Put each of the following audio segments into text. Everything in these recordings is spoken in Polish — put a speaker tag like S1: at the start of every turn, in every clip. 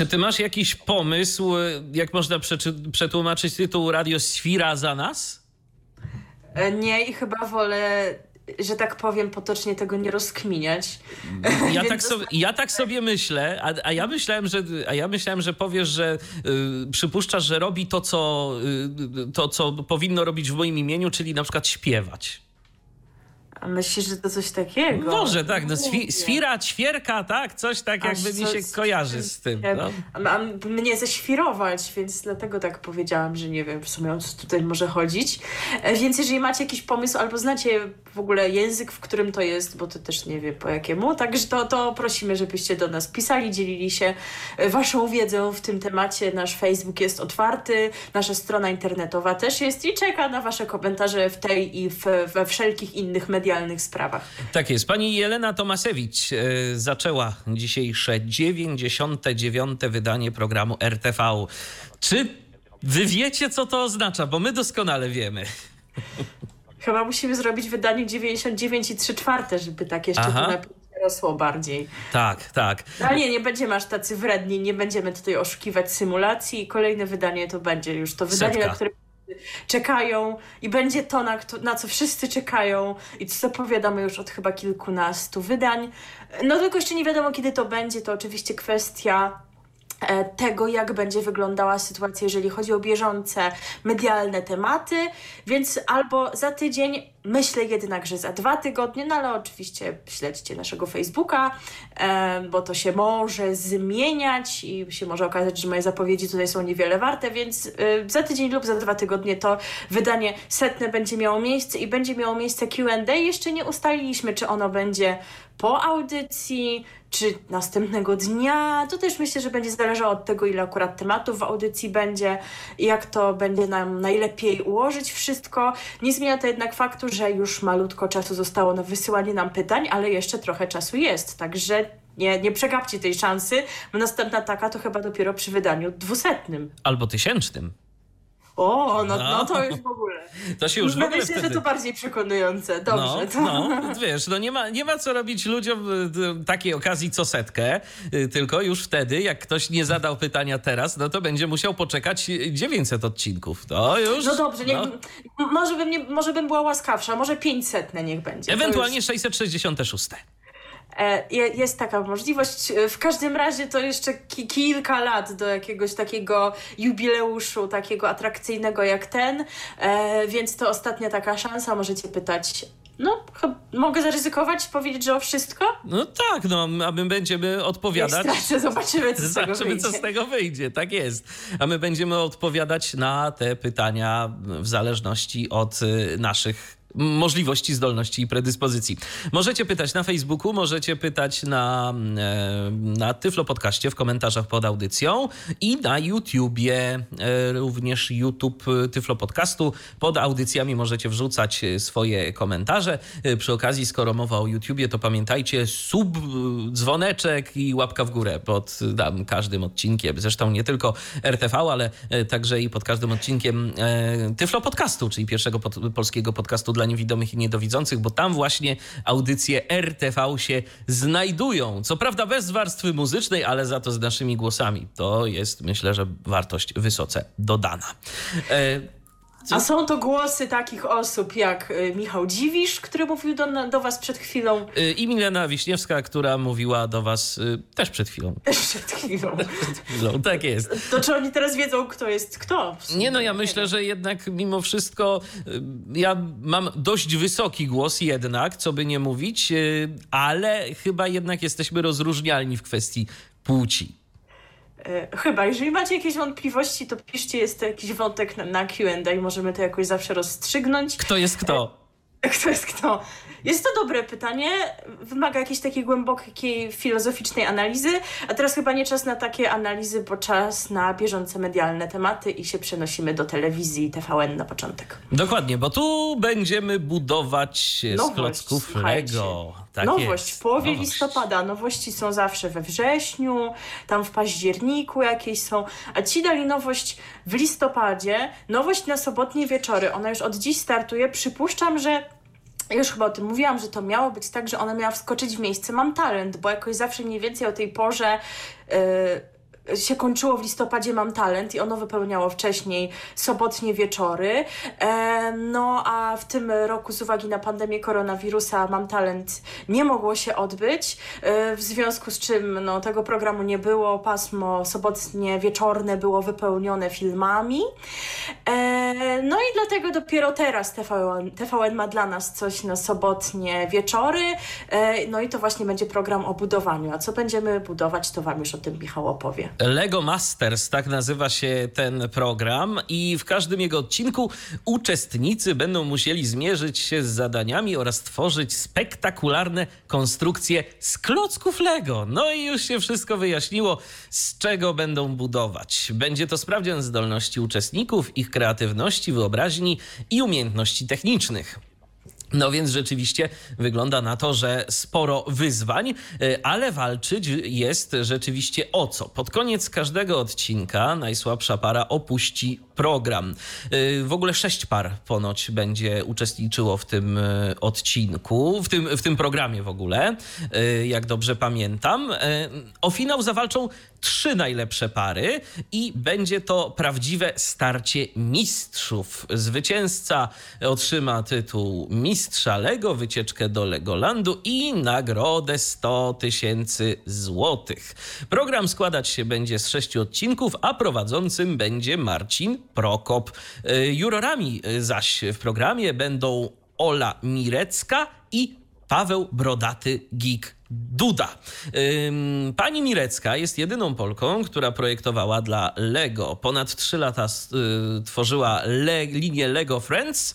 S1: Czy ty masz jakiś pomysł, jak można przetłumaczyć tytuł Radiosfira za nas?
S2: E, nie i chyba wolę że tak powiem, potocznie tego nie rozkminiać.
S1: Ja, tak, sobie, ja tak sobie myślę, a, a, ja myślałem, że, a ja myślałem, że powiesz, że y, przypuszczasz, że robi to co, y, to, co powinno robić w moim imieniu, czyli na przykład śpiewać.
S2: A myślisz, że to coś takiego?
S1: Może tak, no swi, swira, ćwierka, tak, coś tak Aż jakby mi się kojarzy z tym. No.
S2: A, a mnie ześwirować, więc dlatego tak powiedziałam, że nie wiem w sumie o co tutaj może chodzić. E, więc jeżeli macie jakiś pomysł albo znacie w ogóle język, w którym to jest, bo to też nie wiem po jakiemu, także to, to prosimy, żebyście do nas pisali, dzielili się e, waszą wiedzą w tym temacie. Nasz Facebook jest otwarty, nasza strona internetowa też jest i czeka na wasze komentarze w tej i w, we wszelkich innych mediach sprawach.
S1: Tak jest. Pani Jelena Tomasewicz e, zaczęła dzisiejsze 99. wydanie programu RTV. Czy wy wiecie, co to oznacza? Bo my doskonale wiemy.
S2: Chyba musimy zrobić wydanie 99 i 3 czwarte, żeby tak jeszcze rosło bardziej.
S1: Tak, tak.
S2: Ale nie, nie będziemy aż tacy wredni, nie będziemy tutaj oszukiwać symulacji. Kolejne wydanie to będzie już to wydanie, Setka. na które czekają i będzie to, na, na co wszyscy czekają i co zapowiadamy już od chyba kilkunastu wydań. No tylko jeszcze nie wiadomo, kiedy to będzie. To oczywiście kwestia E, tego, jak będzie wyglądała sytuacja, jeżeli chodzi o bieżące medialne tematy, więc albo za tydzień, myślę jednak, że za dwa tygodnie, no ale oczywiście śledźcie naszego Facebooka, bo to się może zmieniać i się może okazać, że moje zapowiedzi tutaj są niewiele warte, więc e, za tydzień lub za dwa tygodnie to wydanie setne będzie miało miejsce i będzie miało miejsce Q&A. Jeszcze nie ustaliliśmy, czy ono będzie po audycji, czy następnego dnia. To też myślę, że będzie zależało od tego, ile akurat tematów w audycji będzie jak to będzie nam najlepiej ułożyć wszystko. Nie zmienia to jednak faktu, że już malutko czasu zostało na wysyłanie nam pytań, ale jeszcze trochę czasu jest, także nie, nie przegapcie tej szansy, bo następna taka to chyba dopiero przy wydaniu dwusetnym.
S1: Albo tysięcznym.
S2: O, no, no to już w ogóle.
S1: To się już w ogóle
S2: Myślę, wtedy... że to bardziej przekonujące. Dobrze.
S1: No, to... no wiesz, no nie ma, nie ma co robić ludziom y, takiej okazji co setkę, y, tylko już wtedy, jak ktoś nie zadał pytania teraz, no to będzie musiał poczekać 900 odcinków. To już...
S2: No dobrze, niech, no. może, bym nie, może bym była łaskawsza, może 500 niech będzie.
S1: Ewentualnie już... 666.
S2: E, jest taka możliwość. W każdym razie to jeszcze ki kilka lat do jakiegoś takiego jubileuszu, takiego atrakcyjnego jak ten, e, więc to ostatnia taka szansa. Możecie pytać no, mogę zaryzykować, powiedzieć, że o wszystko?
S1: No tak, no, a my będziemy odpowiadać.
S2: Stracę, zobaczymy, co z tego
S1: zobaczymy,
S2: wyjdzie.
S1: co z tego wyjdzie, tak jest. A my będziemy odpowiadać na te pytania w zależności od y, naszych możliwości, zdolności i predyspozycji. Możecie pytać na Facebooku, możecie pytać na, e, na Tyflo Podcaście w komentarzach pod audycją i na YouTubie, e, również YouTube Tyflo Podcastu. Pod audycjami możecie wrzucać swoje komentarze. E, przy okazji, skoro mowa o YouTubie, to pamiętajcie sub, dzwoneczek i łapka w górę pod tam, każdym odcinkiem. Zresztą nie tylko RTV, ale także i pod każdym odcinkiem Tyflo Podcastu, czyli pierwszego pod, polskiego podcastu dla niewidomych i niedowidzących, bo tam właśnie audycje RTV się znajdują. Co prawda bez warstwy muzycznej, ale za to z naszymi głosami. To jest, myślę, że wartość wysoce dodana. E
S2: a są to głosy takich osób jak y, Michał Dziwisz, który mówił do, do was przed chwilą.
S1: Y, I Milena Wiśniewska, która mówiła do was y, też przed chwilą.
S2: Też przed chwilą. przed
S1: chwilą. Tak jest.
S2: To czy oni teraz wiedzą, kto jest kto?
S1: Nie no, ja myślę, że jednak mimo wszystko ja mam dość wysoki głos jednak, co by nie mówić, ale chyba jednak jesteśmy rozróżnialni w kwestii płci.
S2: E, chyba, jeżeli macie jakieś wątpliwości, to piszcie, jest to jakiś wątek na, na QA i możemy to jakoś zawsze rozstrzygnąć.
S1: Kto jest kto?
S2: Kto jest kto? Jest to dobre pytanie, wymaga jakiejś takiej głębokiej filozoficznej analizy, a teraz chyba nie czas na takie analizy, bo czas na bieżące medialne tematy i się przenosimy do telewizji TVN na początek.
S1: Dokładnie, bo tu będziemy budować Nowość, z klocków. Lego.
S2: Tak Nowość jest. w połowie Nowość. listopada. Nowości są zawsze we wrześniu, tam w październiku jakieś są, a ci dali nowość w listopadzie. Nowość na sobotnie wieczory. Ona już od dziś startuje. Przypuszczam, że już chyba o tym mówiłam, że to miało być tak, że ona miała wskoczyć w miejsce Mam Talent, bo jakoś zawsze mniej więcej o tej porze yy, się kończyło w listopadzie Mam Talent i ono wypełniało wcześniej sobotnie wieczory. E, no a w tym roku z uwagi na pandemię koronawirusa Mam Talent nie mogło się odbyć, e, w związku z czym no, tego programu nie było. Pasmo sobotnie wieczorne było wypełnione filmami. E, no i dlatego dopiero teraz TVN, TVN ma dla nas coś na sobotnie wieczory. No i to właśnie będzie program o budowaniu. A co będziemy budować, to Wam już o tym Michał opowie.
S1: Lego Masters, tak nazywa się ten program, i w każdym jego odcinku uczestnicy będą musieli zmierzyć się z zadaniami oraz tworzyć spektakularne konstrukcje z klocków Lego. No i już się wszystko wyjaśniło, z czego będą budować. Będzie to sprawdzian zdolności uczestników, ich kreatywności, wyobraźni i umiejętności technicznych. No więc rzeczywiście wygląda na to, że sporo wyzwań, e, ale walczyć jest rzeczywiście o co. Pod koniec każdego odcinka najsłabsza para opuści program. E, w ogóle sześć par ponoć będzie uczestniczyło w tym e, odcinku, w tym, w tym programie w ogóle, jak dobrze pamiętam. O finał zawalczą trzy najlepsze pary i będzie to prawdziwe starcie mistrzów. Zwycięzca otrzyma tytuł mistrza Lego, wycieczkę do Legolandu i nagrodę 100 tysięcy złotych. Program składać się będzie z sześciu odcinków, a prowadzącym będzie Marcin Prokop. Y, jurorami zaś w programie będą Ola Mirecka i Paweł Brodaty Gig Duda. Pani Mirecka jest jedyną Polką, która projektowała dla Lego. Ponad 3 lata y, tworzyła le linię Lego Friends.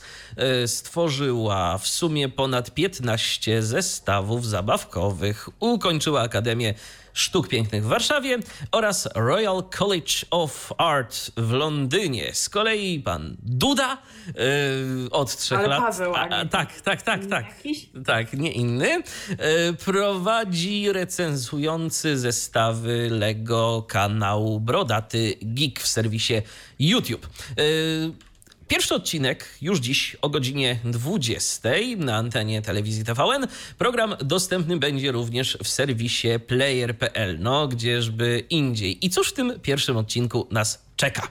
S1: Y, stworzyła w sumie ponad 15 zestawów zabawkowych. Ukończyła Akademię Sztuk Pięknych w Warszawie oraz Royal College of Art w Londynie. Z kolei pan Duda yy, od trzech
S2: Ale
S1: lat.
S2: Paweł, a,
S1: a, tak, tak, tak, tak. Tak, nie inny. Yy, prowadzi recenzujący zestawy Lego kanał Brodaty Geek w serwisie YouTube. Yy, Pierwszy odcinek już dziś o godzinie 20 na antenie telewizji TVN. Program dostępny będzie również w serwisie player.pl, no gdzieżby indziej. I cóż w tym pierwszym odcinku nas czeka?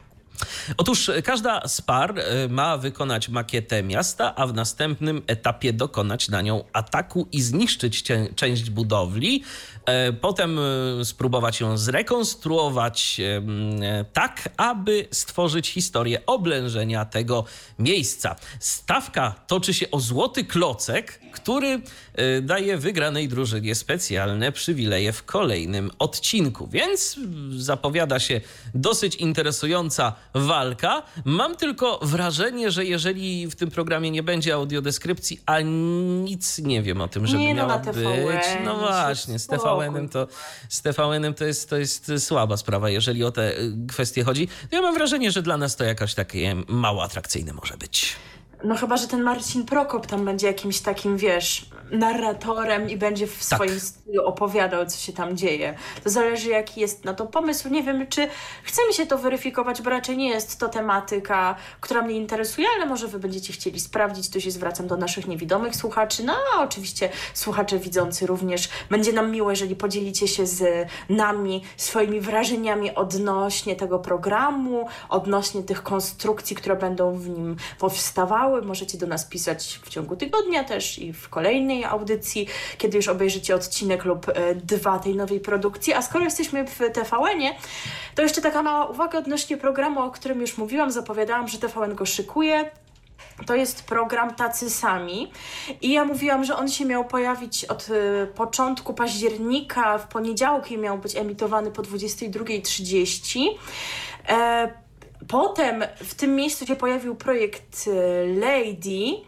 S1: Otóż każda z par e, ma wykonać makietę miasta, a w następnym etapie dokonać na nią ataku i zniszczyć część budowli. E, potem e, spróbować ją zrekonstruować tak, aby stworzyć historię oblężenia tego miejsca. Stawka toczy się o złoty klocek, który daje wygranej drużynie specjalne przywileje w kolejnym odcinku. Więc zapowiada się dosyć interesująca walka. Mam tylko wrażenie, że jeżeli w tym programie nie będzie audiodeskrypcji, a nic nie wiem o tym, żeby
S2: nie,
S1: no,
S2: miała
S1: być. No właśnie, z TVN-em to, z TVN-em to, jest, to jest słaba sprawa, jeżeli o te y, kwestie chodzi. Ja mam wrażenie, że dla nas to jakoś takie mało atrakcyjne może być.
S2: No chyba, że ten Marcin Prokop tam będzie jakimś takim, wiesz, narratorem i będzie w tak. swoim stylu opowiadał, co się tam dzieje. To zależy, jaki jest na to pomysł. Nie wiem, czy chce mi się to weryfikować, bo raczej nie jest to tematyka, która mnie interesuje, ale może wy będziecie chcieli sprawdzić. Tu się zwracam do naszych niewidomych słuchaczy. No, a oczywiście słuchacze widzący również. Będzie nam miło, jeżeli podzielicie się z nami swoimi wrażeniami odnośnie tego programu, odnośnie tych konstrukcji, które będą w nim powstawały. Możecie do nas pisać w ciągu tygodnia też i w kolejnej audycji, kiedy już obejrzycie odcinek lub e, dwa tej nowej produkcji. A skoro jesteśmy w TVN-ie, to jeszcze taka mała uwaga odnośnie programu, o którym już mówiłam, zapowiadałam, że TVN go szykuje. To jest program Tacy Sami i ja mówiłam, że on się miał pojawić od y, początku października, w poniedziałki miał być emitowany po 22.30. E, potem w tym miejscu się pojawił projekt Lady,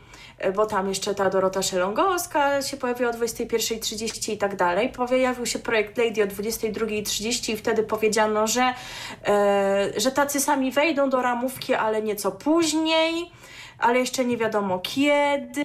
S2: bo tam jeszcze ta Dorota Szelongowska się pojawiła o 21.30 i tak dalej. Pojawił się projekt Lady o 22.30 i wtedy powiedziano, że, e, że tacy sami wejdą do ramówki, ale nieco później, ale jeszcze nie wiadomo kiedy.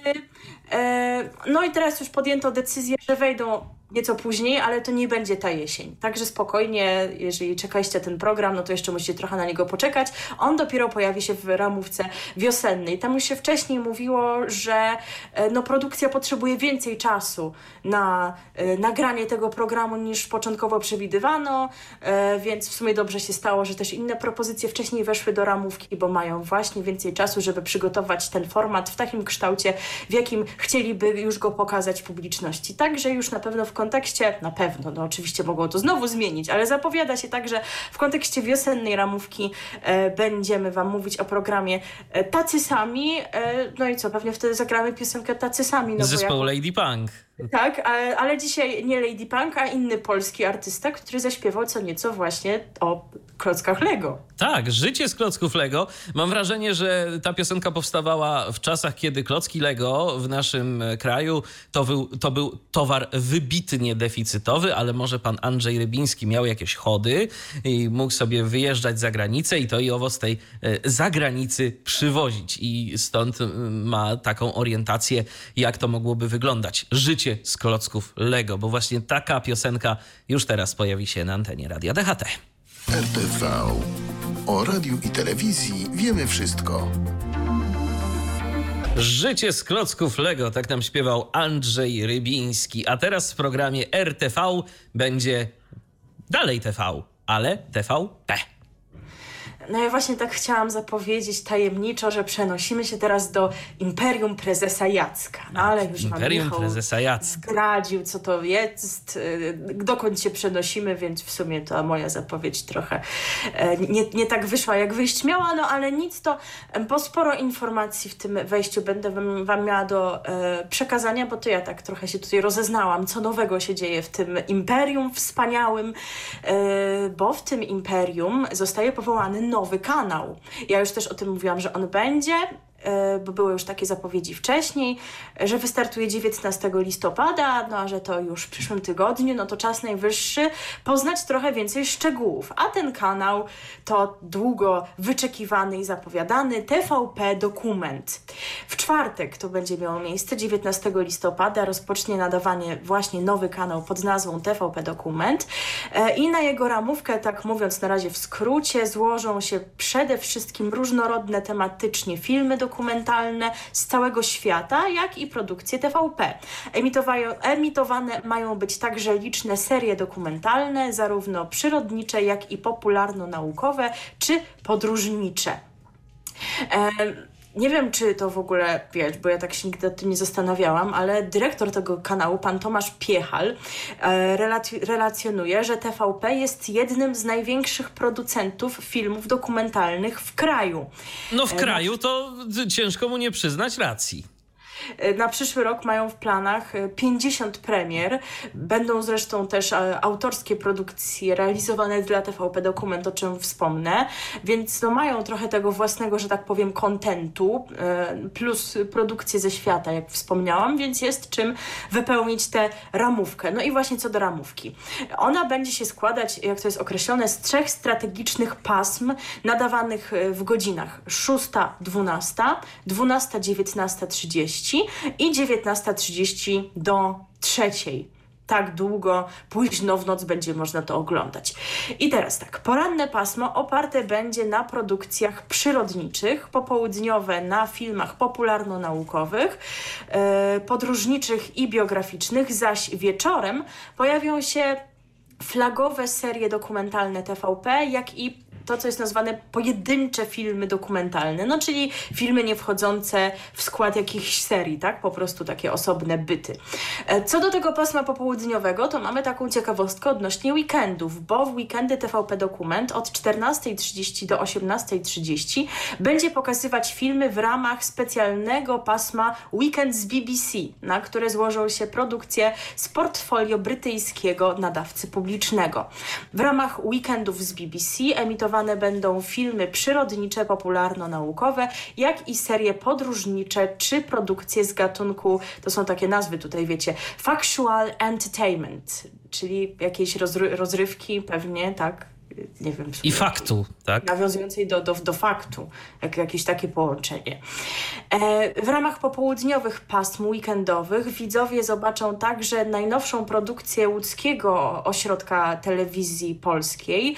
S2: No i teraz już podjęto decyzję, że wejdą nieco później, ale to nie będzie ta jesień. Także spokojnie, jeżeli czekaliście ten program, no to jeszcze musicie trochę na niego poczekać. On dopiero pojawi się w ramówce wiosennej. Tam już się wcześniej mówiło, że e, no, produkcja potrzebuje więcej czasu na e, nagranie tego programu niż początkowo przewidywano, e, więc w sumie dobrze się stało, że też inne propozycje wcześniej weszły do ramówki, bo mają właśnie więcej czasu, żeby przygotować ten format w takim kształcie, w jakim chcieliby już go pokazać publiczności. Także już na pewno w kontekście, na pewno, no oczywiście mogą to znowu zmienić, ale zapowiada się tak, że w kontekście wiosennej ramówki e, będziemy Wam mówić o programie e, Tacy Sami. E, no i co, pewnie wtedy zagramy piosenkę Tacy Sami. No
S1: Zespołu Lady Punk.
S2: Tak, ale dzisiaj nie Lady Punk, a inny polski artysta, który zaśpiewał co nieco właśnie o klockach Lego.
S1: Tak, życie z klocków Lego. Mam wrażenie, że ta piosenka powstawała w czasach, kiedy klocki Lego w naszym kraju to był, to był towar wybitnie deficytowy, ale może pan Andrzej Rybiński miał jakieś chody i mógł sobie wyjeżdżać za granicę i to i owo z tej e, zagranicy przywozić. I stąd ma taką orientację, jak to mogłoby wyglądać. Życie z klocków Lego, bo właśnie taka piosenka już teraz pojawi się na antenie Radia DHT.
S3: RTV. O radiu i telewizji wiemy wszystko.
S1: Życie z klocków Lego, tak nam śpiewał Andrzej Rybiński. A teraz w programie RTV będzie dalej TV, ale TVP.
S2: No ja właśnie tak chciałam zapowiedzieć tajemniczo, że przenosimy się teraz do Imperium Prezesa Jacka. No ale już
S1: Imperium Prezesa Jacka.
S2: zdradził, co to jest, y, dokąd się przenosimy, więc w sumie ta moja zapowiedź trochę e, nie, nie tak wyszła, jak wyjść miała, no ale nic to, bo sporo informacji w tym wejściu będę wam, wam miała do e, przekazania, bo to ja tak trochę się tutaj rozeznałam, co nowego się dzieje w tym Imperium wspaniałym, e, bo w tym Imperium zostaje powołany nowy kanał. Ja już też o tym mówiłam, że on będzie. E, bo były już takie zapowiedzi wcześniej, że wystartuje 19 listopada, no a że to już w przyszłym tygodniu, no to czas najwyższy poznać trochę więcej szczegółów. A ten kanał to długo wyczekiwany i zapowiadany TVP Dokument. W czwartek to będzie miało miejsce, 19 listopada rozpocznie nadawanie właśnie nowy kanał pod nazwą TVP Dokument e, i na jego ramówkę, tak mówiąc na razie w skrócie, złożą się przede wszystkim różnorodne tematycznie filmy dokumentalne, dokumentalne z całego świata, jak i produkcje TVP. emitowane mają być także liczne serie dokumentalne, zarówno przyrodnicze, jak i popularno-naukowe czy podróżnicze. Nie wiem, czy to w ogóle wiesz, bo ja tak się nigdy o tym nie zastanawiałam, ale dyrektor tego kanału, pan Tomasz Piechal, e, relac- relacjonuje, że TVP jest jednym z największych producentów filmów dokumentalnych w kraju.
S1: No w e, kraju to ciężko mu nie przyznać racji.
S2: E, na przyszły rok mają w planach 50 e, premier. Będą zresztą też e, autorskie produkcje realizowane dla TVP Dokument, o czym wspomnę, więc no mają trochę tego własnego, że tak powiem, kontentu, plus produkcje ze świata, jak wspomniałam, więc jest czym wypełnić tę ramówkę. No i właśnie co do ramówki. Ona będzie się składać, jak to jest określone, z trzech strategicznych pasm nadawanych w godzinach 6-12, 12-19.30 i 19.30 do 3 tak długo, późno w noc będzie można to oglądać. I teraz tak, poranne pasmo oparte będzie na produkcjach przyrodniczych, popołudniowe na filmach popularno-naukowych, yy, podróżniczych i biograficznych, zaś wieczorem pojawią się flagowe serie dokumentalne TVP, jak i to, co jest nazwane pojedyncze filmy dokumentalne, no czyli filmy nie wchodzące w skład jakichś serii, tak? Po prostu takie osobne byty. E, co do tego pasma popołudniowego, to mamy taką ciekawostkę odnośnie weekendów, bo w weekendy TVP Dokument od 14.30 do 18.30 będzie pokazywać filmy w ramach specjalnego pasma Weekend z BBC, na które złożą się produkcje z portfolio brytyjskiego nadawcy publicznego. W ramach weekendów z BBC emitowane emitowane będą filmy przyrodnicze, popularno-naukowe, jak i serie podróżnicze czy produkcje z gatunku, to są takie nazwy tutaj wiecie, factual entertainment, czyli jakieś rozry rozrywki pewnie, tak, nie wiem.
S1: I faktu, tak?
S2: Nawiązującej do, do, do faktu, jak, jakieś takie połączenie. E, w ramach popołudniowych pasm weekendowych widzowie zobaczą także najnowszą produkcję łódzkiego ośrodka telewizji polskiej,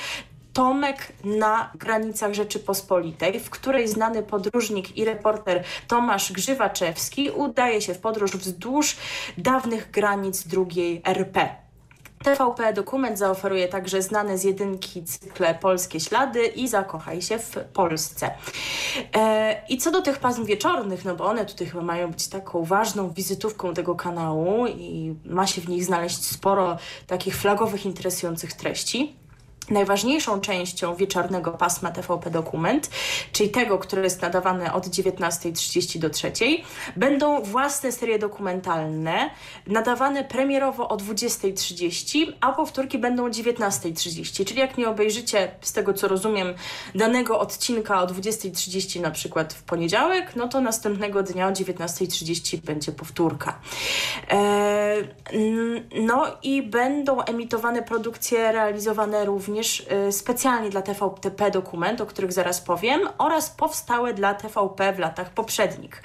S2: Tomek na granicach Rzeczypospolitej, w której znany podróżnik i reporter Tomasz Grzywaczewski udaje się w podróż wzdłuż dawnych granic drugiej RP. TVP Dokument zaoferuje także znane z jedynki cykle Polskie Ślady i Zakochaj się w Polsce. E, I co do tych pasm wieczornych, no bo one tutaj chyba mają być taką ważną wizytówką tego kanału i ma się w nich znaleźć sporo takich flagowych, interesujących treści. Najważniejszą częścią wieczornego pasma TVP Dokument, czyli tego, które jest nadawane od 19.30 do 3.00, będą własne serie dokumentalne, nadawane premierowo o 20.30, a powtórki będą o 19.30. Czyli jak nie obejrzycie, z tego co rozumiem, danego odcinka o 20.30 na przykład w poniedziałek, no to następnego dnia o 19.30 będzie powtórka. Eee, no i będą emitowane produkcje realizowane również również y, specjalnie dla TVP dokument, o których zaraz powiem, oraz powstałe dla TVP w latach poprzednich.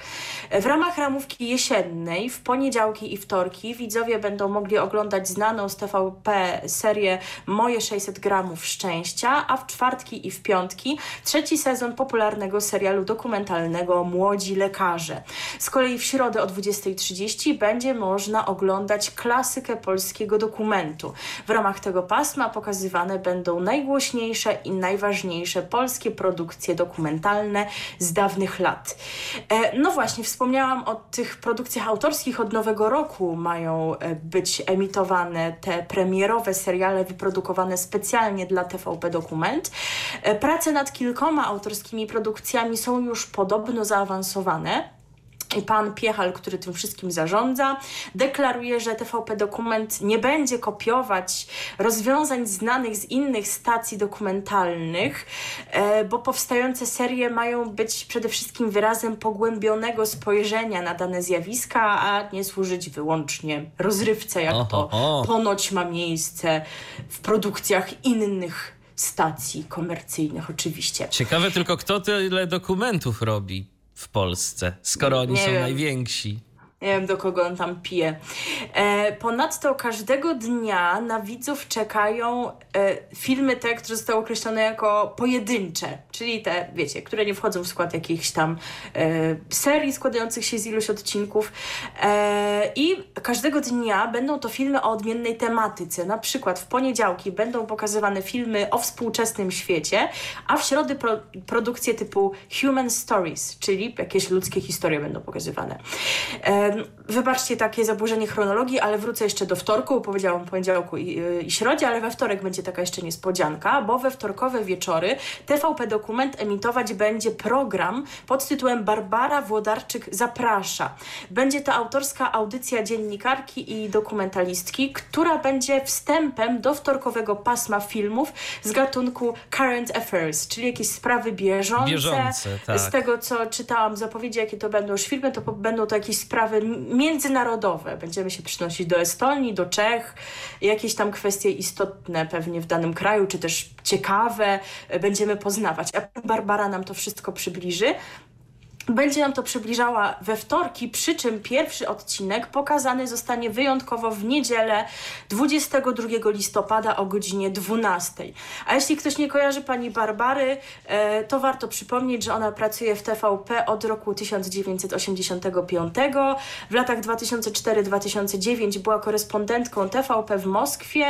S2: W ramach ramówki jesiennej w poniedziałki i wtorki widzowie będą mogli oglądać znaną z TVP serię Moje 600 gramów szczęścia, a w czwartki i w piątki trzeci sezon popularnego serialu dokumentalnego Młodzi lekarze. Z kolei w środę o 20.30 będzie można oglądać klasykę polskiego dokumentu. W ramach tego pasma pokazywane będą będą najgłośniejsze i najważniejsze polskie produkcje dokumentalne z dawnych lat. E, no właśnie, wspomniałam o tych produkcjach autorskich od nowego roku. Mają e, być emitowane te premierowe seriale wyprodukowane specjalnie dla TVP Dokument. E, prace nad kilkoma autorskimi produkcjami są już podobno zaawansowane. I pan Piechal, który tym wszystkim zarządza, deklaruje, że TVP Dokument nie będzie kopiować rozwiązań znanych z innych stacji dokumentalnych, e, bo powstające serie mają być przede wszystkim wyrazem pogłębionego spojrzenia na dane zjawiska, a nie służyć wyłącznie rozrywce, jak to ponoć ma miejsce w produkcjach innych stacji komercyjnych oczywiście.
S1: Ciekawe tylko, kto tyle dokumentów robi w Polsce, skoro oni nie są wiem. najwięksi.
S2: Nie wiem, do kogo on tam pije. E, ponadto każdego dnia na widzów czekają e, filmy te, które zostały określone jako pojedyncze, czyli te, wiecie, które nie wchodzą w skład jakichś tam e, serii składających się z iluś odcinków. I każdego dnia będą to filmy o odmiennej tematyce. Na przykład w poniedziałki będą pokazywane filmy o współczesnym świecie, a w środę pro, produkcje typu Human Stories, czyli jakieś ludzkie historie będą pokazywane. E, Wybaczcie takie zaburzenie chronologii, ale wrócę jeszcze do wtorku. Powiedziałam poniedziałku i, y, i środzie, ale we wtorek będzie taka jeszcze niespodzianka, bo we wtorkowe wieczory TVP Dokument emitować będzie program pod tytułem Barbara Włodarczyk zaprasza. Będzie to autorska audycja dziennikarki i dokumentalistki, która będzie wstępem do wtorkowego pasma filmów z gatunku current affairs, czyli jakieś sprawy bieżące.
S1: bieżące tak.
S2: Z tego, co czytałam zapowiedzi, jakie to będą już filmy, to będą to jakieś sprawy międzynarodowe. Będziemy się przynosić do Estonii, do Czech, jakieś tam kwestie istotne pewnie w danym kraju, czy też ciekawe będziemy poznawać. A Barbara nam to wszystko przybliży. Będzie nam to przybliżała we wtorki, przy czym pierwszy odcinek pokazany zostanie wyjątkowo w niedzielę 22 listopada o godzinie 12. A jeśli ktoś nie kojarzy pani Barbary, e, to warto przypomnieć, że ona pracuje w TVP od roku 1985. W latach 2004-2009 była korespondentką TVP w Moskwie.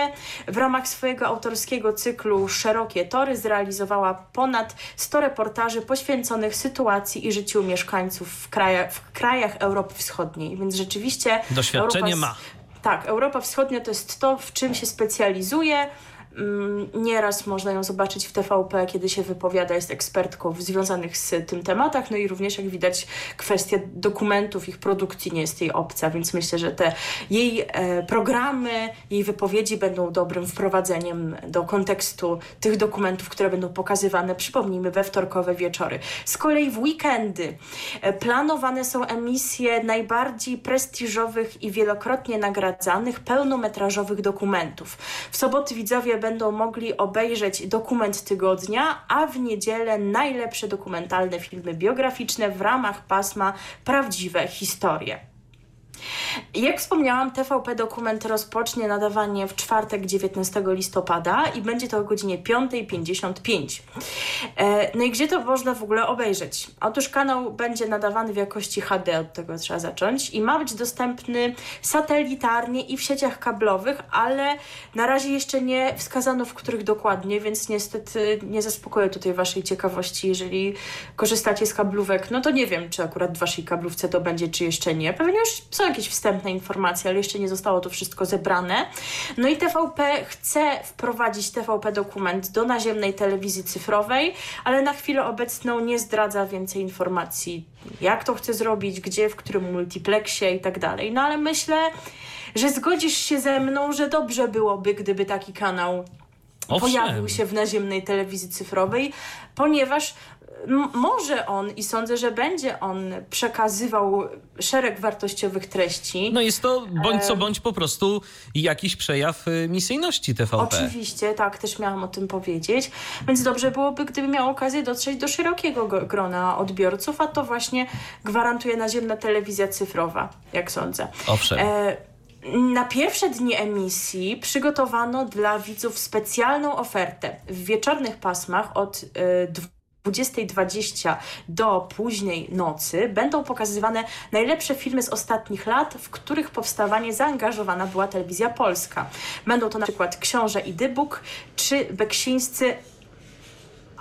S2: W ramach swojego autorskiego cyklu Szerokie Tory zrealizowała ponad 100 reportaży poświęconych sytuacji i życiu mieszkańców w, kraja, w krajach Europy Wschodniej, więc rzeczywiście...
S1: Doświadczenie
S2: Europa,
S1: ma.
S2: Tak, Europa Wschodnia to jest to, w czym się specjalizuje. Mm, nieraz można ją zobaczyć w TVP, kiedy się wypowiada, jest ekspertką w związanych z tym tematach, no i również jak widać kwestia dokumentów, ich produkcji nie jest jej obca, więc myślę, że te jej e, programy, jej wypowiedzi będą dobrym wprowadzeniem do kontekstu tych dokumentów, które będą pokazywane, przypomnijmy, we wtorkowe wieczory. Z kolei w weekendy e, planowane są emisje najbardziej prestiżowych i wielokrotnie nagradzanych pełnometrażowych dokumentów. W soboty widzowie będą mogli obejrzeć dokument tygodnia, a w niedzielę najlepsze dokumentalne filmy biograficzne w ramach pasma Prawdziwe historie. Jak wspomniałam, TVP Dokument rozpocznie nadawanie w czwartek 19 listopada i będzie to o godzinie 5.55. E, no i gdzie to można w ogóle obejrzeć? Otóż kanał będzie nadawany w jakości HD, od tego trzeba zacząć, i ma być dostępny satelitarnie i w sieciach kablowych, ale na razie jeszcze nie wskazano w których dokładnie, więc niestety nie zaspokoję tutaj Waszej ciekawości. Jeżeli korzystacie z kablówek, no to nie wiem, czy akurat w Waszej kablówce to będzie, czy jeszcze nie. Pewnie już są jakieś wstępne informacje, ale jeszcze nie zostało to wszystko zebrane. No i TVP chce wprowadzić TVP dokument do naziemnej telewizji cyfrowej, ale na chwilę obecną nie zdradza więcej informacji, jak to chce zrobić, gdzie, w którym multiplexie i tak dalej. No ale myślę, że zgodzisz się ze mną, że dobrze byłoby, gdyby taki kanał Owszem. pojawił się w naziemnej telewizji cyfrowej, ponieważ może on i sądzę, że będzie on przekazywał szereg wartościowych treści.
S1: No jest to bądź co bądź po prostu jakiś przejaw y, misyjności TVP.
S2: Oczywiście, tak, też miałam o tym powiedzieć. Więc dobrze byłoby, gdyby miał okazję dotrzeć do szerokiego grona odbiorców, a to właśnie gwarantuje naziemna telewizja cyfrowa, jak sądzę.
S1: Owszem. E
S2: na pierwsze dni emisji przygotowano dla widzów specjalną ofertę w wieczornych pasmach od y, 20.20 do późnej nocy będą pokazywane najlepsze filmy z ostatnich lat, w których powstawanie zaangażowana była telewizja polska. Będą to na przykład Książę i Dybuk czy Beksińscy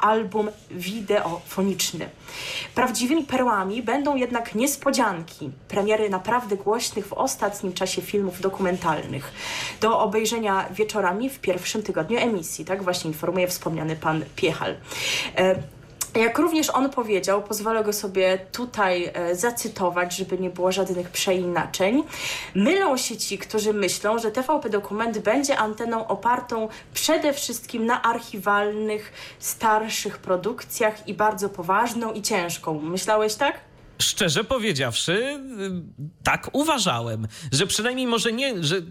S2: album wideofoniczny. Prawdziwymi perłami będą jednak niespodzianki, premiery naprawdę głośnych w ostatnim czasie filmów dokumentalnych. Do obejrzenia wieczorami w pierwszym tygodniu emisji, tak właśnie informuje wspomniany pan Piechal. E, jak również on powiedział, pozwolę go sobie tutaj e, zacytować, żeby nie było żadnych przeinaczeń. Mylą się ci, którzy myślą, że TVP Dokument będzie anteną opartą przede wszystkim na archiwalnych, starszych produkcjach i bardzo poważną i ciężką. Myślałeś tak?
S1: Szczerze powiedziawszy, y, tak uważałem, że przynajmniej może nie że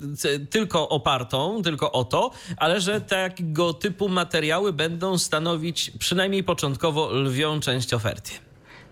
S1: tylko opartą, tylko o to, ale że tego typu materiały będą stanowić przynajmniej początkowo lwią część oferty.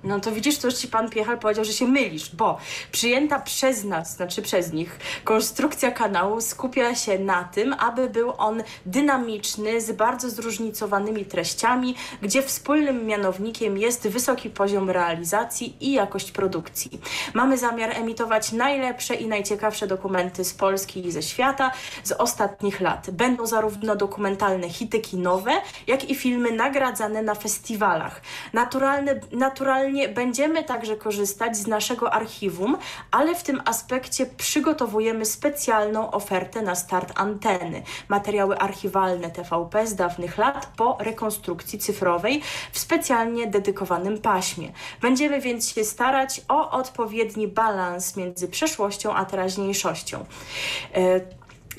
S2: No to widzisz, to już ci pan Piechal powiedział, że się mylisz, bo przyjęta przez nas, znaczy przez nich, konstrukcja kanału skupia się na tym, aby był on dynamiczny, z bardzo zróżnicowanymi treściami, gdzie wspólnym mianownikiem jest wysoki poziom realizacji i jakość produkcji. Mamy zamiar emitować najlepsze i najciekawsze dokumenty z Polski i ze świata z ostatnich lat. Będą zarówno dokumentalne hity kinowe, jak i filmy nagradzane na festiwalach. Naturalne, naturalnie będziemy także korzystać z naszego archiwum, ale w tym aspekcie przygotowujemy specjalną ofertę na start anteny. Materiały archiwalne TVP z dawnych lat po rekonstrukcji cyfrowej w specjalnie dedykowanym paśmie. Będziemy więc się starać o odpowiedni balans między przeszłością a teraźniejszością.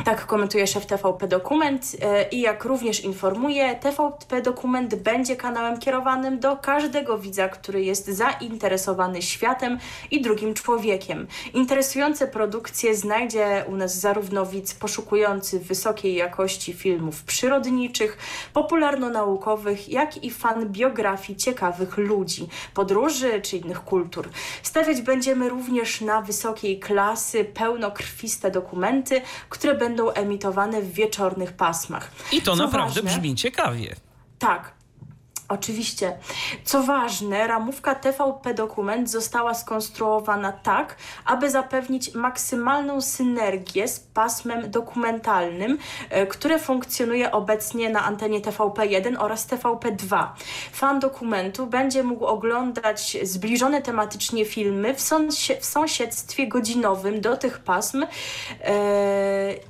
S2: Tak komentuje szef TVP Dokument e, i jak również informuje, TVP Dokument będzie kanałem kierowanym do każdego widza, który jest zainteresowany światem i drugim człowiekiem. Interesujące produkcje znajdzie u nas zarówno widz poszukujący wysokiej jakości filmów przyrodniczych, popularno-naukowych, jak i fan biografii ciekawych ludzi, podróży czy innych kultur. Stawiać będziemy również na wysokiej klasy, pełnokrwiste dokumenty, które będą będą emitowane w wieczornych pasmach.
S1: I to Co naprawdę ważne, brzmi ciekawie.
S2: Tak. Oczywiście. Co ważne, ramówka TVP Dokument została skonstruowana tak, aby zapewnić maksymalną synergię z pasmem dokumentalnym, e, które funkcjonuje obecnie na antenie TVP1 oraz TVP2. Fan dokumentu będzie mógł oglądać zbliżone tematycznie filmy w, w sąsiedztwie godzinowym do tych pasm, e,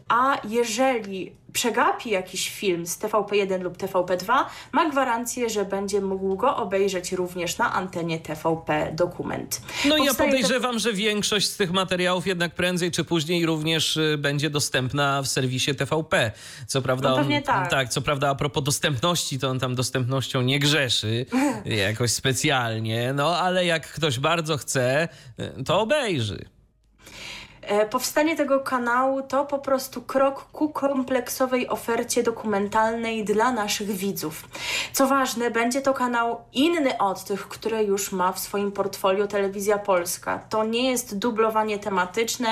S2: a jeżeli przegapi jakiś film z TVP1 lub TVP2, ma gwarancję, że będzie mógł go obejrzeć również na antenie TVP Dokument.
S1: No i ja podejrzewam, to... że większość z tych materiałów jednak prędzej czy później również y, będzie dostępna w serwisie TVP. Co prawda,
S2: no on, tak.
S1: tak. co prawda a propos dostępności, to on tam dostępnością nie grzeszy jakoś specjalnie, no ale jak ktoś bardzo chce, y, to obejrzy.
S2: E, powstanie tego kanału to po prostu krok ku kompleksowej ofercie dokumentalnej dla naszych widzów. Co ważne, będzie to kanał inny od tych, które już ma w swoim portfolio Telewizja Polska. To nie jest dublowanie tematyczne,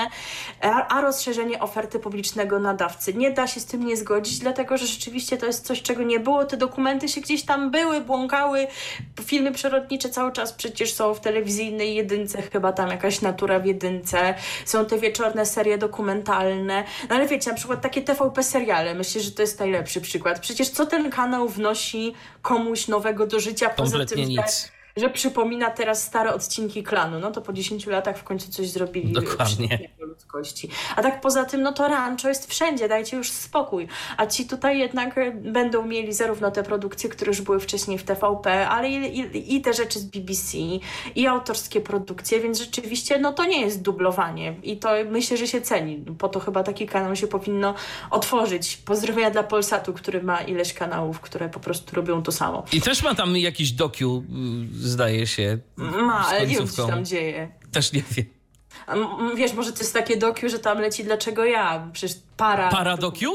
S2: a rozszerzenie oferty publicznego nadawcy. Nie da się z tym nie zgodzić, dlatego że rzeczywiście to jest coś, czego nie było. Te dokumenty się gdzieś tam były, błąkały. Filmy przyrodnicze cały czas przecież są w telewizyjnej jedynce, chyba tam jakaś natura w jedynce. Są te wieczorne serie dokumentalne. No ale wiecie, na przykład takie TVP seriale, myślę, że to jest najlepszy przykład. Przecież co ten kanał wnosi komuś nowego do życia,
S1: poza tym, nic
S2: że przypomina teraz stare odcinki klanu. No to po 10 latach w końcu coś zrobili.
S1: Dokładnie.
S2: ludzkości. A tak poza tym, no to rancho jest wszędzie, dajcie już spokój. A ci tutaj jednak będą mieli zarówno te produkcje, które już były wcześniej w TVP, ale i, i, i te rzeczy z BBC, i autorskie produkcje, więc rzeczywiście no to nie jest dublowanie. I to myślę, że się ceni. Po to chyba taki kanał się powinno otworzyć. Pozdrowienia dla Polsatu, który ma ileś kanałów, które po prostu robią to samo.
S1: I też ma tam jakiś dokiu zdaje się.
S2: Ma, ale nie wiem, co tam dzieje.
S1: Też nie wiem.
S2: A, wiesz, może to jest takie dokiu, że tam leci dlaczego ja? Przecież para...
S1: Para dokiu?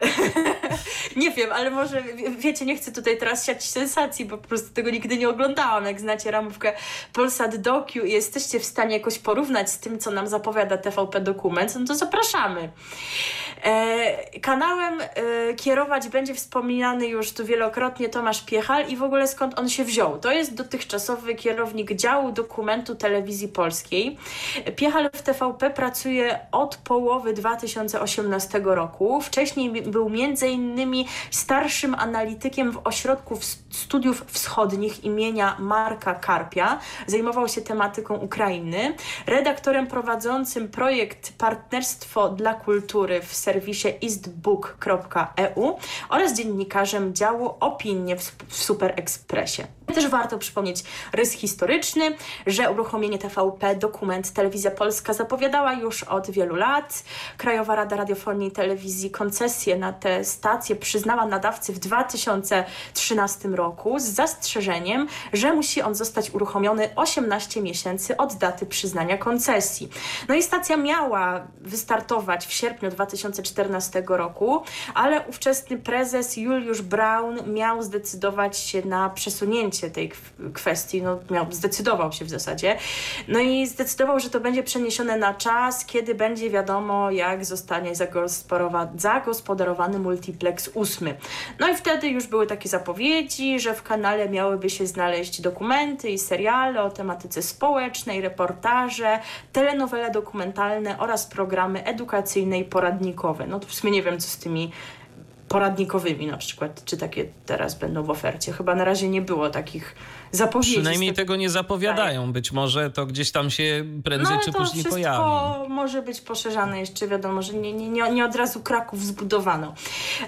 S2: nie wiem, ale może, wiecie, nie chcę tutaj teraz siać sensacji, bo po prostu tego nigdy nie oglądałam. Jak znacie ramówkę Polsat Docu i jesteście w stanie jakoś porównać z tym, co nam zapowiada TVP Dokument, no to zapraszamy. E, kanałem e, kierować będzie wspominany już tu wielokrotnie Tomasz Piechal i w ogóle skąd on się wziął. To jest dotychczasowy kierownik działu dokumentu telewizji polskiej. Piechal w TVP pracuje od połowy 2018 roku. Wcześniej był między innymi starszym analitykiem w ośrodku studiów wschodnich imienia Marka Karpia. Zajmował się tematyką Ukrainy. Redaktorem prowadzącym projekt Partnerstwo dla Kultury w serwisie eastbook.eu oraz dziennikarzem działu Opinie w, w Super Expressie. Też warto przypomnieć rys historyczny, że uruchomienie TVP Dokument Telewizja Polska zapowiadała już od wielu lat. Krajowa Rada Radiofonii i Telewizji koncesję na te stacje przyznała nadawcy w 2013 roku z zastrzeżeniem, że musi on zostać uruchomiony 18 miesięcy od daty przyznania koncesji. No i stacja miała wystartować w sierpniu 2014 roku, ale ówczesny prezes Juliusz Braun miał zdecydować się na przesunięcie tej kwestii, no miał, zdecydował się w zasadzie, no i zdecydował, że to będzie przeniesione na czas, kiedy będzie wiadomo, jak zostanie zagospodarowany multiplex ósmy. No i wtedy już były takie zapowiedzi, że w kanale miałyby się znaleźć dokumenty i seriale o tematyce społecznej, reportaże, telenowele dokumentalne oraz programy edukacyjne i poradnikowe. No to w sumie nie wiem, co z tymi poradnikowymi na przykład, czy takie teraz będą w ofercie. Chyba na razie nie było takich zapowiedzi.
S1: Przynajmniej tego nie zapowiadają. Być może to gdzieś tam się prędzej no, czy później pojawi.
S2: to może być poszerzane jeszcze, wiadomo, że nie, nie, nie, nie od razu Kraków zbudowano.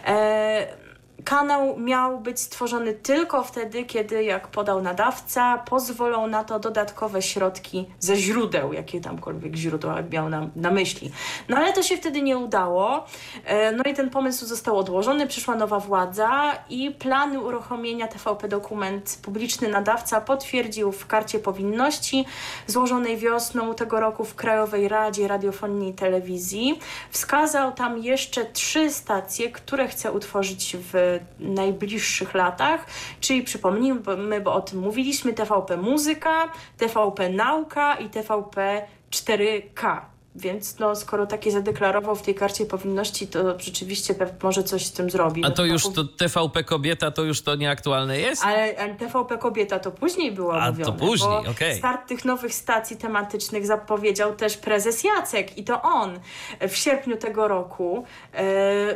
S2: E Kanał miał być stworzony tylko wtedy, kiedy, jak podał nadawca, pozwolą na to dodatkowe środki ze źródeł, jakie tamkolwiek źródła miał na, na myśli. No ale to się wtedy nie udało. E, no i ten pomysł został odłożony, przyszła nowa władza i plany uruchomienia TVP Dokument publiczny nadawca potwierdził w karcie powinności złożonej wiosną tego roku w Krajowej Radzie Radiofonii i Telewizji. Wskazał tam jeszcze trzy stacje, które chce utworzyć w najbliższych latach, czyli przypomnijmy, bo o tym mówiliśmy, TVP Muzyka, TVP Nauka i TVP 4K. Więc no, skoro takie zadeklarował w tej karcie powinności, to rzeczywiście może coś z tym zrobi.
S1: A to już to TVP Kobieta to już to nieaktualne jest?
S2: Ale, ale TVP Kobieta to później było A
S1: mówione. to później, okej. Okay.
S2: Start tych nowych stacji tematycznych zapowiedział też prezes Jacek i to on w sierpniu tego roku e,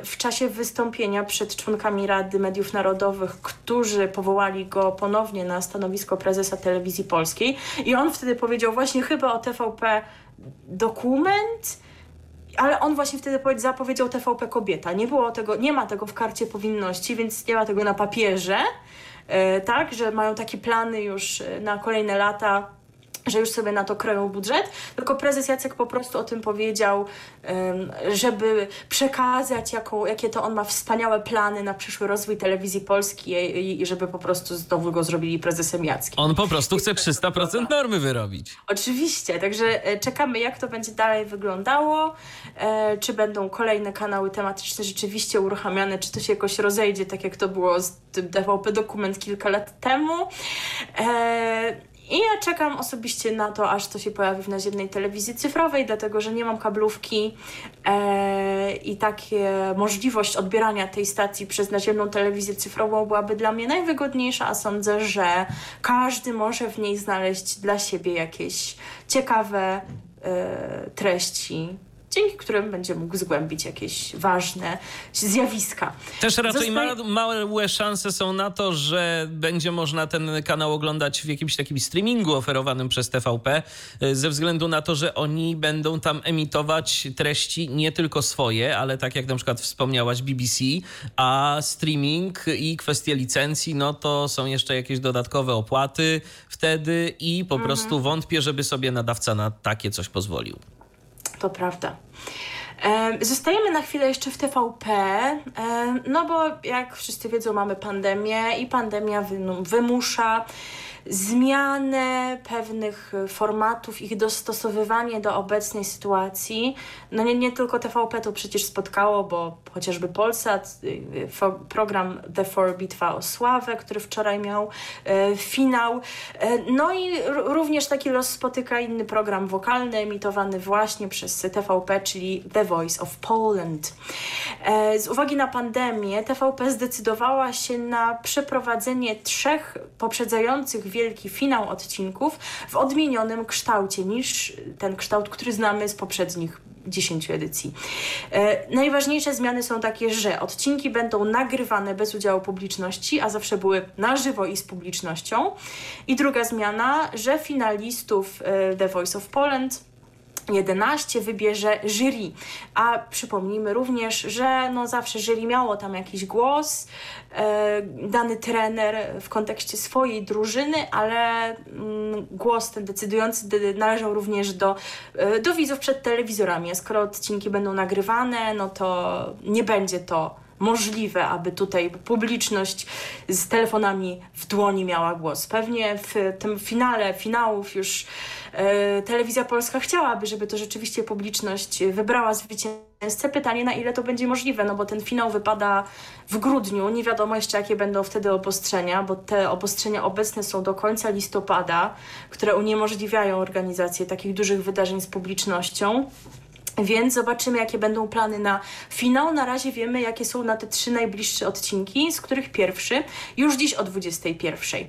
S2: w czasie wystąpienia przed członkami Rady Mediów Narodowych, którzy powołali go ponownie na stanowisko prezesa Telewizji Polskiej i on wtedy powiedział właśnie chyba o TVP dokument ale on właśnie wtedy zapowiedział TVP Kobieta. Nie było tego, nie ma tego w karcie powinności, więc nie ma tego na papierze, e, tak, że mają takie plany już na kolejne lata że już sobie na to kroją budżet, tylko prezes Jacek po prostu o tym powiedział, żeby przekazać, jaką, jakie to on ma wspaniałe plany na przyszły rozwój telewizji polskiej i żeby po prostu znowu go zrobili prezesem Jackiem.
S1: On po prostu chce 300% normy wyrobić.
S2: Oczywiście, także e, czekamy, jak to będzie dalej wyglądało, e, czy będą kolejne kanały tematyczne rzeczywiście uruchamiane, czy to się jakoś rozejdzie, tak jak to było z tym TVP Dokument kilka lat temu. I ja czekam osobiście na to, aż to się pojawi w naziemnej telewizji cyfrowej, dlatego że nie mam kablówki e, i takie możliwość odbierania tej stacji przez naziemną telewizję cyfrową byłaby dla mnie najwygodniejsza, a sądzę, że każdy może w niej znaleźć dla siebie jakieś ciekawe e, treści dzięki którym będzie mógł zgłębić jakieś ważne zjawiska.
S1: Też raczej Zostaje... małe szanse są na to, że będzie można ten kanał oglądać w jakimś takim streamingu oferowanym przez TVP, y, ze względu na to, że oni będą tam emitować treści nie tylko swoje, ale tak jak na przykład wspomniałaś BBC, a streaming i kwestie licencji, no to są jeszcze jakieś dodatkowe opłaty wtedy i po mhm. prostu wątpię, żeby sobie nadawca na takie coś pozwolił
S2: to prawda. Zostajemy na chwilę jeszcze w TVP, no bo jak wszyscy wiedzą, mamy pandemię i pandemia wymusza zmianę pewnych formatów, ich dostosowywanie do obecnej sytuacji. No nie, nie tylko TVP to przecież spotkało, bo chociażby Polsat, y, program The Four Bitwa o Sławę, który wczoraj miał e, finał. E, no i również taki los spotyka inny program wokalny emitowany właśnie przez TVP, czyli The Voice of Poland. E, z uwagi na pandemię TVP zdecydowała się na przeprowadzenie trzech poprzedzających wielki finał odcinków w odmienionym kształcie niż ten kształt, który znamy z poprzednich 10 edycji. E, najważniejsze zmiany są takie, że odcinki będą nagrywane bez udziału publiczności, a zawsze były na żywo i z publicznością. I druga zmiana, że finalistów e, The Voice of Poland 11 wybierze jury. A przypomnijmy również, że no zawsze jury miało tam jakiś głos, e, dany trener w kontekście swojej drużyny, ale mm, głos ten decydujący należał również do, e, do widzów przed telewizorami. A skoro odcinki będą nagrywane, no to nie będzie to możliwe, aby tutaj publiczność z telefonami w dłoni miała głos. Pewnie w tym finale finałów już e, telewizja polska chciałaby, żeby to rzeczywiście publiczność wybrała zwycięzcę. Pytanie, na ile to będzie możliwe, no bo ten finał wypada w grudniu. Nie wiadomo jeszcze, jakie będą wtedy obostrzenia, bo te obostrzenia obecne są do końca listopada, które uniemożliwiają organizację takich dużych wydarzeń z publicznością. Więc zobaczymy, jakie będą plany na finał. Na razie wiemy, jakie są na te trzy najbliższe odcinki, z których pierwszy już dziś o 21.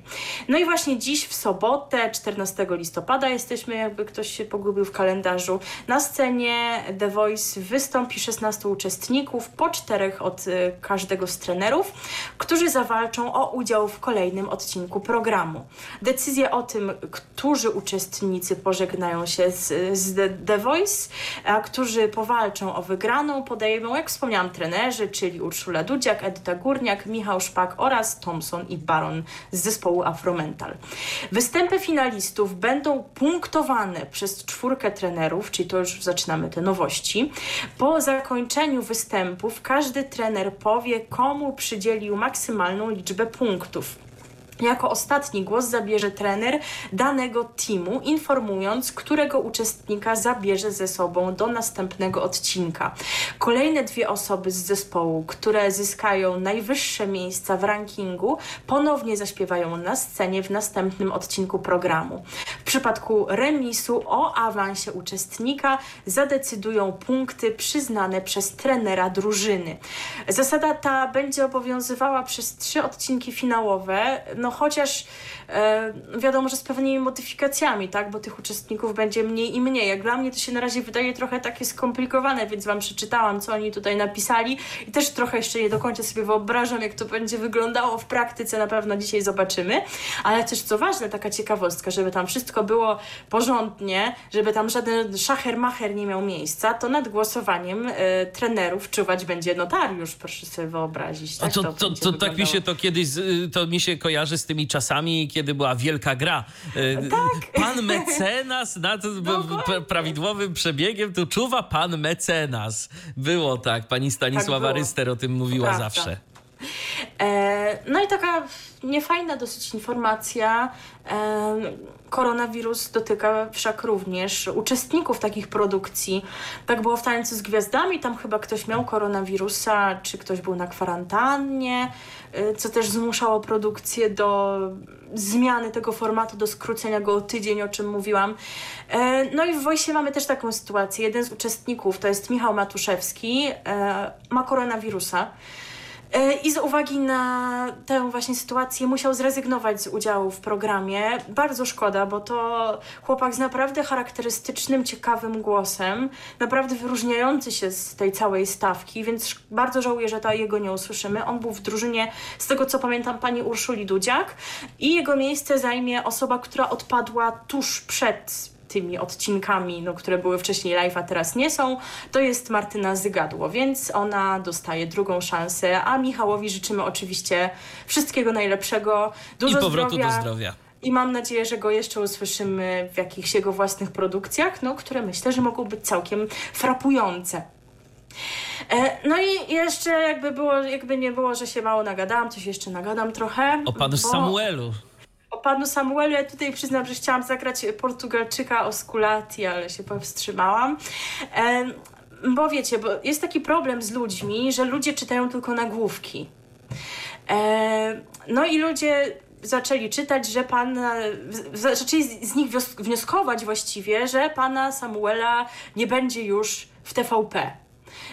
S2: No i właśnie dziś w sobotę, 14 listopada, jesteśmy, jakby ktoś się pogubił w kalendarzu. Na scenie The Voice wystąpi 16 uczestników, po czterech od y, każdego z trenerów, którzy zawalczą o udział w kolejnym odcinku programu. Decyzję o tym, którzy uczestnicy pożegnają się z, z The, Voice, a którzy powalczą o wygraną, podejmą, jak wspomniałam, trenerzy, czyli Urszula Dudziak, Edyta Górniak, Michał Szpak oraz Thompson i Baron z zespołu Afromental. Występy finalistów będą punktowane przez czwórkę trenerów, czyli to już zaczynamy te nowości. Po zakończeniu występów każdy trener powie, komu przydzielił maksymalną liczbę punktów. Jako ostatni głos zabierze trener danego teamu, informując, którego uczestnika zabierze ze sobą do następnego odcinka. Kolejne dwie osoby z zespołu, które zyskają najwyższe miejsca w rankingu, ponownie zaśpiewają na scenie w następnym odcinku programu. W przypadku remisu o awansie uczestnika zadecydują punkty przyznane przez trenera drużyny. Zasada ta będzie obowiązywała przez trzy odcinki finałowe. No chociaż e, wiadomo, że z pewnymi modyfikacjami, tak, bo tych uczestników będzie mniej i mniej. Jak dla mnie to się na razie wydaje trochę takie skomplikowane, więc wam przeczytałam, co oni tutaj napisali. I też trochę jeszcze nie do końca sobie wyobrażam, jak to będzie wyglądało w praktyce, na pewno dzisiaj zobaczymy, ale też co ważne, taka ciekawostka, żeby tam wszystko było porządnie, żeby tam żaden szacher-macher nie miał miejsca, to nad głosowaniem e, trenerów czuwać będzie notariusz, proszę sobie wyobrazić.
S1: Tak, to, to, to, to tak mi się to kiedyś, to mi się kojarzy z tymi czasami, kiedy była wielka gra. E,
S2: tak.
S1: Pan mecenas nad no, prawidłowym przebiegiem, tu czuwa pan mecenas. Było tak, pani Stanisława tak Ryster o tym mówiła zawsze.
S2: E, no i taka niefajna dosyć informacja. E, koronawirus dotyka wszak również uczestników takich produkcji. Tak było w Tańcu z Gwiazdami, tam chyba ktoś miał koronawirusa, czy ktoś był na kwarantannie, e, co też zmuszało produkcję do zmiany tego formatu, do skrócenia go o tydzień, o czym mówiłam. No i w Wojsie mamy też taką sytuację. Jeden z uczestników, to jest Michał Matuszewski, ma koronawirusa. E, I z uwagi na tę właśnie sytuację musiał zrezygnować z udziału w programie. Bardzo szkoda, bo to chłopak z naprawdę charakterystycznym, ciekawym głosem, naprawdę wyróżniający się z tej całej stawki, więc bardzo żałuję, że to jego nie usłyszymy. On był w drużynie, z tego co pamiętam, pani Urszuli Dudziak i jego miejsce zajmie osoba, która odpadła tuż przed tymi odcinkami, no, które były wcześniej live, a teraz nie są, to jest Martyna Zygadło, więc ona dostaje drugą szansę, a Michałowi życzymy oczywiście wszystkiego najlepszego, dużo
S1: I powrotu
S2: zdrowia.
S1: do zdrowia.
S2: I mam nadzieję, że go jeszcze usłyszymy w jakichś jego własnych produkcjach, no, które myślę, że mogą być całkiem frapujące. E, no i jeszcze jakby było, jakby nie było, że się mało nagadałam, coś jeszcze nagadam trochę.
S1: O panu bo... Samuelu
S2: o panu Samuelu, ja tutaj przyznam, że chciałam zagrać Portugalczyka Osculati, ale się powstrzymałam. Bo wiecie, bo jest taki problem z ludźmi, że ludzie czytają tylko nagłówki. No i ludzie zaczęli czytać, że pan, zaczęli z nich wnioskować właściwie, że pana Samuela nie będzie już w TVP.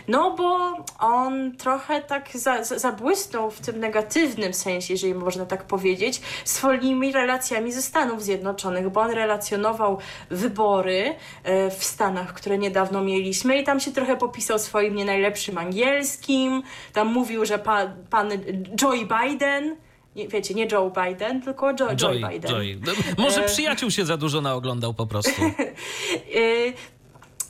S2: No bo on trochę tak za, za, zabłysnął w tym negatywnym sensie, jeżeli można tak powiedzieć, swoimi relacjami ze Stanów Zjednoczonych, bo on relacjonował wybory e, w Stanach, które niedawno mieliśmy i tam się trochę popisał swoim nie najlepszym angielskim, tam mówił, że pa, pan Joe Biden nie, wiecie, nie Joe Biden, tylko Joe, Joy, Joe Biden. Joy.
S1: No, może e, przyjaciół się za dużo naoglądał po prostu.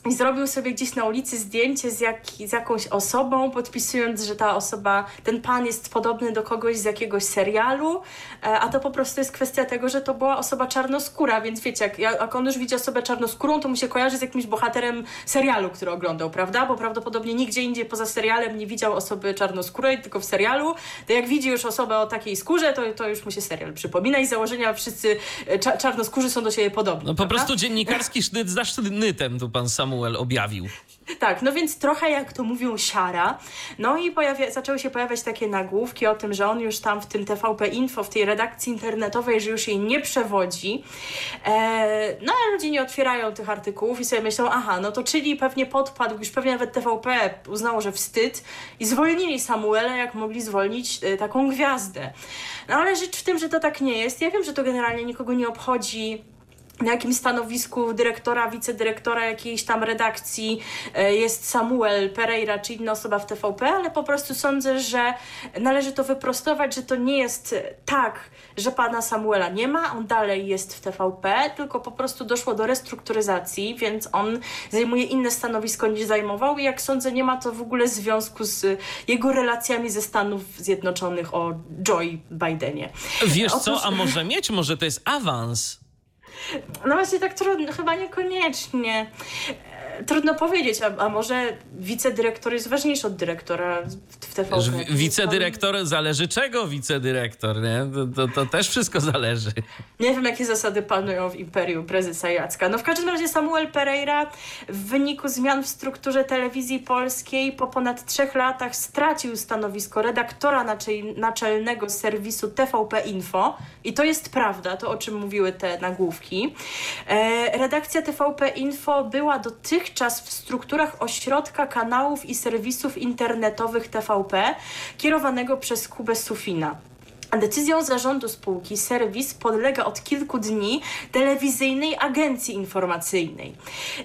S2: I zrobił sobie gdzieś na ulicy zdjęcie z, jak, z jakąś osobą, podpisując, że ta osoba, ten pan jest podobny do kogoś z jakiegoś serialu, e, a to po prostu jest kwestia tego, że to była osoba czarnoskóra, więc wiecie, jak, jak on już widzi osobę czarnoskórą, to mu się kojarzy z jakimś bohaterem serialu, który oglądał, prawda? Bo prawdopodobnie nigdzie indziej poza serialem nie widział osoby czarnoskórej, tylko w serialu. To jak widzi już osobę o takiej skórze, to, to już mu się serial przypomina i założenia wszyscy e, cza czarnoskórzy są do siebie podobni.
S1: No po prawda? prostu dziennikarski sznyt za sznytem tu pan sam Samuel objawił.
S2: Tak, no więc trochę jak to mówią siara. No i pojawia, zaczęły się pojawiać takie nagłówki o tym, że on już tam w tym TVP Info, w tej redakcji internetowej, że już jej nie przewodzi. E, no ale ludzie nie otwierają tych artykułów i sobie myślą, aha, no to czyli pewnie podpadł, już pewnie nawet TVP uznało, że wstyd i zwolnili Samuela, jak mogli zwolnić e, taką gwiazdę. No ale rzecz w tym, że to tak nie jest. Ja wiem, że to generalnie nikogo nie obchodzi na jakim stanowisku dyrektora, wicedyrektora jakiejś tam redakcji e, jest Samuel Pereira czy inna osoba w TVP, ale po prostu sądzę, że należy to wyprostować, że to nie jest tak, że pana Samuela nie ma, on dalej jest w TVP, tylko po prostu doszło do restrukturyzacji, więc on zajmuje inne stanowisko niż zajmował i jak sądzę, nie ma to w ogóle związku z jego relacjami ze Stanów Zjednoczonych o Joe Bidenie.
S1: Wiesz Otóż... co, a może mieć, może to jest awans?
S2: No właśnie tak trudno, chyba niekoniecznie trudno powiedzieć, a, a może wicedyrektor jest ważniejszy od dyrektora w TVP.
S1: Wicedyrektor zależy czego wicedyrektor, nie? To, to, to, też wszystko zależy.
S2: Nie wiem, jakie zasady panują w imperium prezesa Jacka. No w każdym razie Samuel Pereira w wyniku zmian w strukturze telewizji polskiej po ponad trzech latach stracił stanowisko redaktora naczelnego serwisu TVP Info i to jest prawda, to o czym mówiły te nagłówki. E, redakcja TVP Info była dotychczas dotychczas w strukturach ośrodka kanałów i serwisów internetowych TVP kierowanego przez Kubę Sufina. Decyzją zarządu spółki serwis podlega od kilku dni telewizyjnej agencji informacyjnej.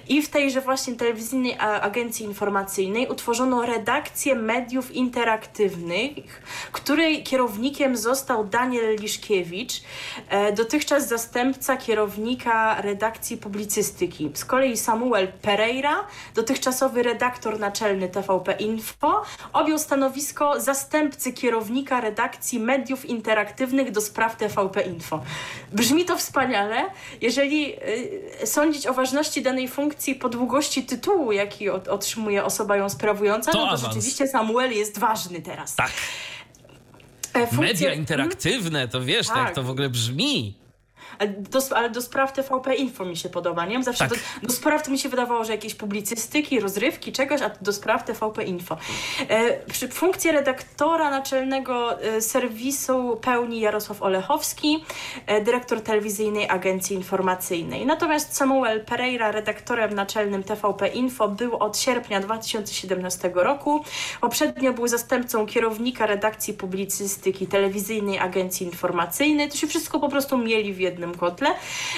S2: I w tejże właśnie telewizyjnej agencji informacyjnej utworzono redakcję mediów interaktywnych, której kierownikiem został Daniel Liszkiewicz, e, dotychczas zastępca kierownika redakcji publicystyki. Z kolei Samuel Pereira, dotychczasowy redaktor naczelny TVP Info, objął stanowisko zastępcy kierownika redakcji mediów interaktywnych interaktywnych do spraw TVP Info. Brzmi to wspaniale. Jeżeli y, sądzić o ważności danej funkcji po długości tytułu, jaki otrzymuje osoba ją sprawująca,
S1: to
S2: no to
S1: awans.
S2: rzeczywiście Samuel jest ważny teraz.
S1: Tak.
S2: E.
S1: Media interaktywne, to wiesz, tak. tak to w ogóle brzmi.
S2: Do, ale do spraw TVP Info mi się podoba, nie? Zawsze tak. do, do, spraw to mi się wydawało, że jakieś publicystyki, rozrywki, czegoś, a do spraw TVP Info. E, przy, funkcję redaktora naczelnego e, serwisu pełni Jarosław Olechowski, e, dyrektor telewizyjnej agencji informacyjnej. Natomiast Samuel Pereira, redaktorem naczelnym TVP Info, był od sierpnia 2017 roku. Poprzednio był zastępcą kierownika redakcji publicystyki telewizyjnej agencji informacyjnej. To się wszystko po prostu mieli w jednym kotle.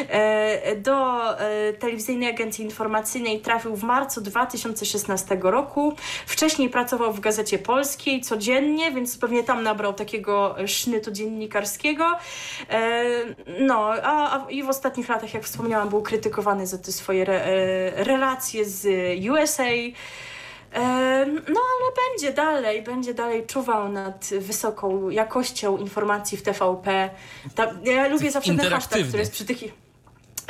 S2: E, do e, telewizyjnej agencji informacyjnej trafił w marcu 2016 roku. Wcześniej pracował w Gazecie Polskiej codziennie, więc pewnie tam nabrał takiego sznytu dziennikarskiego. E, no, a, a i w ostatnich latach, jak wspomniałam, był krytykowany za te swoje re, relacje z USA. No ale będzie dalej, będzie dalej czuwał nad wysoką jakością informacji w TVP. Ta, ja lubię zawsze ten hashtag, który jest przy tych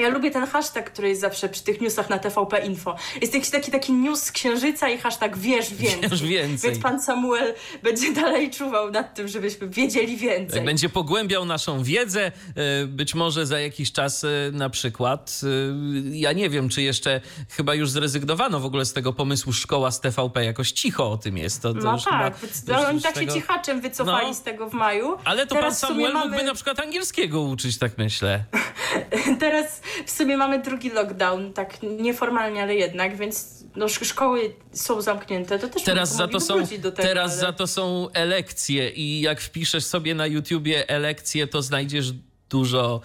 S2: ja lubię ten hashtag, który jest zawsze przy tych newsach na TVP Info. Jest jakiś taki, taki news z księżyca i hashtag wiesz więcej.
S1: Wiesz więcej.
S2: Więc pan Samuel będzie dalej czuwał nad tym, żebyśmy wiedzieli więcej.
S1: Będzie pogłębiał naszą wiedzę. E, być może za jakiś czas e, na przykład, e, ja nie wiem, czy jeszcze chyba już zrezygnowano w ogóle z tego pomysłu szkoła z TVP. Jakoś cicho o tym jest. To, to
S2: no tak,
S1: chyba,
S2: oni tak tego... się cichaczem wycofali no, z tego w maju.
S1: Ale to Teraz pan Samuel mamy... mógłby na przykład angielskiego uczyć, tak myślę.
S2: Teraz w sumie mamy drugi lockdown, tak nieformalnie, ale jednak, więc no, szkoły są zamknięte, to też
S1: teraz za to są
S2: tego,
S1: Teraz
S2: ale...
S1: za to są elekcje i jak wpiszesz sobie na YouTubie elekcje, to znajdziesz dużo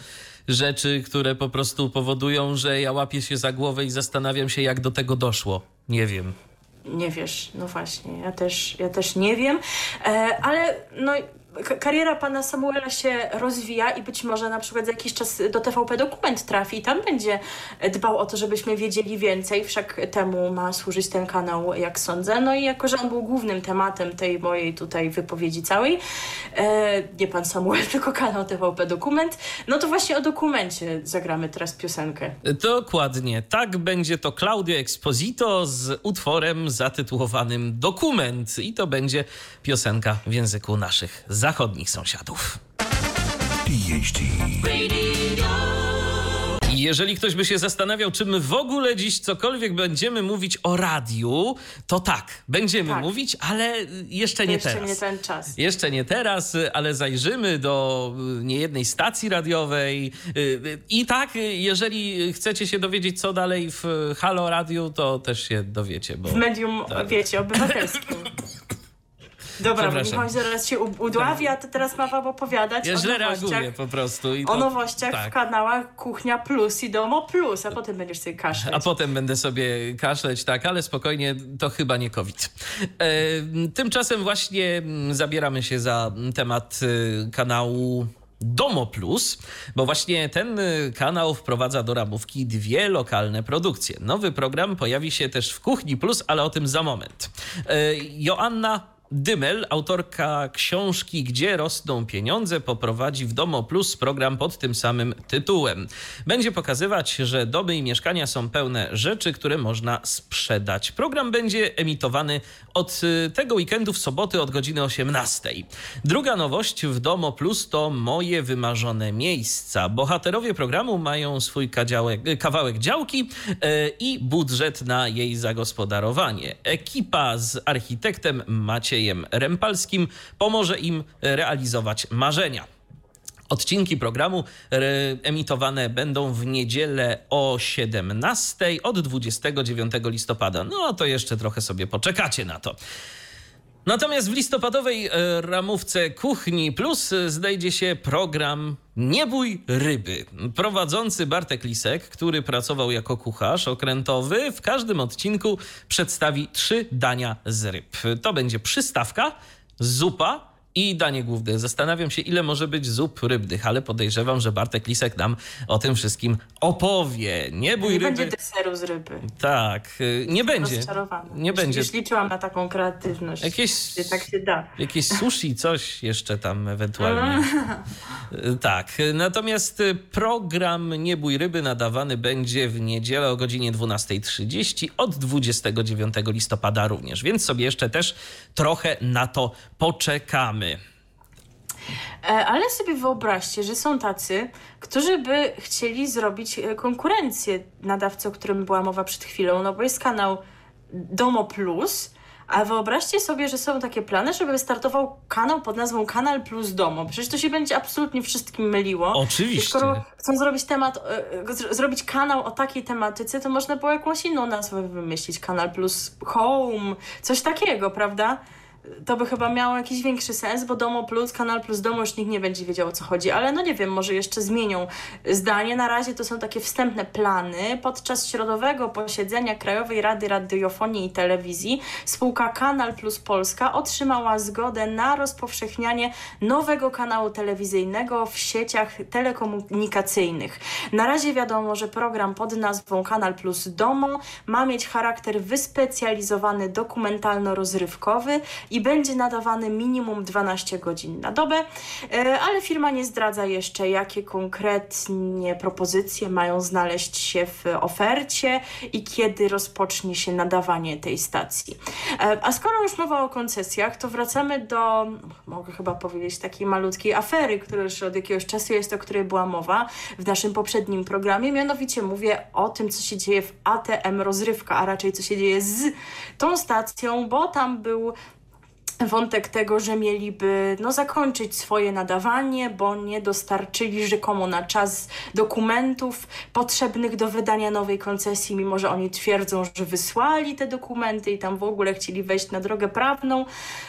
S1: rzeczy, które po prostu powodują, że ja łapię się za głowę i zastanawiam się, jak do tego doszło. Nie wiem.
S2: Nie wiesz, no właśnie, ja też, ja też nie wiem, e, ale no kariera pana Samuela się rozwija i być może na przykład za jakiś czas do TVP dokument trafi i tam będzie dbał o to, żebyśmy wiedzieli więcej, wszak temu ma służyć ten kanał, jak sądzę. No i jako, że on był głównym tematem tej mojej tutaj wypowiedzi całej, e, nie pan Samuel, tylko kanał TVP Dokument, no to właśnie o dokumencie zagramy teraz piosenkę.
S1: Dokładnie. Tak będzie to Claudio Exposito z utworem zatytułowanym Dokument i to będzie piosenka w języku naszych zachodnich sąsiadów. Jeżeli ktoś by się zastanawiał, czy my w ogóle dziś cokolwiek będziemy mówić o radiu, to tak, będziemy tak. mówić, ale jeszcze nie
S2: jeszcze
S1: teraz.
S2: Jeszcze nie ten czas.
S1: Jeszcze nie teraz, ale zajrzymy do niejednej stacji radiowej. I tak, jeżeli chcecie się dowiedzieć, co dalej w Halo Radiu, to też się dowiecie. Bo...
S2: W medium, tak. wiecie, obywatelskim. Dobra, bo Michał zaraz się udławia, to teraz ma wam opowiadać
S1: ja
S2: o
S1: źle reaguję po prostu. I to,
S2: o nowościach tak. w kanałach Kuchnia Plus i Domo Plus, a potem będziesz sobie kaszleć.
S1: A potem będę sobie kaszleć, tak, ale spokojnie, to chyba nie COVID. E, tymczasem właśnie mm, zabieramy się za temat y, kanału Domo Plus, bo właśnie ten y, kanał wprowadza do ramówki dwie lokalne produkcje. Nowy program pojawi się też w Kuchni Plus, ale o tym za moment. E, Joanna Dymel, autorka książki Gdzie rosną pieniądze, poprowadzi w Domo Plus program pod tym samym tytułem. Będzie pokazywać, że domy i mieszkania są pełne rzeczy, które można sprzedać. Program będzie emitowany od y, tego weekendu w soboty od godziny 18. Druga nowość w Domo Plus to Moje wymarzone miejsca. Bohaterowie programu mają swój kawałek, kawałek działki yy, i budżet na jej zagospodarowanie. Ekipa z architektem Macie Maciejem Rempalskim pomoże im realizować marzenia. Odcinki programu emitowane będą w niedzielę o 17 od 29 listopada. No to jeszcze trochę sobie poczekacie na to. Natomiast w listopadowej e, ramówce Kuchni Plus e, znajdzie się program Nie bój ryby. Prowadzący Bartek Lisek, który pracował jako kucharz okrętowy, w każdym odcinku przedstawi trzy dania z ryb. To będzie przystawka, zupa i danie główne. Zastanawiam się, ile może być zup rybnych, ale podejrzewam, że Bartek Lisek nam o tym wszystkim opowie. Nie bój
S2: nie
S1: ryby.
S2: będzie deseru z ryby.
S1: Tak, y, nie będzie.
S2: Rozczarowana.
S1: Nie
S2: już,
S1: będzie.
S2: Już liczyłam na taką kreatywność.
S1: Jakieś,
S2: tak się da.
S1: jakieś sushi, coś jeszcze tam ewentualnie. Y, tak, y, natomiast program Nie bój ryby nadawany będzie w niedzielę o godzinie 12.30 od 29 listopada również, więc sobie jeszcze też trochę na to poczekamy.
S2: E, Ale sobie wyobraźcie, że są tacy, którzy by chcieli zrobić e, konkurencję nadawcy, o którym była mowa przed chwilą, no bo jest kanał Domo Plus, a wyobraźcie sobie, że są takie plany, żeby startował kanał pod nazwą Kanal Plus Domo. Przecież to się będzie absolutnie wszystkim myliło.
S1: Oczywiście.
S2: I skoro chcą zrobić temat, e, zr- zrobić kanał o takiej tematyce, to można było jakąś inną nazwę wymyślić. Kanal Plus Home, coś takiego, prawda? To by chyba miało jakiś większy sens, bo Domo Plus, Kanal Plus Domo już nikt nie będzie wiedział o co chodzi, ale no nie wiem, może jeszcze zmienią zdanie. Na razie to są takie wstępne plany. Podczas środowego posiedzenia Krajowej Rady Radiofonii i Telewizji spółka Kanal Plus Polska otrzymała zgodę na rozpowszechnianie nowego kanału telewizyjnego w sieciach telekomunikacyjnych. Na razie wiadomo, że program pod nazwą Kanal Plus Domo ma mieć charakter wyspecjalizowany dokumentalno-rozrywkowy i będzie nadawany minimum 12 godzin na dobę, e, ale firma nie zdradza jeszcze, jakie konkretnie propozycje mają znaleźć się w ofercie i kiedy rozpocznie się nadawanie tej stacji. E, A skoro już mowa o koncesjach, to wracamy do, mogę chyba powiedzieć, takiej malutkiej afery, która już od jakiegoś czasu jest, o której była mowa w naszym poprzednim programie. Mianowicie mówię o tym, co się dzieje w ATM Rozrywka, a raczej co się dzieje z tą stacją, bo tam był wątek tego, że mieliby no, zakończyć swoje nadawanie, bo nie dostarczyli rzekomo na czas dokumentów potrzebnych do wydania nowej koncesji, mimo że oni twierdzą, że wysłali te dokumenty i tam w ogóle chcieli wejść na drogę prawną.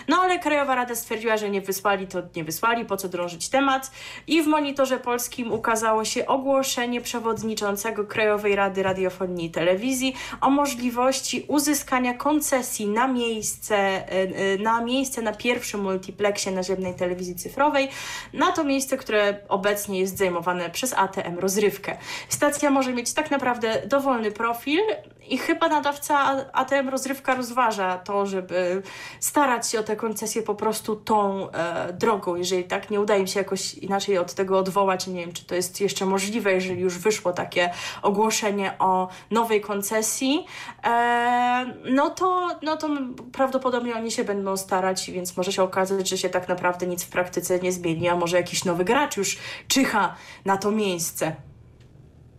S2: No ale Krajowa Rada stwierdziła, że nie wysłali, to nie wysłali, po co drążyć temat. I w monitorze polskim ukazało się ogłoszenie przewodniczącego Krajowej Rady Radiofonii i Telewizji o możliwości uzyskania koncesji na miejsce, e, e, na miejsce na pierwszym multiplexie naziemnej telewizji cyfrowej, na to miejsce, które obecnie jest zajmowane przez ATM Rozrywkę. Stacja może mieć tak naprawdę dowolny profil i chyba nadawca ATM Rozrywka rozważa to, żeby starać się o tę koncesję po prostu tą e, drogą. Jeżeli tak nie uda im się jakoś inaczej od tego odwołać, nie wiem, czy to jest jeszcze możliwe, jeżeli już wyszło takie ogłoszenie o nowej koncesji, e, no, to, no to prawdopodobnie oni się będą starać, więc może się okazać, że się tak naprawdę nic w praktyce nie zmieni, a może jakiś nowy gracz już czyha na to miejsce.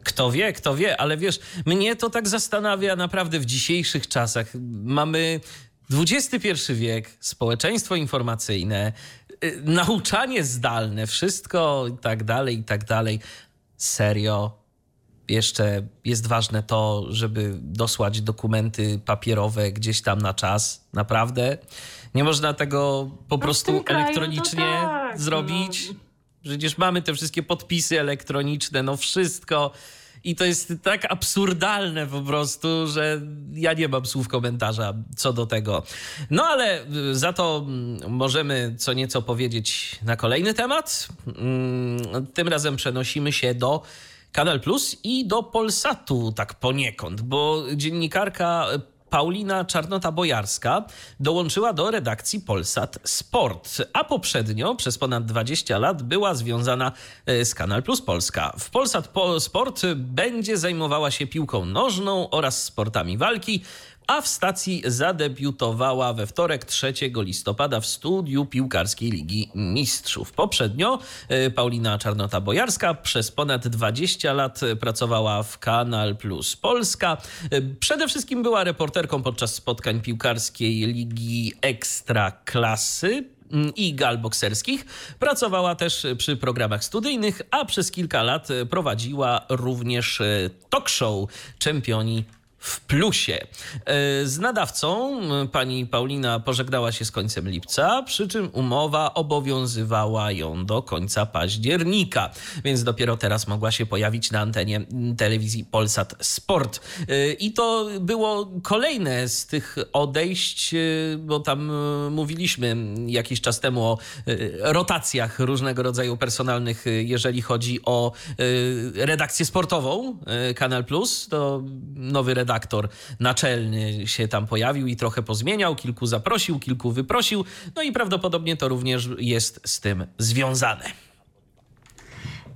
S1: Kto wie, kto wie, ale wiesz, mnie to tak zastanawia naprawdę w dzisiejszych czasach. Mamy XXI wiek, społeczeństwo informacyjne, y, nauczanie zdalne, wszystko i tak dalej, i tak dalej. Serio, jeszcze jest ważne to, żeby dosłać dokumenty papierowe gdzieś tam na czas. Naprawdę. Nie można tego po
S2: No
S1: prostu
S2: kraju to
S1: elektronicznie
S2: tak,
S1: zrobić.
S2: no.
S1: Przecież mamy te wszystkie podpisy elektroniczne, no wszystko. I to jest tak absurdalne po prostu, że ja nie mam słów komentarza co do tego. No ale y, za to mm, możemy co nieco powiedzieć na kolejny temat. Mm, Tym razem przenosimy się do Kanal Plus i do Polsatu tak poniekąd, bo dziennikarka Paulina Czarnota-Bojarska dołączyła do redakcji Polsat Sport, a poprzednio przez ponad 20 lat była związana e, z Kanal Plus Polska. W Polsat po Sport będzie zajmowała się piłką nożną oraz sportami walki, a w stacji zadebiutowała we wtorek 3 listopada w studiu piłkarskiej Ligi Mistrzów. Poprzednio e, Paulina Czarnota-Bojarska przez ponad 20 lat pracowała w Kanal Plus Polska. E, Przede wszystkim była reporterką podczas spotkań piłkarskiej Ligi Ekstraklasy mm, i gal bokserskich. Pracowała też przy programach studyjnych, a przez kilka lat prowadziła również e, talk show Czempioni w plusie. E, z nadawcą pani Paulina pożegnała się z końcem lipca, przy czym umowa obowiązywała ją do końca października, więc dopiero teraz mogła się pojawić na antenie telewizji Polsat Sport. E, I to było kolejne z tych odejść, e, bo tam mówiliśmy jakiś czas temu o rotacjach różnego rodzaju personalnych, jeżeli chodzi o redakcję sportową Kanal Plus. To nowy redaktor redaktor naczelny się tam pojawił i trochę pozmieniał, kilku zaprosił, kilku wyprosił, no i prawdopodobnie to również jest z tym związane.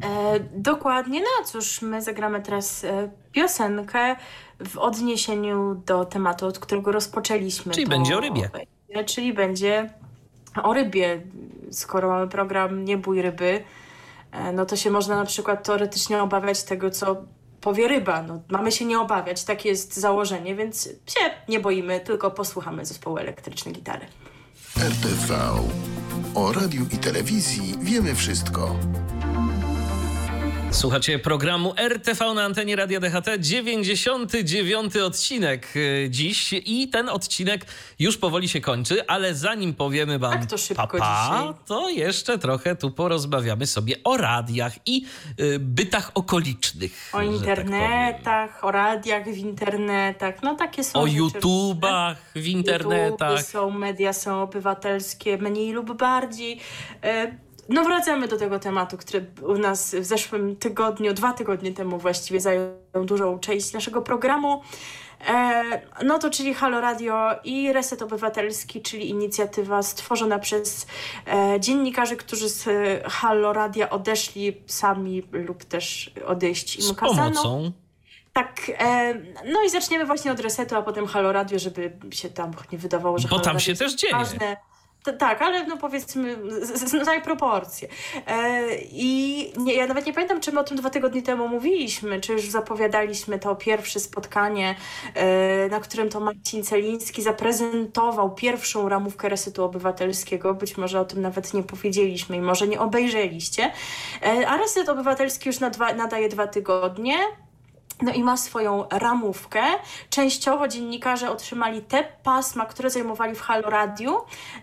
S2: E, dokładnie, no cóż, my zagramy teraz e, piosenkę w odniesieniu do tematu, od którego rozpoczęliśmy.
S1: Czyli to, będzie o rybie.
S2: Czyli będzie o rybie. Skoro mamy program Nie bój ryby, e, no to się można na przykład teoretycznie obawiać tego, co powie ryba. No, mamy się nie obawiać, takie jest założenie, więc się nie boimy, tylko posłuchamy zespołu elektrycznej gitary.
S3: RTV. O radiu i telewizji wiemy wszystko.
S1: Słuchacie programu RTV na antenie Radia DHT, 99 odcinek e, dziś i ten odcinek już powoli się kończy, ale zanim powiemy wam
S2: tak to szybko
S1: papa,
S2: dzisiaj.
S1: to jeszcze trochę tu porozmawiamy sobie o radiach i y, bytach okolicznych.
S2: O tak internetach, tak o radiach w internetach, no takie są
S1: O YouTubach w internetach. YouTube
S2: są, media są obywatelskie, mniej lub bardziej. Y no wracamy do tego tematu, który u nas w zeszłym tygodniu, dwa tygodnie temu właściwie zajął dużą część naszego programu. E, no to czyli Halo Radio i Reset Obywatelski, czyli inicjatywa stworzona przez e, dziennikarzy, którzy z Halo Radia odeszli sami lub też odejść im
S1: z kazano. Pomocą.
S2: Tak, e, no i zaczniemy właśnie od Resetu, a potem Halo Radio, żeby się tam nie wydawało, że
S1: Bo
S2: Halo
S1: tam
S2: Radio
S1: się też dzieje.
S2: Ważne tak, ale no powiedzmy, znaj proporcje. E, I nie, ja nawet nie pamiętam, czy my o tym dwa tygodnie temu mówiliśmy, czy już zapowiadaliśmy to pierwsze spotkanie, e, na którym to Marcin Celiński zaprezentował pierwszą ramówkę Resetu Obywatelskiego. Być może o tym nawet nie powiedzieliśmy i może nie obejrzeliście. E, a Reset Obywatelski już nadaje dwa tygodnie. No i ma swoją ramówkę. Częściowo dziennikarze otrzymali te pasma, które zajmowali w Halo Radiu,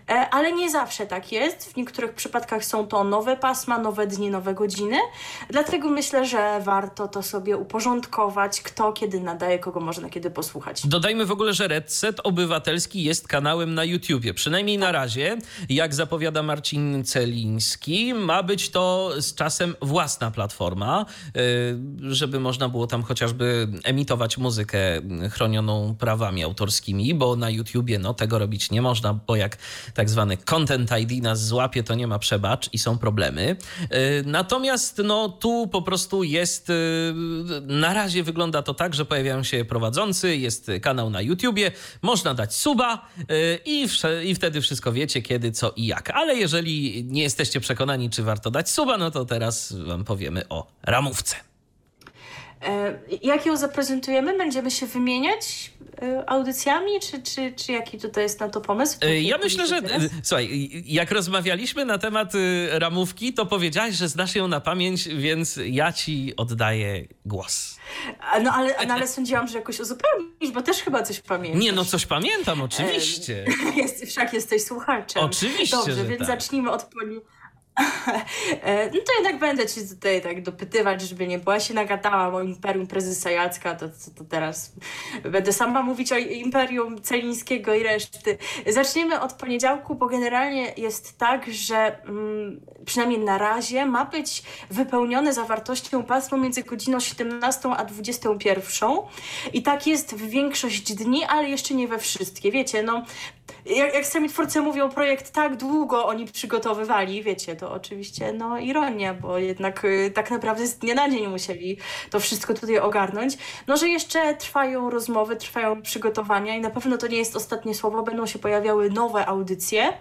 S2: e, ale nie zawsze tak jest. W niektórych przypadkach są to nowe pasma, nowe dni, nowe godziny. Dlatego myślę, że warto to sobie uporządkować, kto kiedy nadaje, kogo można kiedy posłuchać.
S1: Dodajmy w ogóle, że Redset Obywatelski jest kanałem na YouTubie. Przynajmniej na razie, jak zapowiada Marcin Celiński, ma być to z czasem własna platforma, e, żeby można było tam chociaż chociażby emitować muzykę chronioną prawami autorskimi, bo na YouTubie no, tego robić nie można, bo jak tak zwany Content ID nas złapie, to nie ma przebacz i są problemy. Y, natomiast no, tu po prostu jest, y, na razie wygląda to tak, że pojawiają się prowadzący, jest kanał na YouTubie, można dać suba y, i, i wtedy wszystko wiecie, kiedy, co i jak. Ale jeżeli nie jesteście przekonani, czy warto dać suba, no to teraz wam powiemy o ramówce.
S2: E, jak ją zaprezentujemy? Będziemy się wymieniać e, audycjami, czy, czy, czy jaki tutaj jest na to pomysł?
S1: E, ja myślę, że teraz? słuchaj, jak rozmawialiśmy na temat ramówki, to powiedziałaś, że znasz ją na pamięć, więc ja ci oddaję głos.
S2: No ale, no, ale sądziłam, że jakoś uzupełnisz, bo też chyba coś pamiętasz.
S1: Nie, no coś pamiętam, oczywiście.
S2: Jest, wszak jesteś słuchaczem.
S1: Oczywiście,
S2: Dobrze, więc
S1: tak.
S2: zacznijmy od poli no to jednak będę ci tutaj tak dopytywać, żeby nie była się nagadała o Imperium Prezesa Jacka, to, to, to teraz będę sama mówić o Imperium Celińskiego i reszty. Zaczniemy od poniedziałku, bo generalnie jest tak, że mm, przynajmniej na razie ma być wypełnione zawartością pasmo między godziną 17 a 21 i tak jest w większość dni, ale jeszcze nie we wszystkie. Wiecie, no jak, jak sami twórcy mówią, projekt tak długo oni przygotowywali, wiecie, to oczywiście no ironia, bo jednak y, tak naprawdę z dnia na dzień musieli to wszystko tutaj ogarnąć. No, że jeszcze trwają rozmowy, trwają przygotowania i na pewno to nie jest ostatnie słowo, będą się pojawiały nowe audycje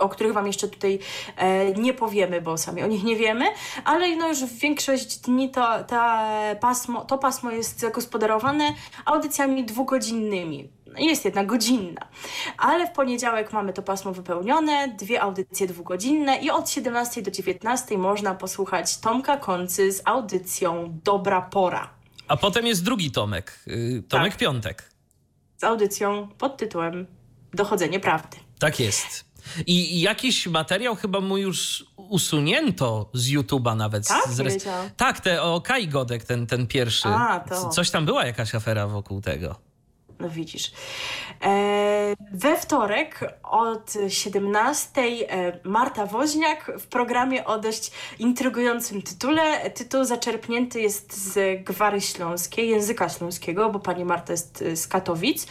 S2: o których Wam jeszcze tutaj e, nie powiemy, bo sami o nich nie wiemy, ale no już w większość dni to, to, pasmo, to pasmo jest zagospodarowane audycjami dwugodzinnymi jest jednak godzinna. Ale w poniedziałek mamy to pasmo wypełnione, dwie audycje dwugodzinne i od 17 do 19 można posłuchać Tomka Koncy z audycją Dobra Pora.
S1: A potem jest drugi Tomek, y, Tomek tak. Piątek.
S2: Z audycją pod tytułem Dochodzenie Prawdy.
S1: Tak jest. I jakiś materiał chyba mu już usunięto z YouTube'a nawet.
S2: Tak,
S1: z tak te o Kai Godek, ten, ten pierwszy. A, to. Coś tam była jakaś afera wokół tego.
S2: No widzisz. E, we wtorek od 17 e, Marta Woźniak w programie o dość intrygującym tytule. Tytuł zaczerpnięty jest z gwary śląskiej, języka śląskiego, bo pani Marta jest e, z Katowic.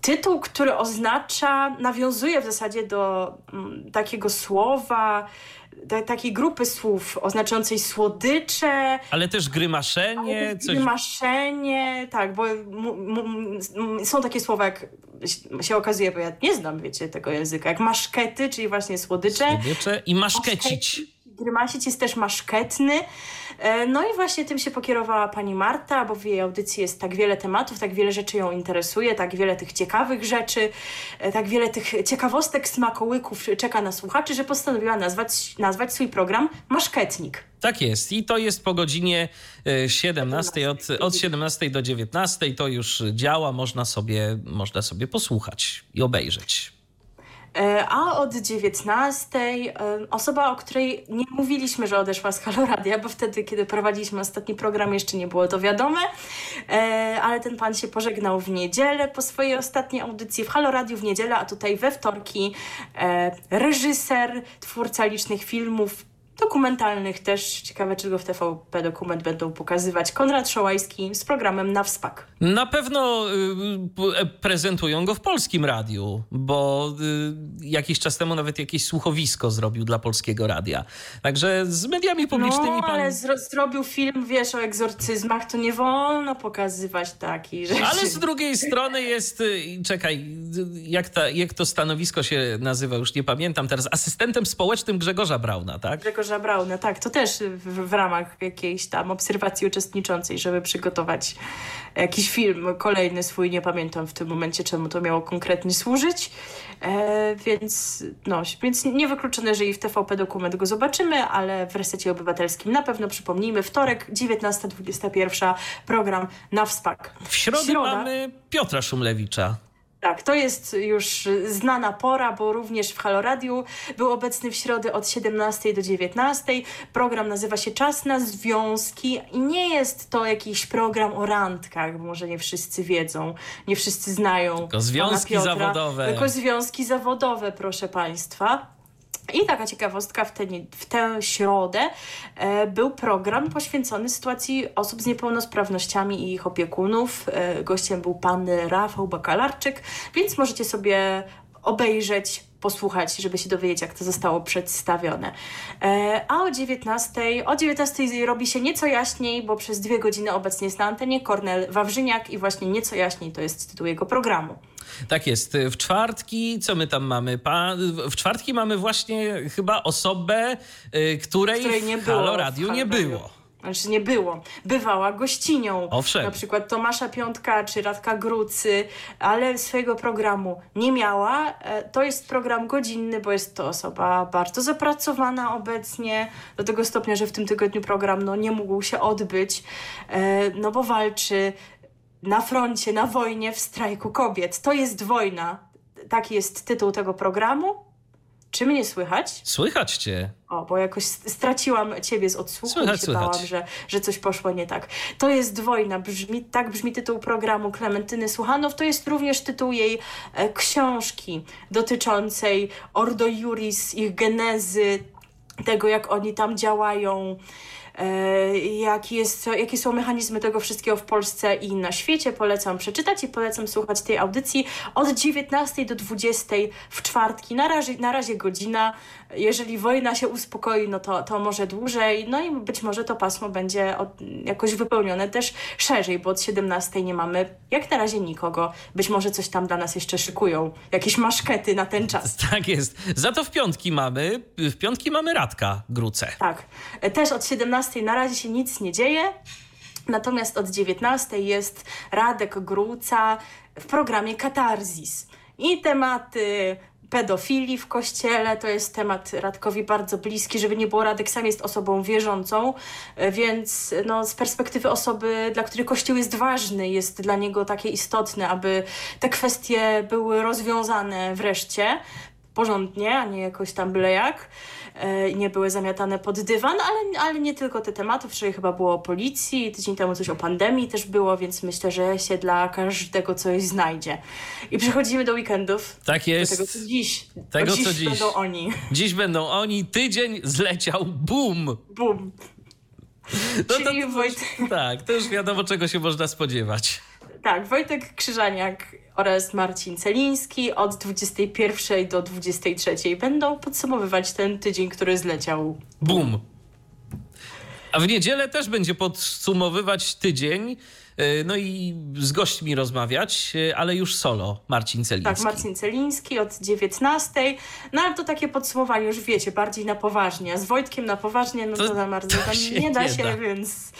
S2: Tytuł, który oznacza, nawiązuje w zasadzie do mm, takiego słowa, takiej grupy słów oznaczającej słodycze.
S1: Ale też grymaszenie.
S2: Ale coś... Grymaszenie, tak, bo są takie słowa, jak się okazuje, bo ja nie znam, wiecie, tego języka, jak maszkety, czyli właśnie słodycze.
S1: Słodycze i maszkecić.
S2: Grymasić jest też maszketny. E, no i właśnie tym się pokierowała pani Marta, bo w jej audycji jest tak wiele tematów, tak wiele rzeczy ją interesuje, tak wiele tych ciekawych rzeczy, e, tak wiele tych ciekawostek, smakołyków czeka na słuchaczy, że postanowiła nazwać, nazwać swój program Maszketnik.
S1: Tak jest i to jest po godzinie 17, e, od, od 17 do 19 to już działa, można sobie, można sobie posłuchać i obejrzeć.
S2: E, a od 19 e, osoba, o której nie mówiliśmy, że odeszła z Haloradia, bo wtedy, kiedy prowadziliśmy ostatni program, jeszcze nie było to wiadome, e, ale ten pan się pożegnał w niedzielę po swojej ostatniej audycji w Haloradiu w niedzielę, a tutaj we wtorki reżyser, twórca licznych filmów, dokumentalnych też. Ciekawe, czy go w TVP Dokument będą pokazywać. Konrad Szołajski z programem Na Wspak.
S1: Na pewno y, y, prezentują go w polskim radiu, bo y, jakiś czas temu nawet jakieś słuchowisko zrobił dla polskiego radia. Także z mediami publicznymi
S2: no,
S1: pan...
S2: ale zro zrobił film, wiesz, o egzorcyzmach, to nie wolno pokazywać takich rzeczy.
S1: Ale z drugiej strony jest, czekaj, jak, ta, jak to stanowisko się nazywa, już nie pamiętam teraz, asystentem społecznym Grzegorza Brauna, tak?
S2: Grzegorz Grzegorza Brauna, tak, to też w, w, ramach jakiejś tam obserwacji uczestniczącej, żeby przygotować jakiś film kolejny swój, nie pamiętam w tym momencie, czemu to miało konkretnie służyć, e, więc no, więc niewykluczone, że i w TVP dokument go zobaczymy, ale w Resecie Obywatelskim na pewno przypomnijmy, wtorek 19.21 program na wspak.
S1: W środę Środa. mamy Piotra Szumlewicza.
S2: Tak, to jest już znana pora, bo również w Halo Radio był obecny w środę od 17 do 19. Program nazywa się Czas na Związki i nie jest to jakiś program o randkach, może nie wszyscy wiedzą, nie wszyscy znają.
S1: Tylko związki Piotra, zawodowe.
S2: Tylko związki zawodowe, proszę Państwa. I taka ciekawostka, w, te, w tę środę e, był program poświęcony sytuacji osób z niepełnosprawnościami i ich opiekunów. E, gościem był pan Rafał Bakalarczyk, więc możecie sobie obejrzeć posłuchać, żeby się dowiedzieć, jak to zostało przedstawione. E, a o 19, o 19 robi się nieco jaśniej, bo przez dwie godziny obecnie jest na antenie Kornel Wawrzyniak i właśnie nieco jaśniej to jest tytuł jego programu.
S1: Tak jest. W czwartki, co my tam mamy? w czwartki mamy właśnie chyba osobę, y, której, której nie w Halo Radiu nie było.
S2: Znaczy nie było. Bywała gościnią.
S1: Owszem.
S2: Na przykład Tomasza Piątka czy Radka Grucy, ale swojego programu nie miała. E, to jest program godzinny, bo jest to osoba bardzo zapracowana obecnie, do tego stopnia, że w tym tygodniu program no, nie mógł się odbyć, e, no bo walczy na froncie, na wojnie, w strajku kobiet. To jest wojna. Taki jest tytuł tego programu. Czy mnie słychać?
S1: Słychać cię.
S2: O, bo jakoś straciłam ciebie z odsłuchu słychać, i się słychać. bałam, że, że coś poszło nie tak. To jest wojna. Brzmi, tak brzmi tytuł programu Klementyny Słuchanow. To jest również tytuł jej e, książki dotyczącej Ordo Juris, ich genezy, tego jak oni tam działają. E, jaki jest, jakie są mechanizmy tego wszystkiego w Polsce i na świecie. Polecam przeczytać i polecam słuchać tej audycji od 19 do 20 w czwartki. Na razie, na razie godzina. Jeżeli wojna się uspokoi, no to, to może dłużej. No i być może to pasmo będzie od, jakoś wypełnione też szerzej, bo od 17 nie mamy jak na razie nikogo. Być może coś tam dla nas jeszcze szykują. Jakieś maszkety na ten czas.
S1: Tak jest. Za to w piątki mamy, w piątki mamy Radka Gruce.
S2: Tak. Też od 17 18 na razie się nic nie dzieje. Natomiast od 19 jest Radek Gruca w programie Katarzis. I tematy pedofilii w kościele. To jest temat Radkowi bardzo bliski, żeby nie było, Radek sam jest osobą wierzącą, e, więc no, z perspektywy osoby, dla której kościół jest ważny, jest dla niego takie istotne, aby te kwestie były rozwiązane wreszcie porządnie, a nie jakoś tam byle jak. E, nie były zamiatane pod dywan, ale, ale nie tylko te tematy. Wczoraj chyba było o policji, tydzień temu coś o pandemii też było, więc myślę, że się dla każdego coś znajdzie. I przechodzimy do weekendów.
S1: Tak jest.
S2: Do tego, co dziś.
S1: Tego,
S2: dziś
S1: co dziś.
S2: będą oni.
S1: Dziś będą oni. Tydzień zleciał. Bum!
S2: Bum.
S1: No
S2: Czyli
S1: to,
S2: Wojtek...
S1: Tak, to już wiadomo, czego się można spodziewać.
S2: Tak, Wojtek Krzyżaniak oraz Marcin Celiński od 21 do 23 będą podsumowywać ten tydzień, który zleciał.
S1: Bum. A w niedzielę też będzie podsumowywać tydzień. Y, No i z gośćmi rozmawiać, y, ale już solo Marcin Celiński.
S2: Tak, Marcin Celiński od 19. No ale to takie podsumowanie, już wiecie, bardziej na poważnie. Z Wojtkiem na poważnie, no to,
S1: To
S2: za bardzo tam
S1: się,
S2: nie da
S1: nie
S2: się,
S1: da.
S2: więc.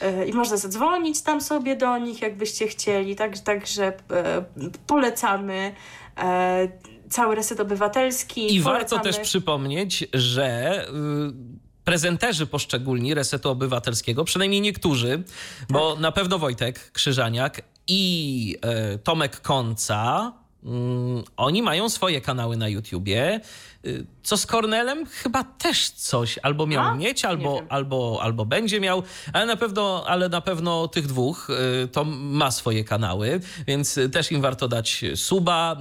S2: e, I można zadzwonić tam sobie do nich, jakbyście chcieli. Tak, także e, polecamy. E, cały reset obywatelski.
S1: I warto
S2: polecamy.
S1: też przypomnieć, że y, prezenterzy poszczególni Resetu Obywatelskiego, przynajmniej niektórzy, bo
S2: Tak.
S1: na pewno Wojtek Krzyżaniak i e, Tomek Konca, mm, oni mają swoje kanały na YouTubie. Y, Co z Kornelem? Chyba też coś albo miał
S2: A?
S1: mieć,
S2: Nie
S1: albo, albo, albo będzie miał, ale na pewno, ale na pewno tych dwóch y, to ma swoje kanały, więc y, też im warto dać suba.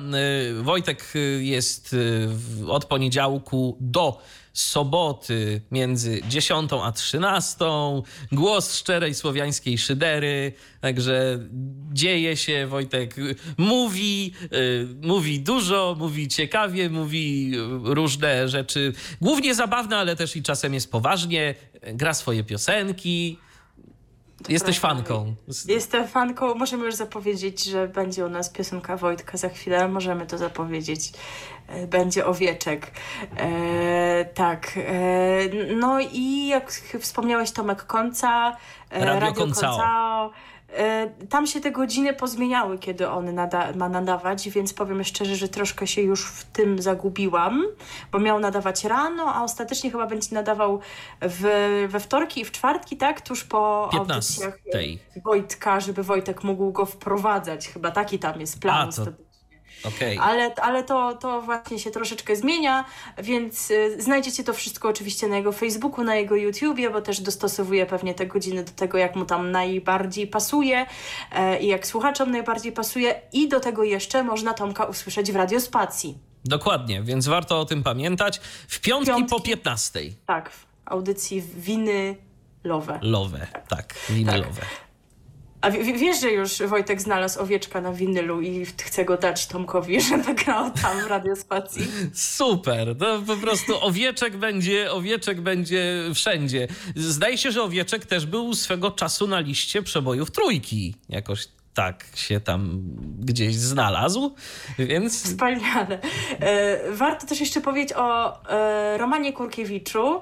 S1: Y, Wojtek y, jest y, od poniedziałku do soboty między 10 a 13. Głos szczerej słowiańskiej szydery. Także dzieje się, Wojtek mówi, y, mówi dużo, mówi ciekawie, mówi y, różne rzeczy, głównie zabawne, ale też i czasem jest poważnie. Gra swoje piosenki. Jesteś
S2: prawda.
S1: fanką.
S2: Jestem fanką. Możemy już zapowiedzieć, że będzie u nas piosenka Wojtka za chwilę. Możemy to zapowiedzieć. E, Będzie owieczek. E, tak. E, no i jak wspomniałeś, Tomek Konca, e,
S1: Radio Koncao.
S2: Koncao. E, Tam się te godziny pozmieniały, kiedy on nada ma nadawać, więc powiem szczerze, że troszkę się już w tym zagubiłam, bo miał nadawać rano, a ostatecznie chyba będzie nadawał w, we wtorki i w czwartki, tak? Tuż po
S1: 15.
S2: audycjach. Wojtka, żeby Wojtek mógł go wprowadzać. Chyba taki tam jest plan.
S1: A, to- Okej.
S2: Ale, ale to, to właśnie się troszeczkę zmienia, więc y, znajdziecie to wszystko oczywiście na jego Facebooku, na jego YouTubie, bo też dostosowuje pewnie te godziny do tego, jak mu tam najbardziej pasuje e, i jak słuchaczom najbardziej pasuje. I do tego jeszcze można Tomka usłyszeć w radiospacji.
S1: Dokładnie, więc warto o tym pamiętać. W piątki,
S2: Piątki.
S1: po 15.
S2: Tak, w audycji Winy Lowe.
S1: Lowe, tak, winylowe.
S2: A w, w- wiesz, że już Wojtek znalazł owieczka na winylu i chce go dać Tomkowi, żeby grał tam w radiospacji.
S1: Super, to po prostu owieczek będzie, owieczek będzie wszędzie. Zdaje się, że owieczek też był swego czasu na liście przebojów trójki. Jakoś tak się tam gdzieś znalazł, więc
S2: Wspaniale. E, warto też jeszcze powiedzieć o e, Romanie Kurkiewiczu,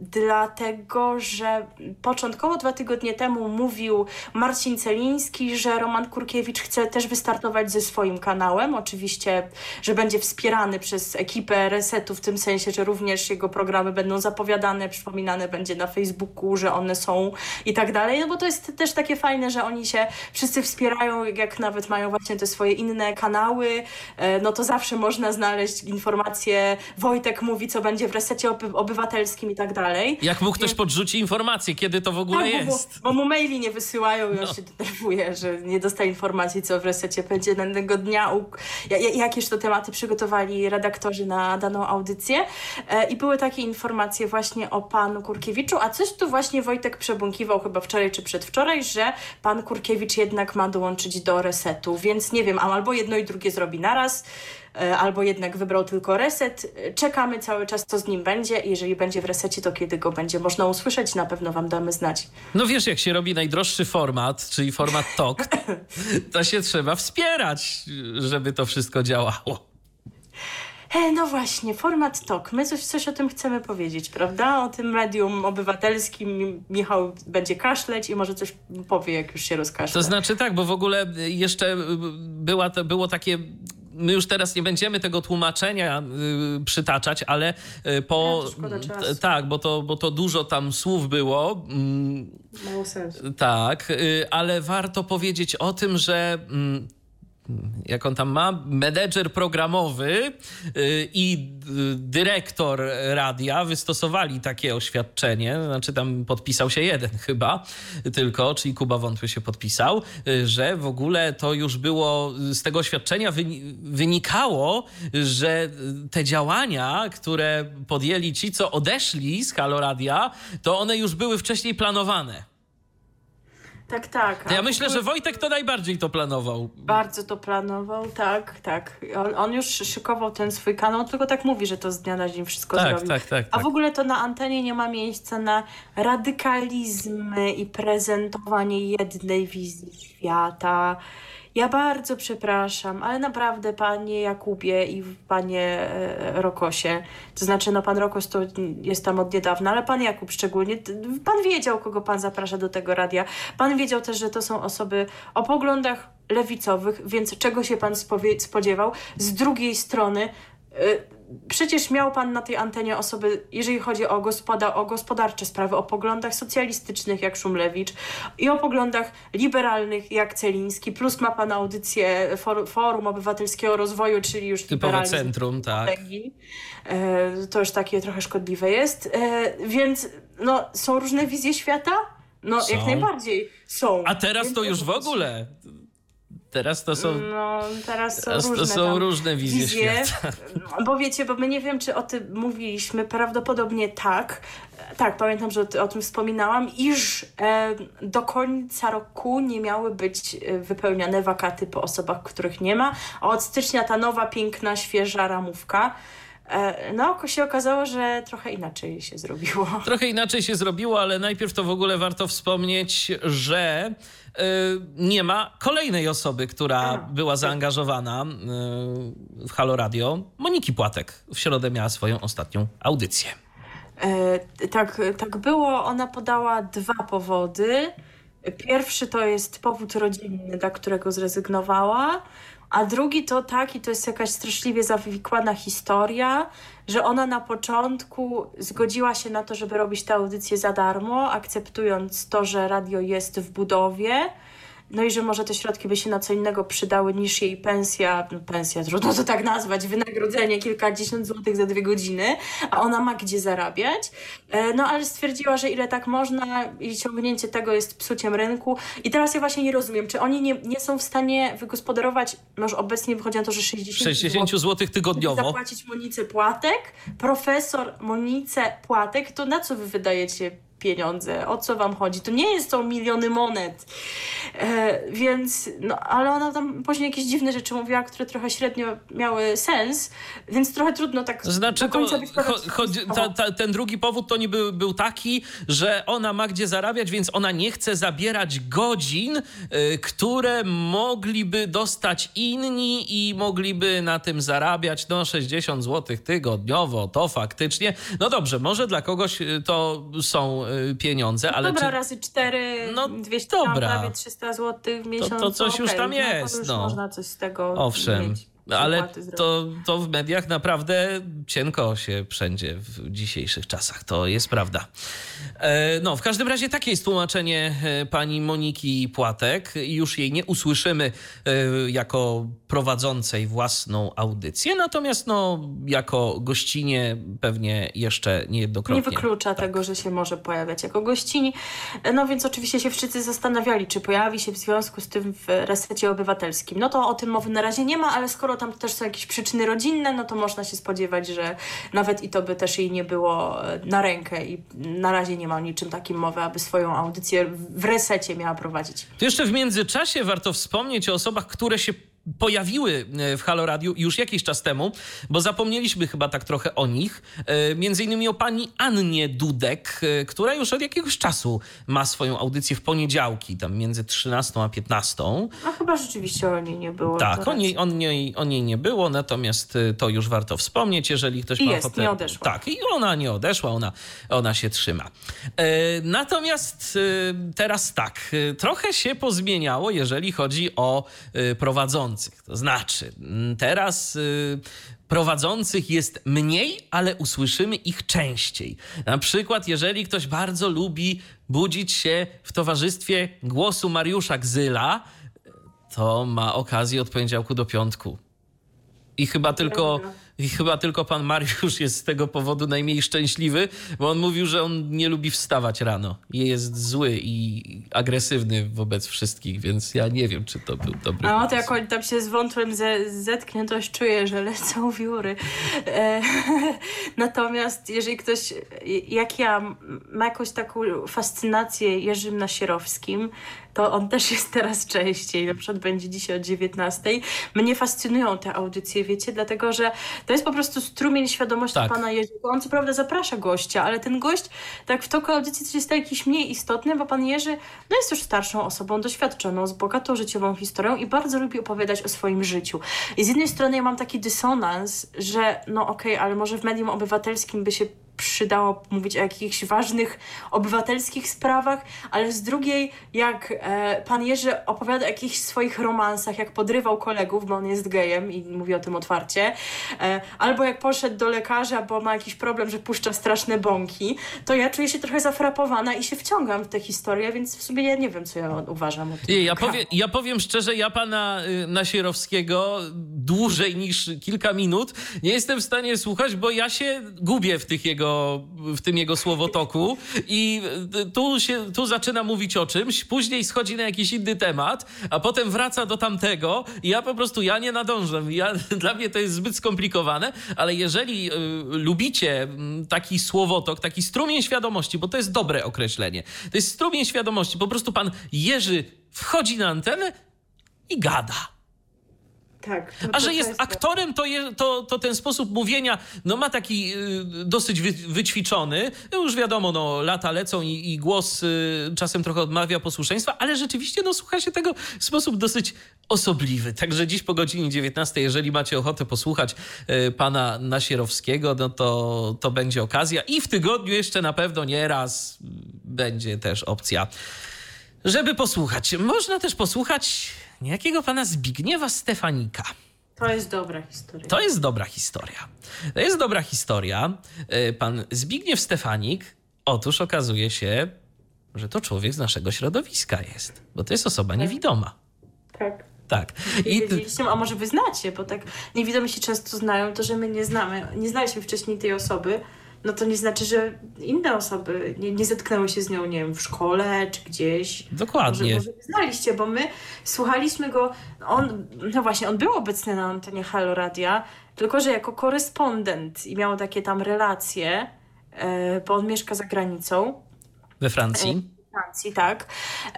S2: dlatego że początkowo dwa tygodnie temu mówił Marcin Celiński, że Roman Kurkiewicz chce też wystartować ze swoim kanałem. Oczywiście, że będzie wspierany przez ekipę Resetu, w tym sensie, że również jego programy będą zapowiadane, przypominane będzie na Facebooku, że one są i tak dalej. No bo to jest też takie fajne, że oni się wszyscy wspierają, jak nawet mają właśnie te swoje inne kanały, e, no to zawsze można znaleźć informacje, Wojtek mówi, co będzie w resecie oby- obywatelskim i tak dalej.
S1: jak mu ktoś podrzuci informację, kiedy to w ogóle
S2: Tak, bo,
S1: jest.
S2: bo mu maili nie wysyłają i on się denerwuje, że nie dostaje informacji, co w resecie będzie danego dnia. U... ja- ja- Jakież to tematy przygotowali redaktorzy na daną audycję. E, I były takie informacje właśnie o panu Kurkiewiczu, a coś tu właśnie Wojtek przebąkiwał chyba wczoraj czy przedwczoraj, że pan Kurkiewicz jednak ma dołączyć do resetu, więc nie wiem, albo jedno i drugie zrobi naraz, albo jednak wybrał tylko reset. E, Czekamy cały czas, co z nim będzie. Jeżeli będzie w resecie, to kiedy go będzie można usłyszeć, na pewno wam damy znać.
S1: No wiesz, jak się robi najdroższy format, czyli format TOK, to się trzeba wspierać, żeby to wszystko działało.
S2: E, no właśnie, format TOK. My coś, coś o tym chcemy powiedzieć, prawda? O tym medium obywatelskim. Michał będzie kaszleć i może coś powie, jak już się rozkaszle.
S1: To znaczy tak, bo w ogóle jeszcze była to, było takie my już teraz nie będziemy tego tłumaczenia y, przytaczać, ale y, po.
S2: Ja,
S1: tak, bo to, bo to dużo tam słów było.
S2: Mm, Mało sensu.
S1: Tak, y, ale warto powiedzieć o tym, że. Mm, jak on tam ma, menedżer programowy y, i y, dyrektor radia wystosowali takie oświadczenie, znaczy tam podpisał się jeden chyba tylko, czyli Kuba Wątły się podpisał, y, że w ogóle to już było, z tego oświadczenia wynikało, że te działania, które podjęli ci, co odeszli z Halo Radia, to one już były wcześniej planowane.
S2: Tak, tak.
S1: Ja myślę, że Wojtek to najbardziej to planował.
S2: Bardzo to planował, tak, tak. On, on, już szykował ten swój kanał, tylko tak mówi, że to z dnia na dzień wszystko
S1: tak,
S2: zrobił.
S1: Tak, tak,
S2: A
S1: tak.
S2: w ogóle to na antenie nie ma miejsca na radykalizmy i prezentowanie jednej wizji świata. Ja bardzo przepraszam, ale naprawdę panie Jakubie i panie e, Rokosie, to znaczy no pan Rokos to jest tam od niedawna, ale pan Jakub szczególnie, pan wiedział, kogo pan zaprasza do tego radia. Pan wiedział też, że to są osoby o poglądach lewicowych, więc czego się pan spodziewał? Z drugiej strony e, przecież miał pan na tej antenie osoby, jeżeli chodzi o, gospoda, o gospodarcze sprawy, o poglądach socjalistycznych jak Szumlewicz i o poglądach liberalnych jak Celiński, plus ma pan audycję For, Forum Obywatelskiego Rozwoju, czyli już
S1: Typowe centrum, tak.
S2: E, to już takie trochę szkodliwe jest. E, więc no, są różne wizje świata? No, są. jak najbardziej są.
S1: A teraz to już w ogóle. Teraz to są.
S2: No, teraz są teraz różne,
S1: to są różne wizje, wizje świata.
S2: Bo wiecie, bo my nie wiem, czy o tym mówiliśmy, prawdopodobnie tak. Tak, pamiętam, że o tym wspominałam, iż e, do końca roku nie miały być e, wypełniane wakaty po osobach, których nie ma, a od stycznia ta nowa, piękna, świeża ramówka. E, no, się okazało, że trochę inaczej się zrobiło.
S1: Trochę inaczej się zrobiło, ale najpierw to w ogóle warto wspomnieć, że y, nie ma kolejnej osoby, która A, była tak. zaangażowana y, w Halo Radio. Moniki Płatek w środę miała swoją ostatnią audycję.
S2: E, tak, tak było. Ona podała dwa powody. Pierwszy to jest powód rodzinny, dla którego zrezygnowała. A drugi to taki, to jest jakaś straszliwie zawikłana historia, że ona na początku zgodziła się na to, żeby robić tę audycję za darmo, akceptując to, że radio jest w budowie no i że może te środki by się na co innego przydały niż jej pensja, no pensja, trudno to tak nazwać, wynagrodzenie kilkadziesiąt złotych za dwie godziny, a ona ma gdzie zarabiać. E, no ale stwierdziła, że ile tak można i ciągnięcie tego jest psuciem rynku. I teraz ja właśnie nie rozumiem, czy oni nie, nie są w stanie wygospodarować, może obecnie wychodzi na to, że 60,
S1: 60 zł tygodniowo.
S2: Zapłacić Monice Płatek, profesor Monice Płatek, to na co wy wydajecie pieniądze, o co wam chodzi. To nie jest to miliony monet. E, więc, no, ale ona tam później jakieś dziwne rzeczy mówiła, które trochę średnio miały sens, więc trochę trudno tak
S1: znaczy,
S2: do końca
S1: to, ta, ta, Ten drugi powód to nie był, taki, że ona ma gdzie zarabiać, więc ona nie chce zabierać godzin, y, które mogliby dostać inni i mogliby na tym zarabiać no 60 zł tygodniowo. To faktycznie, no dobrze, może dla kogoś y, to są Y, pieniądze, ale...
S2: Dobra,
S1: czy...
S2: razy 4, no, 200, dobra. prawie 300 zł w miesiąc.
S1: To, to coś okay, już tam jest.
S2: No, no. można coś z tego
S1: Owszem.
S2: mieć.
S1: Ale to, to w mediach naprawdę cienko się wszędzie w dzisiejszych czasach. To jest prawda. E, no, w każdym razie takie jest tłumaczenie e, pani Moniki Płatek. Już jej nie usłyszymy e, jako prowadzącej własną audycję, natomiast no, jako gościnie pewnie jeszcze niejednokrotnie.
S2: Nie wyklucza tak. tego, że się może pojawiać jako gościni. No więc oczywiście się wszyscy zastanawiali, czy pojawi się w związku z tym w resecie obywatelskim. No to o tym mowy na razie nie ma, ale skoro tam też są jakieś przyczyny rodzinne, no to można się spodziewać, że nawet i to by też jej nie było e, na rękę i na razie nie ma o niczym takim mowy, aby swoją audycję w resecie miała prowadzić.
S1: To jeszcze w międzyczasie warto wspomnieć o osobach, które się pojawiły e, w Halo Radio już jakiś czas temu, bo zapomnieliśmy chyba tak trochę o nich. E, między innymi o pani Annie Dudek, e, która już od jakiegoś czasu ma swoją audycję w poniedziałki, tam między 13 a 15.
S2: A chyba rzeczywiście o niej nie było.
S1: Tak, o niej, o, niej, o niej nie było, natomiast to już warto wspomnieć, jeżeli ktoś
S2: I
S1: ma
S2: jest,
S1: ochotę.
S2: nie odeszła.
S1: Tak, i ona nie odeszła, ona, ona się trzyma. Natomiast teraz tak, trochę się pozmieniało, jeżeli chodzi o prowadzących prowadzących. To znaczy, mm, teraz y, prowadzących jest mniej, ale usłyszymy ich częściej. Na przykład, jeżeli ktoś bardzo lubi budzić się w towarzystwie głosu Mariusza Gzyla, to ma okazję od poniedziałku do piątku. I chyba tylko. I chyba tylko pan Mariusz jest z tego powodu najmniej szczęśliwy, bo on mówił, że on nie lubi wstawać rano. Jest zły i agresywny wobec wszystkich, więc ja nie wiem, czy to był dobry
S2: A to jak on tam się z wątłem ze, zetknie, to już czuję, że lecą wióry. E, natomiast jeżeli ktoś, jak ja, ma jakąś taką fascynację Jerzym Nasierowskim, to on też jest teraz częściej, na przykład będzie dzisiaj o 19. Mnie fascynują te audycje, wiecie, dlatego że to jest po prostu strumień świadomości tak. pana Jerzego. On co prawda zaprasza gościa, ale ten gość tak w toku audycji coś jest jakiś mniej istotny, bo pan Jerzy no jest już starszą osobą, doświadczoną, z bogatą życiową historią i bardzo lubi opowiadać o swoim życiu. I z jednej strony ja mam taki dysonans, że no okej, okay, ale może w medium obywatelskim by się przydało mówić o jakichś ważnych obywatelskich sprawach, ale z drugiej, jak e, pan Jerzy opowiada o jakichś swoich romansach, jak podrywał kolegów, bo on jest gejem i mówi o tym otwarcie, e, albo jak poszedł do lekarza, bo ma jakiś problem, że puszcza straszne bąki, to ja czuję się trochę zafrapowana i się wciągam w tę historię, więc w sumie ja nie wiem, co ja uważam o tym.
S1: Ja, powie, ja powiem szczerze, ja pana y, Nasierowskiego dłużej niż kilka minut nie jestem w stanie słuchać, bo ja się gubię w tych jego w tym jego słowotoku i tu, się, tu zaczyna mówić o czymś, później schodzi na jakiś inny temat, a potem wraca do tamtego i ja po prostu, ja nie nadążam. Ja, dla mnie to jest zbyt skomplikowane, ale jeżeli y, lubicie taki słowotok, taki strumień świadomości, bo to jest dobre określenie, to jest strumień świadomości, po prostu pan Jerzy wchodzi na antenę i gada.
S2: Tak,
S1: to, A że jest, aktorem, to, je, to, to ten sposób mówienia no, ma taki y, dosyć wy, wyćwiczony. No, już wiadomo, no, lata lecą i, i głos y, czasem trochę odmawia posłuszeństwa, ale rzeczywiście no, słucha się tego w sposób dosyć osobliwy. Także dziś po godzinie 19, jeżeli macie ochotę posłuchać y, pana Nasierowskiego, no to, to będzie okazja. I w tygodniu jeszcze na pewno nie raz będzie też opcja, żeby posłuchać. Można też posłuchać niejakiego pana Zbigniewa Stefanika.
S2: To jest dobra historia.
S1: To jest dobra historia. To jest dobra historia. E, pan Zbigniew Stefanik, otóż okazuje się, że to człowiek z naszego środowiska jest, bo to jest osoba tak. niewidoma.
S2: Tak.
S1: Tak.
S2: I a może wy znacie, bo tak niewidomi się często znają, to że my nie znamy, nie znaliśmy wcześniej tej osoby, no to nie znaczy, że inne osoby nie, nie zetknęły się z nią, nie wiem, w szkole czy gdzieś.
S1: Dokładnie.
S2: Może, może znaliście, bo my słuchaliśmy go, on, no właśnie, on był obecny na antenie Halo Radia, tylko że jako korespondent i miał takie tam relacje, e, bo on mieszka za granicą.
S1: We Francji?
S2: Tak.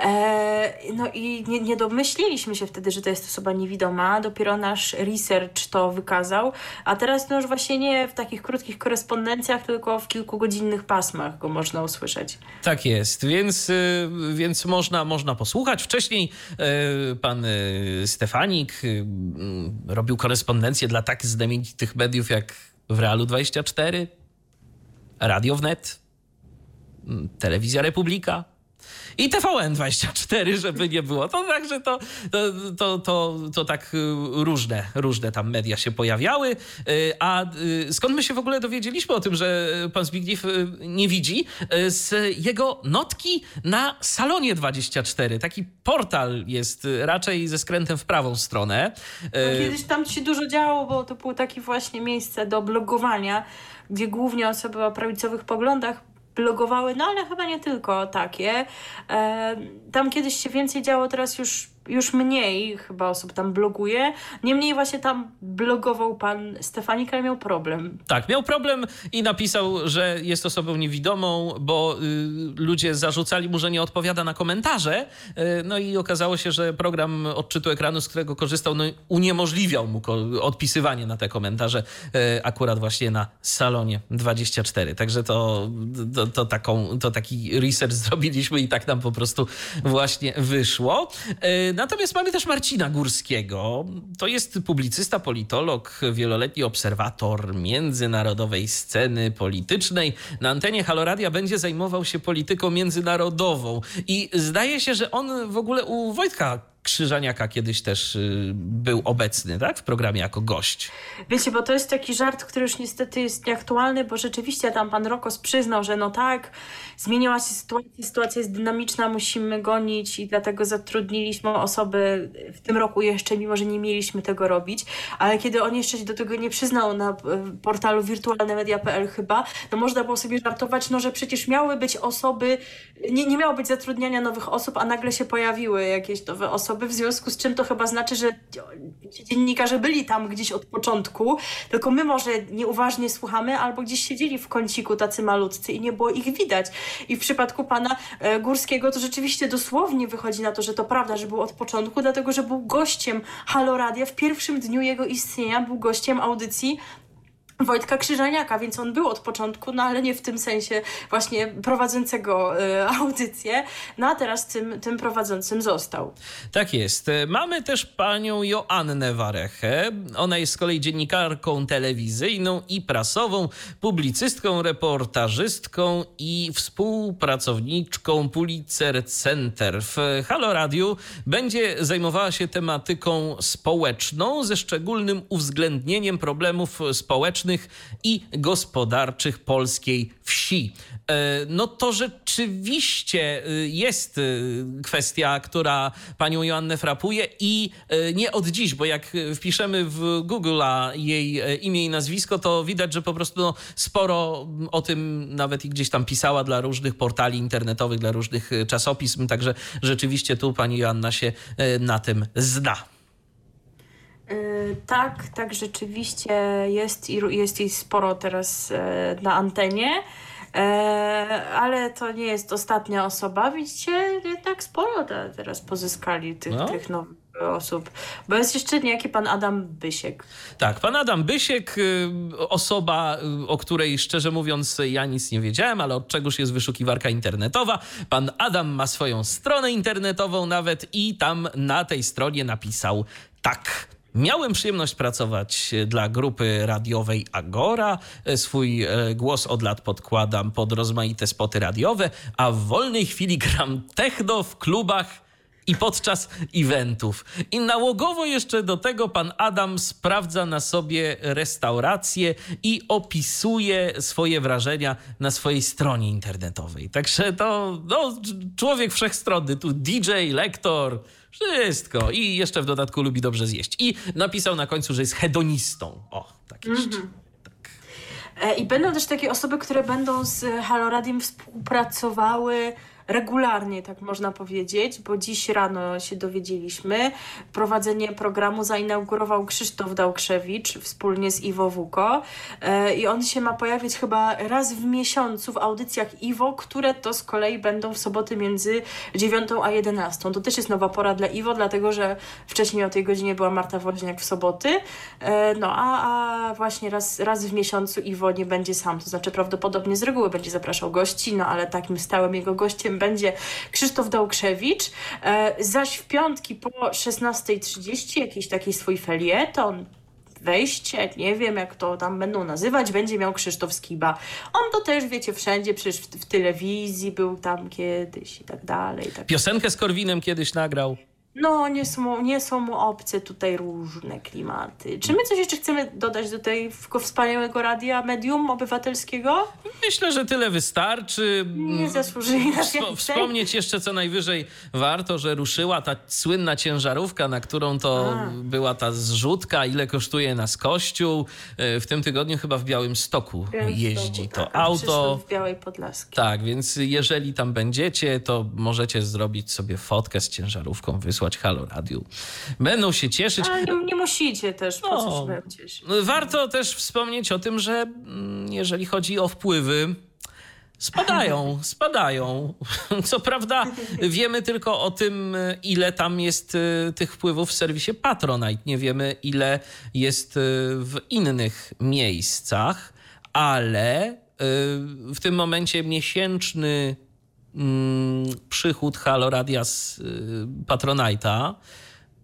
S2: E, no i nie, nie domyśliliśmy się wtedy, że to jest osoba niewidoma. Dopiero nasz research to wykazał. A teraz no już właśnie nie w takich krótkich korespondencjach, tylko w kilkugodzinnych pasmach go można usłyszeć.
S1: Tak jest, więc, y, więc można, można posłuchać. Wcześniej y, pan y, Stefanik robił korespondencję dla tak znamienitych mediów jak w Realu 24, Radio Wnet, Telewizja Republika, i TVN24, żeby nie było. To także to, to, to, to, to tak y, różne, różne tam media się pojawiały. Y, a y, skąd my się w ogóle dowiedzieliśmy o tym, że pan Zbigniew nie widzi? Z jego notki na Salonie 24. Taki portal jest raczej ze skrętem w prawą stronę.
S2: No, kiedyś tam się dużo działo, bo to było takie właśnie miejsce do blogowania, gdzie głównie osoby o prawicowych poglądach blogowały, no ale chyba nie tylko takie. E, tam kiedyś się więcej działo, teraz już już mniej chyba osób tam bloguje. Niemniej właśnie tam blogował pan Stefanik, ale miał problem.
S1: Tak, miał problem i napisał, że jest osobą niewidomą, bo y, ludzie zarzucali mu, że nie odpowiada na komentarze. Y, no i okazało się, że program odczytu ekranu, z którego korzystał, no, uniemożliwiał mu odpisywanie na te komentarze y, akurat właśnie na salonie 24. Także to, to, to, taką, to taki research zrobiliśmy i tak nam po prostu właśnie wyszło. Y, Natomiast mamy też Marcina Górskiego. To jest publicysta, politolog, wieloletni obserwator międzynarodowej sceny politycznej. Na antenie Haloradia będzie zajmował się polityką międzynarodową. I zdaje się, że on w ogóle u Wojtka Krzyżaniaka kiedyś też y, był obecny, tak? W programie jako gość.
S2: Wiecie, bo to jest taki żart, który już niestety jest nieaktualny, bo rzeczywiście tam pan Rokos przyznał, że no tak, zmieniła się sytuacja, sytuacja jest dynamiczna, musimy gonić i dlatego zatrudniliśmy osoby w tym roku jeszcze, mimo że nie mieliśmy tego robić, ale kiedy on jeszcze się do tego nie przyznał na e, portalu wirtualnemedia.pl chyba, no można było sobie żartować, no że przecież miały być osoby, nie, nie miało być zatrudniania nowych osób, a nagle się pojawiły jakieś nowe osoby, w związku z czym to chyba znaczy, że dziennikarze byli tam gdzieś od początku, tylko my może nieuważnie słuchamy, albo gdzieś siedzieli w kąciku tacy malutcy i nie było ich widać. I w przypadku pana e, Górskiego to rzeczywiście dosłownie wychodzi na to, że to prawda, że był od początku, dlatego że był gościem Halo Radia w pierwszym dniu jego istnienia, był gościem audycji Wojtka Krzyżaniaka, więc on był od początku, no ale nie w tym sensie właśnie prowadzącego y, audycję, no a teraz tym, tym prowadzącym został.
S1: Tak jest. Mamy też panią Joannę Warechę. Ona jest z kolei dziennikarką telewizyjną i prasową, publicystką, reportażystką i współpracowniczką Pulitzer Center. W Halo Radiu będzie zajmowała się tematyką społeczną ze szczególnym uwzględnieniem problemów społecznych i gospodarczych polskiej wsi. E, no to rzeczywiście y, jest y, kwestia, która panią Joannę frapuje i nie od dziś, bo jak wpiszemy w Google'a jej e, imię i nazwisko, to widać, że po prostu no, sporo o tym nawet i gdzieś tam pisała dla różnych portali internetowych, dla różnych czasopism, także rzeczywiście tu pani Joanna się e, na tym zna.
S2: Yy, tak, tak rzeczywiście jest i jest jej sporo teraz e, na antenie. E, ale to nie jest ostatnia osoba. Widzicie, tak sporo teraz pozyskali tych, no. tych nowych osób. Bo jest jeszcze niejaki pan Adam Bysiek.
S1: Tak, pan Adam Bysiek, y, osoba, y, o której szczerze mówiąc ja nic nie wiedziałem, ale od czegoż jest wyszukiwarka internetowa. Pan Adam ma swoją stronę internetową nawet i tam na tej stronie napisał tak. Miałem przyjemność pracować e, dla grupy radiowej Agora. E, swój e, głos od lat podkładam pod rozmaite spoty radiowe, a w wolnej chwili gram techno w klubach i podczas eventów. I nałogowo jeszcze do tego pan Adam sprawdza na sobie restaurację i opisuje swoje wrażenia na swojej stronie internetowej. Także to no, człowiek wszechstronny, tu DJ, lektor, wszystko. I jeszcze w dodatku lubi dobrze zjeść. I napisał na końcu, że jest hedonistą. O, tak jeszcze. Mm -hmm.
S2: I będą też takie osoby, które będą z Haloradiem współpracowały regularnie, tak można powiedzieć, bo dziś rano się dowiedzieliśmy. Prowadzenie programu zainaugurował Krzysztof Dałkrzewicz wspólnie z Iwo Wuko e, i on się ma pojawić chyba raz w miesiącu w audycjach Iwo, które to z kolei będą w soboty między 9 a 11. To też jest nowa pora dla Iwo, dlatego że wcześniej o tej godzinie była Marta Woźniak w soboty, e, no a, a właśnie raz, raz w miesiącu Iwo nie będzie sam, to znaczy prawdopodobnie z reguły będzie zapraszał gości, no ale takim stałym jego gościem będzie Krzysztof Dałkrzewicz, e, zaś w piątki po 16.30 jakiś taki swój felieton, wejście, nie wiem jak to tam będą nazywać, będzie miał Krzysztof Skiba. On to też, wiecie, wszędzie, przecież w, w telewizji był tam kiedyś i tak dalej. Tak.
S1: Piosenkę z Korwinem kiedyś nagrał.
S2: No, nie są, nie są mu obce tutaj różne klimaty. Czy my coś jeszcze chcemy dodać do tego wspaniałego radia medium obywatelskiego?
S1: Myślę, że tyle wystarczy.
S2: Nie zasłużyli na
S1: Wsp- Wspomnieć jeszcze co najwyżej warto, że ruszyła ta słynna ciężarówka, na którą to A. była ta zrzutka, ile kosztuje nas kościół. E, w tym tygodniu chyba w Białym Stoku jeździ Stoku, to tak, auto.
S2: w Białej Podlaskiej.
S1: Tak, więc jeżeli tam będziecie, to możecie zrobić sobie fotkę z ciężarówką, wysłać wysłać Halo Radiu. Będą się cieszyć.
S2: Ale nie, nie musicie też, no,
S1: Warto też wspomnieć o tym, że mm, jeżeli chodzi o wpływy, spadają, spadają. Co prawda wiemy tylko o tym, ile tam jest y, tych wpływów w serwisie Patronite. Nie wiemy, ile jest y, w innych miejscach, ale y, w tym momencie miesięczny przychód Halo Radia z y, Patronite'a,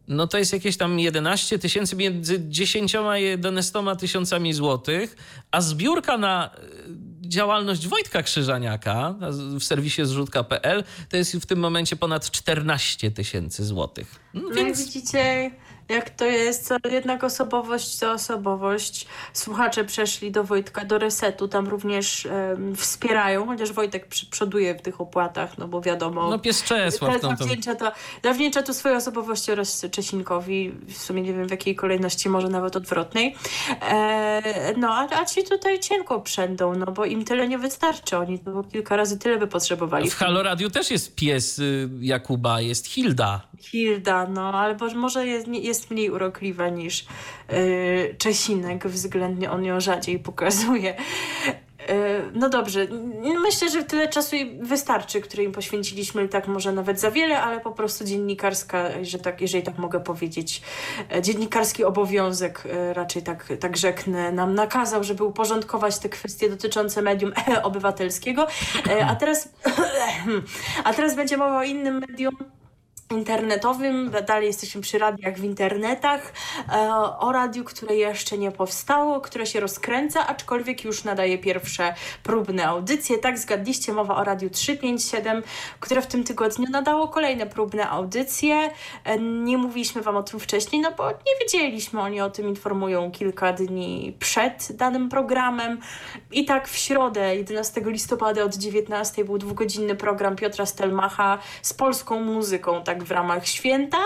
S1: no to jest jakieś tam 11 tysięcy, między 10 a 11 tysiącami złotych, a zbiórka na y, działalność Wojtka Krzyżaniaka w serwisie zrzutka.pl to jest w tym momencie ponad 14 tysięcy złotych.
S2: No, no więc... widzicie, jak to jest, jednak osobowość to osobowość. Słuchacze przeszli do Wojtka, do resetu, tam również um, wspierają, chociaż Wojtek przoduje w tych opłatach, no bo wiadomo.
S1: No pies Czesław.
S2: No, zawdzięcza, to, zawdzięcza to swojej osobowości oraz Czesinkowi, w sumie nie wiem w jakiej kolejności, może nawet odwrotnej. E, no, a, a ci tutaj cienko przędą, no bo im tyle nie wystarczy, oni to kilka razy tyle by potrzebowali.
S1: W Halo Radio też jest pies y, Jakuba, jest Hilda.
S2: Hilda, no, albo może jest, jest mniej urokliwa niż yy, Czesinek, względnie on ją rzadziej pokazuje. Yy, no dobrze, myślę, że tyle czasu wystarczy, który im poświęciliśmy, tak może nawet za wiele, ale po prostu dziennikarska, że tak, jeżeli tak mogę powiedzieć, e, dziennikarski obowiązek, e, raczej tak, tak rzeknę, nam nakazał, żeby uporządkować te kwestie dotyczące medium obywatelskiego. A teraz, a teraz będzie mowa o innym medium, internetowym, dalej jesteśmy przy radiach w internetach, e, o radiu, które jeszcze nie powstało, które się rozkręca, aczkolwiek już nadaje pierwsze próbne audycje. Tak, zgadliście, mowa o Radiu 357, które w tym tygodniu nadało kolejne próbne audycje. E, nie mówiliśmy Wam o tym wcześniej, no bo nie wiedzieliśmy, oni o tym informują kilka dni przed danym programem. I tak w środę, 11 listopada od 19 był dwugodzinny program Piotra Stelmacha z polską muzyką, tak tak w ramach święta,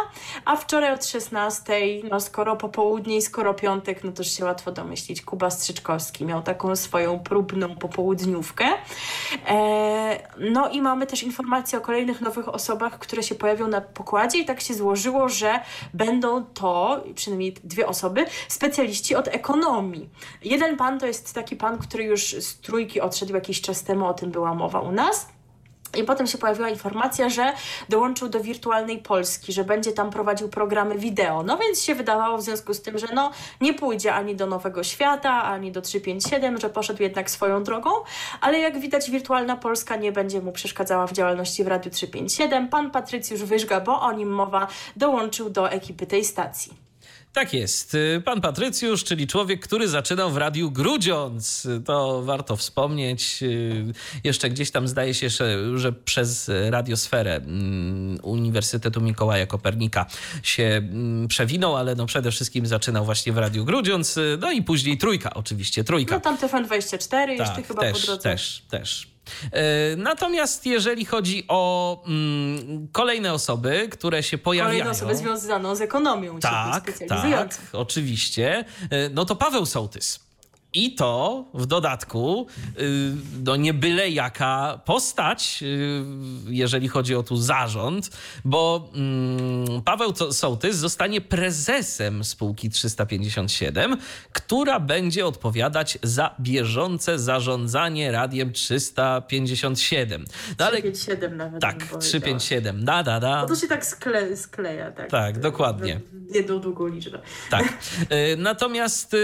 S2: a wczoraj od 16, no skoro popołudnie i skoro piątek, no to się łatwo domyślić, Kuba Strzyczkowski miał taką swoją próbną popołudniówkę. E, no i mamy też informacje o kolejnych nowych osobach, które się pojawią na pokładzie i tak się złożyło, że będą to, przynajmniej dwie osoby, specjaliści od ekonomii. Jeden pan to jest taki pan, który już z trójki odszedł jakiś czas temu, o tym była mowa u nas. I potem się pojawiła informacja, że dołączył do Wirtualnej Polski, że będzie tam prowadził programy wideo. No więc się wydawało w związku z tym, że no nie pójdzie ani do Nowego Świata, ani do 357, że poszedł jednak swoją drogą, ale jak widać Wirtualna Polska nie będzie mu przeszkadzała w działalności w Radiu 357. Pan Patrycjusz Wyżga, bo o nim mowa, dołączył do ekipy tej stacji.
S1: Tak jest. Pan Patrycjusz, czyli człowiek, który zaczynał w Radiu Grudziądz. To warto wspomnieć. Jeszcze gdzieś tam zdaje się, że, że przez radiosferę mm, Uniwersytetu Mikołaja Kopernika się mm, przewinął, ale no przede wszystkim zaczynał właśnie w Radiu Grudziądz. No i później trójka, oczywiście, trójka.
S2: No tam TFN24 tak, jeszcze chyba
S1: też,
S2: po drodze.
S1: Też, też. E, natomiast jeżeli chodzi o mm, kolejne osoby, które się pojawiają...
S2: Kolejne osoby związane z ekonomią.
S1: Tak, tak, oczywiście. E, no to Paweł Sołtys. I to w dodatku, y, no nie byle jaka postać, y, jeżeli chodzi o tu zarząd, bo mm, Paweł Sołtys zostanie prezesem spółki 357, która będzie odpowiadać za bieżące zarządzanie radiem 357.
S2: No, ale, 357 nawet.
S1: Tak, 357, da, da, da.
S2: No to się tak skle, skleja. Tak,
S1: tak dokładnie.
S2: Jedną długą liczbę.
S1: Tak. Y, natomiast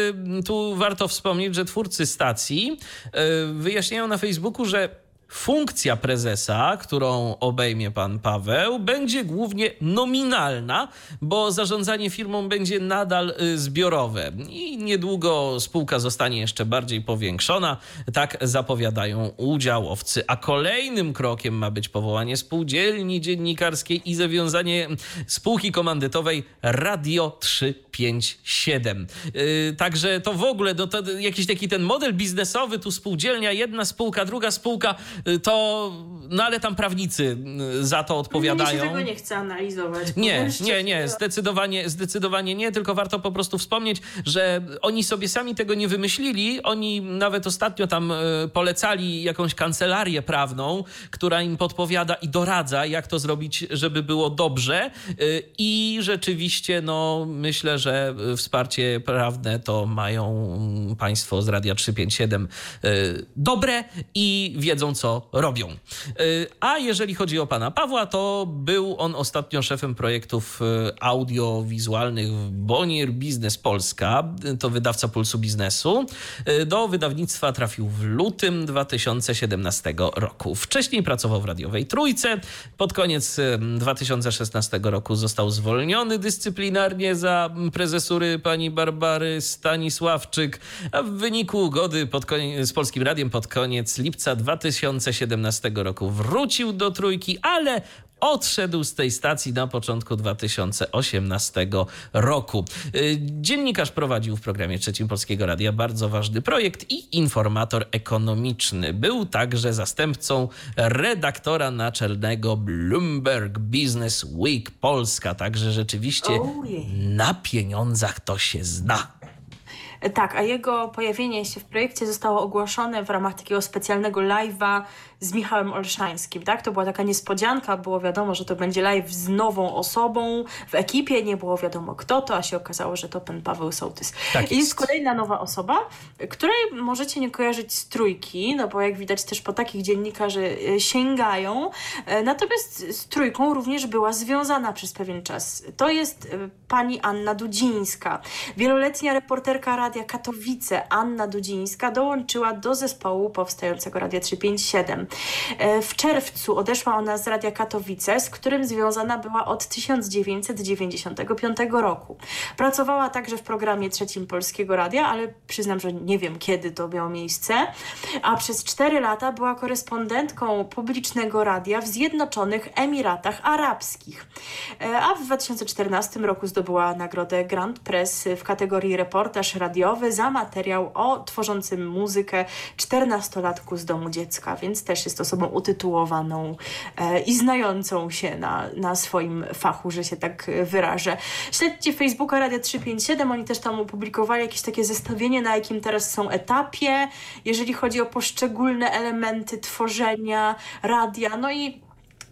S1: tu warto wspomnieć, wspomnieć, że twórcy stacji e, wyjaśniają na Facebooku, że Funkcja prezesa, którą obejmie pan Paweł, będzie głównie nominalna, bo zarządzanie firmą będzie nadal y, zbiorowe i niedługo spółka zostanie jeszcze bardziej powiększona. Tak zapowiadają udziałowcy. A kolejnym krokiem ma być powołanie spółdzielni dziennikarskiej i zawiązanie spółki komandytowej Radio 357. Yy, także to w ogóle no to jakiś taki ten model biznesowy, tu spółdzielnia, jedna spółka, druga spółka to, no ale tam prawnicy y, za to odpowiadają.
S2: Mnie się tego nie chcę analizować.
S1: Nie, nie, nie, zdecydowanie, zdecydowanie nie, tylko warto po prostu wspomnieć, że oni sobie sami tego nie wymyślili. Oni nawet ostatnio tam y, polecali jakąś kancelarię prawną, która im podpowiada i doradza, jak to zrobić, żeby było dobrze. Y, I rzeczywiście, no, myślę, że wsparcie prawne to mają państwo z Radia 357 dobre i wiedzą, co co robią. Y, a jeżeli chodzi o pana Pawła, to był on ostatnio szefem projektów y, audiowizualnych w Bonier Biznes Polska, to wydawca Pulsu Biznesu. Y, do wydawnictwa trafił w lutym 2017 roku. Wcześniej pracował w radiowej Trójce. Pod koniec 2016 roku został zwolniony dyscyplinarnie za prezesury pani Barbary Stanisławczyk, a w wyniku ugody pod z Polskim Radiem pod koniec lipca 2000 2017 roku wrócił do trójki, ale odszedł z tej stacji na początku 2018 roku. Y, dziennikarz prowadził w programie Trzecim Polskiego Radia bardzo ważny projekt i informator ekonomiczny. Był także zastępcą redaktora naczelnego Bloomberg Business Week Polska, także rzeczywiście na pieniądzach to się zna.
S2: Tak, a jego pojawienie się w projekcie zostało ogłoszone w ramach takiego specjalnego live'a z Michałem Olszańskim, tak? To była taka niespodzianka, było wiadomo, że to będzie live z nową osobą w ekipie, nie było wiadomo kto to, a się okazało, że to pan Paweł Sołtys.
S1: Tak
S2: I jest
S1: jest.
S2: kolejna nowa osoba, której możecie nie kojarzyć z trójki, no bo jak widać też po takich dziennikarzy e, sięgają, E, natomiast z trójką również była związana przez pewien czas. To jest e, pani Anna Dudzińska. Wieloletnia reporterka Radia Katowice Anna Dudzińska dołączyła do zespołu powstającego Radia 357. E, W czerwcu odeszła ona z Radia Katowice, z którym związana była od 1995 roku. Pracowała także w programie trzecim Polskiego Radia, ale przyznam, że nie wiem kiedy to miało miejsce, a przez 4 lata była korespondentką publicznego radia w Zjednoczonych Emiratach Arabskich. E, A w 2014 roku zdobyła nagrodę Grand Press w kategorii reportaż radiowy za materiał o tworzącym muzykę 14-latku z domu dziecka, więc też jest osobą utytułowaną e, i znającą się na, na swoim fachu, że się tak wyrażę. Śledźcie Facebooka Radia 357, oni też tam opublikowali jakieś takie zestawienie, na jakim teraz są etapie, jeżeli chodzi o poszczególne elementy tworzenia radia. No i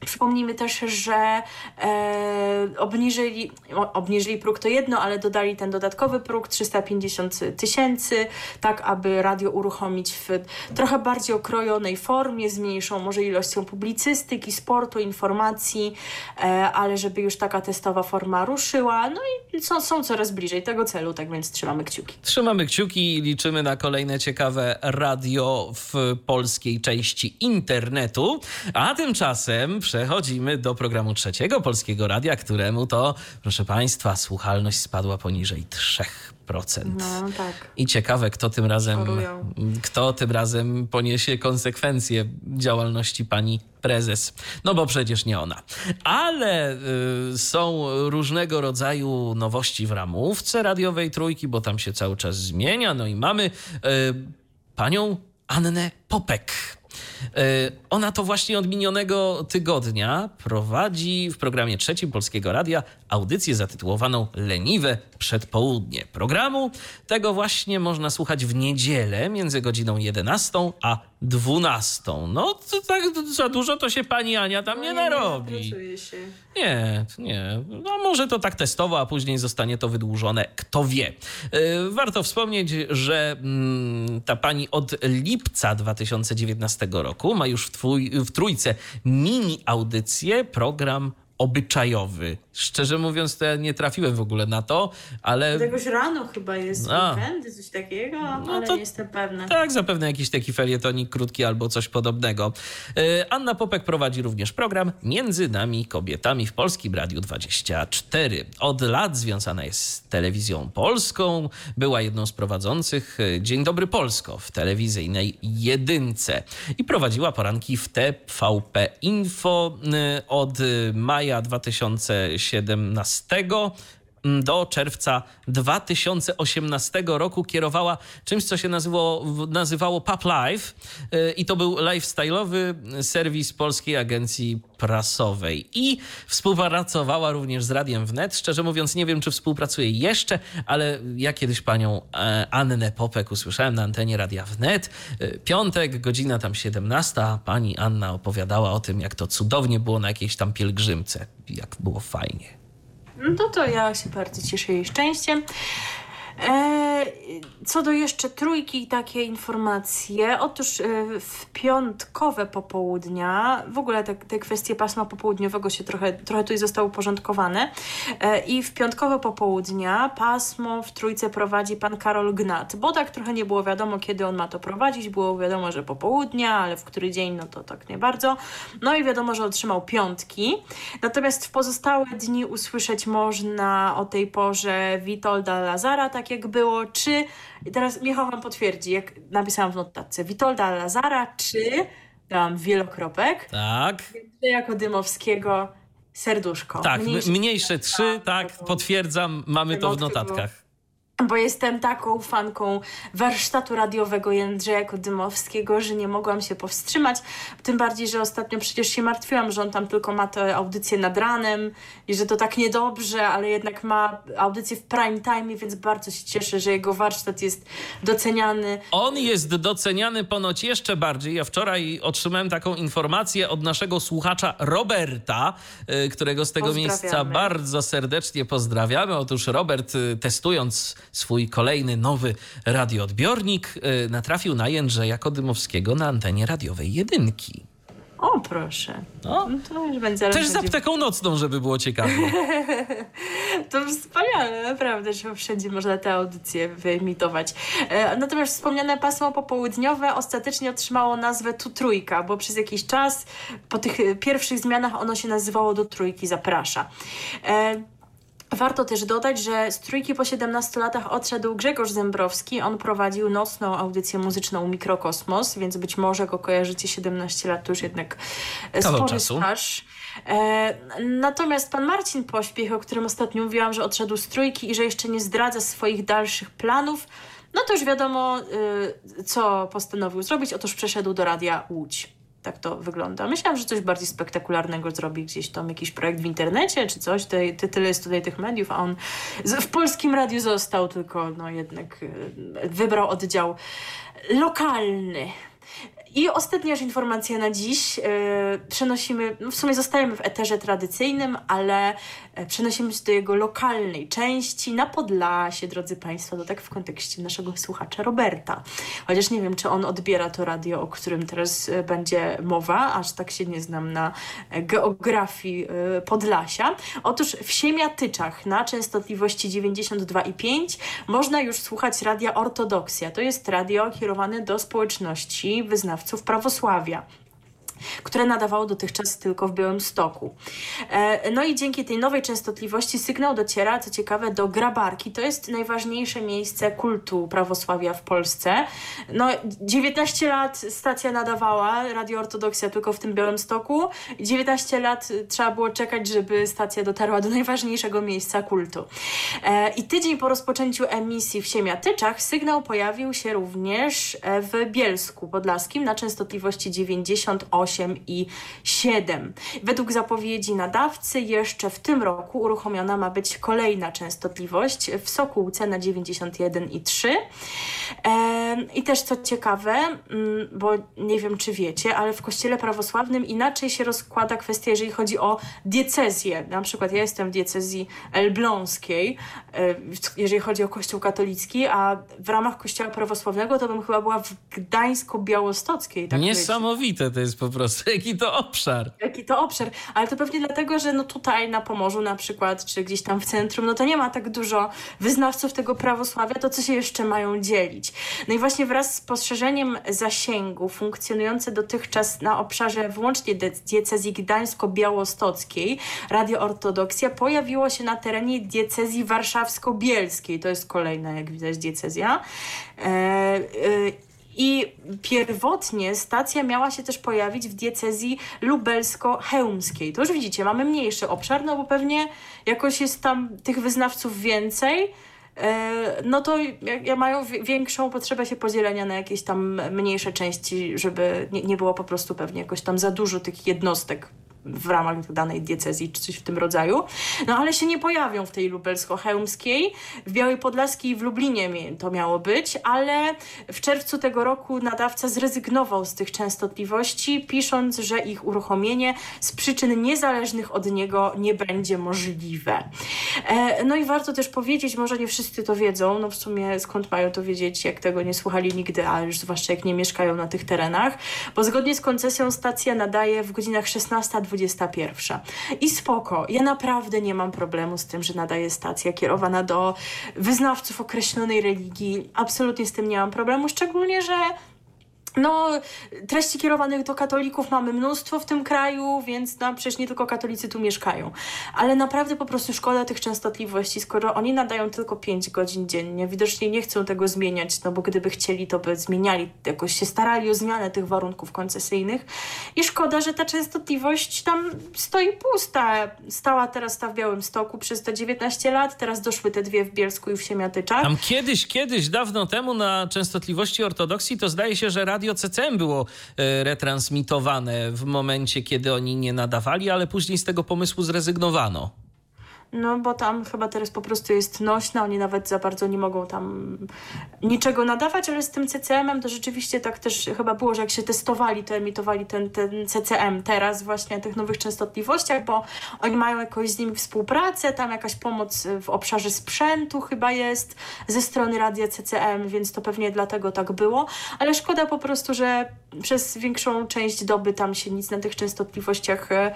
S2: Przypomnijmy też, że e, obniżyli, obniżyli próg to jedno, ale dodali ten dodatkowy próg 350 tysięcy, tak aby radio uruchomić w trochę bardziej okrojonej formie, z mniejszą może ilością publicystyki, sportu, informacji, e, ale żeby już taka testowa forma ruszyła. No i są, są coraz bliżej tego celu, tak więc trzymamy kciuki.
S1: Trzymamy kciuki i liczymy na kolejne ciekawe radio w polskiej części internetu. A tymczasem przechodzimy do programu trzeciego polskiego radia, któremu to, proszę Państwa, słuchalność spadła poniżej 3%.
S2: No tak.
S1: I ciekawe, kto tym razem,
S2: Chorują.
S1: kto tym razem poniesie konsekwencje działalności pani prezes. No bo przecież nie ona. Ale y, są różnego rodzaju nowości w ramówce radiowej trójki, bo tam się cały czas zmienia. No i mamy y, panią Annę Popek. Y, Ona to właśnie od minionego tygodnia prowadzi w programie trzecim Polskiego Radia audycję zatytułowaną Leniwe Przedpołudnie. Programu tego właśnie można słuchać w niedzielę między godziną 11 a 12. No to tak za dużo to się pani Ania tam nie narobi.
S2: się.
S1: Nie, nie. No może to tak testowo, a później zostanie to wydłużone. Kto wie. Yy, Warto wspomnieć, że mm, ta pani od lipca 2019 roku ma już w, twój, w trójce mini audycję, program obyczajowy. Szczerze mówiąc, to ja nie trafiłem w ogóle na to, ale
S2: Jakoś rano chyba jest
S1: A.
S2: weekendy, coś takiego, ale
S1: to-
S2: nie jestem pewna.
S1: Tak, zapewne jakiś taki felietonik krótki albo coś podobnego. Yy, Anna Popek prowadzi również program Między nami kobietami w Polskim Radiu 24. Od lat związana jest z telewizją polską. Była jedną z prowadzących yy, Dzień Dobry Polsko w telewizyjnej jedynce i prowadziła poranki w TVP Info yy, od yy, maja 2017 do czerwca 2018 roku kierowała czymś, co się nazywało, nazywało Pub Live yy, i to był lifestyle'owy serwis Polskiej Agencji Prasowej i współpracowała również z Radiem Wnet. Szczerze mówiąc nie wiem, czy współpracuje jeszcze, ale ja kiedyś panią e, Annę Popek usłyszałem na antenie Radia Wnet. Yy, Piątek, godzina tam 17, a pani Anna opowiadała o tym, jak to cudownie było na jakiejś tam pielgrzymce, jak było fajnie.
S2: No to, ja się bardzo cieszę jej szczęściem. E, co do jeszcze trójki i takie informacje, otóż e, w piątkowe popołudnia, w ogóle te, te kwestie pasma popołudniowego się trochę, trochę tutaj zostały uporządkowane e, i w piątkowe popołudnia pasmo w trójce prowadzi pan Karol Gnat, bo tak trochę nie było wiadomo, kiedy on ma to prowadzić, było wiadomo, że popołudnia, ale w który dzień, no to tak nie bardzo. No i wiadomo, że otrzymał piątki, natomiast w pozostałe dni usłyszeć można o tej porze Witolda Lazara, tak jak było, czy, teraz Michał wam potwierdzi, jak napisałam w notatce, Witolda Lazara, czy, dałam wielokropek,
S1: Tak,
S2: Jędrzeja Kodymowskiego, serduszko.
S1: Tak,
S2: mniejsze,
S1: mniejsze trzy, tak, potwierdzam, mamy to w notatkach
S2: bo jestem taką fanką warsztatu radiowego Jędrzeja Kodymowskiego, że nie mogłam się powstrzymać. Tym bardziej, że ostatnio przecież się martwiłam, że on tam tylko ma te audycje nad ranem i że to tak niedobrze, ale jednak ma audycje w prime time, więc bardzo się cieszę, że jego warsztat jest doceniany.
S1: On jest doceniany ponoć jeszcze bardziej. Ja wczoraj otrzymałem taką informację od naszego słuchacza Roberta, y, którego z tego miejsca bardzo serdecznie pozdrawiamy. Otóż Robert y, testując swój kolejny nowy radioodbiornik, y, natrafił na Jędrzeja Kodymowskiego na antenie radiowej jedynki.
S2: O, proszę. No,
S1: to już będzie Też z apteką nocną, żeby było ciekawe.
S2: to wspaniale, naprawdę, że wszędzie można te audycje wyemitować. E, natomiast wspomniane pasmo popołudniowe ostatecznie otrzymało nazwę Tu Trójka, bo przez jakiś czas po tych pierwszych zmianach ono się nazywało Do Trójki Zaprasza. E, Warto też dodać, że z trójki po 17 latach odszedł Grzegorz Zembrowski. On prowadził nocną audycję muzyczną Mikrokosmos, więc być może go kojarzycie 17 lat, to już jednak e, Kawał spory czasu. staż. E, natomiast pan Marcin Pośpiech, o którym ostatnio mówiłam, że odszedł z trójki i że jeszcze nie zdradza swoich dalszych planów, no to już wiadomo, y, co postanowił zrobić. Otóż przeszedł do Radia Łódź tak to wygląda. Myślałam, że coś bardziej spektakularnego zrobi gdzieś tam, jakiś projekt w internecie czy coś. Te, te, tyle jest tutaj tych mediów, a on w polskim radiu został, tylko no jednak e, wybrał oddział lokalny. I ostatnia już informacja na dziś. Yy, przenosimy, no w sumie zostajemy w eterze tradycyjnym, ale przenosimy się do jego lokalnej części na Podlasie, drodzy Państwo, to tak w kontekście naszego słuchacza Roberta. Chociaż nie wiem, czy on odbiera to radio, o którym teraz e, będzie mowa, aż tak się nie znam na geografii Podlasia. Otóż w Siemiatyczach na częstotliwości 92,5 można już słuchać radia Ortodoksja. To jest radio kierowane do społeczności wyznawców prawosławia które nadawało dotychczas tylko w Białymstoku. E, no i dzięki tej nowej częstotliwości sygnał dociera, co ciekawe, do Grabarki. To jest najważniejsze miejsce kultu prawosławia w Polsce. No, 19 lat stacja nadawała, Radio Ortodoksja tylko w tym Białymstoku. 19 lat trzeba było czekać, żeby stacja dotarła do najważniejszego miejsca kultu. E, I tydzień po rozpoczęciu emisji w Siemiatyczach sygnał pojawił się również e, w Bielsku Podlaskim na częstotliwości 98 8 i 7. Według zapowiedzi nadawcy jeszcze w tym roku uruchomiona ma być kolejna częstotliwość w Sokółce na 91,3. I też co ciekawe, mm, bo nie wiem czy wiecie, ale w kościele prawosławnym inaczej się rozkłada kwestia, jeżeli chodzi o diecezję. Na przykład ja jestem w diecezji elbląskiej, jeżeli chodzi o kościół katolicki, a w ramach kościoła prawosławnego to bym chyba była w Gdańsko-Białostockiej.
S1: Tak Niesamowite to jest po prostu. Jaki to obszar.
S2: Jaki to obszar. Ale to pewnie dlatego, że no tutaj na Pomorzu na przykład, czy gdzieś tam w centrum, no to nie ma tak dużo wyznawców tego prawosławia, to co się jeszcze mają dzielić. No i właśnie wraz z poszerzeniem zasięgu funkcjonujące dotychczas na obszarze wyłącznie diecezji gdańsko-białostockiej Radio Ortodoksja pojawiło się na terenie diecezji warszawsko-bielskiej. To jest kolejna, jak widać, diecezja. E, e, i pierwotnie stacja miała się też pojawić w diecezji lubelsko-chełmskiej. To już widzicie, mamy mniejszy obszar, no bo pewnie jakoś jest tam tych wyznawców więcej, e, no to mają większą potrzebę się podzielenia na jakieś tam mniejsze części, żeby nie było po prostu pewnie jakoś tam za dużo tych jednostek w ramach danej diecezji czy coś w tym rodzaju. No ale się nie pojawią w tej lubelsko-chełmskiej. W Białej Podlaskiej i w Lublinie to miało być, ale w czerwcu tego roku nadawca zrezygnował z tych częstotliwości, pisząc, że ich uruchomienie z przyczyn niezależnych od niego nie będzie możliwe. E, no i warto też powiedzieć, może nie wszyscy to wiedzą, no w sumie skąd mają to wiedzieć, jak tego nie słuchali nigdy, a już zwłaszcza jak nie mieszkają na tych terenach, bo zgodnie z koncesją stacja nadaje w godzinach 16 21. I spoko, ja naprawdę nie mam problemu z tym, że nadaje stacja kierowana do wyznawców określonej religii. Absolutnie z tym nie mam problemu, szczególnie, że no, treści kierowanych do katolików mamy mnóstwo w tym kraju, więc no, przecież nie tylko katolicy tu mieszkają. Ale naprawdę po prostu szkoda tych częstotliwości, skoro oni nadają tylko 5 godzin dziennie. Widocznie nie chcą tego zmieniać, no bo gdyby chcieli, to by zmieniali, jakoś się starali o zmianę tych warunków koncesyjnych. I szkoda, że ta częstotliwość tam stoi pusta. Stała teraz ta w Białym Stoku przez te 19 lat, teraz doszły te dwie w Bielsku i w Siemiatyczach.
S1: Tam kiedyś, kiedyś, dawno temu na częstotliwości ortodoksji to zdaje się, że radio Radio CCM było e, retransmitowane w momencie, kiedy oni nie nadawali, ale później z tego pomysłu zrezygnowano.
S2: No bo tam chyba teraz po prostu jest nośna, oni nawet za bardzo nie mogą tam niczego nadawać, ale z tym CCM-em to rzeczywiście tak też chyba było, że jak się testowali, to emitowali ten, ten CCM teraz właśnie na tych nowych częstotliwościach, bo oni mają jakoś z nimi współpracę, tam jakaś pomoc w obszarze sprzętu chyba jest ze strony radia CCM, więc to pewnie dlatego tak było, ale szkoda po prostu, że przez większą część doby tam się nic na tych częstotliwościach e,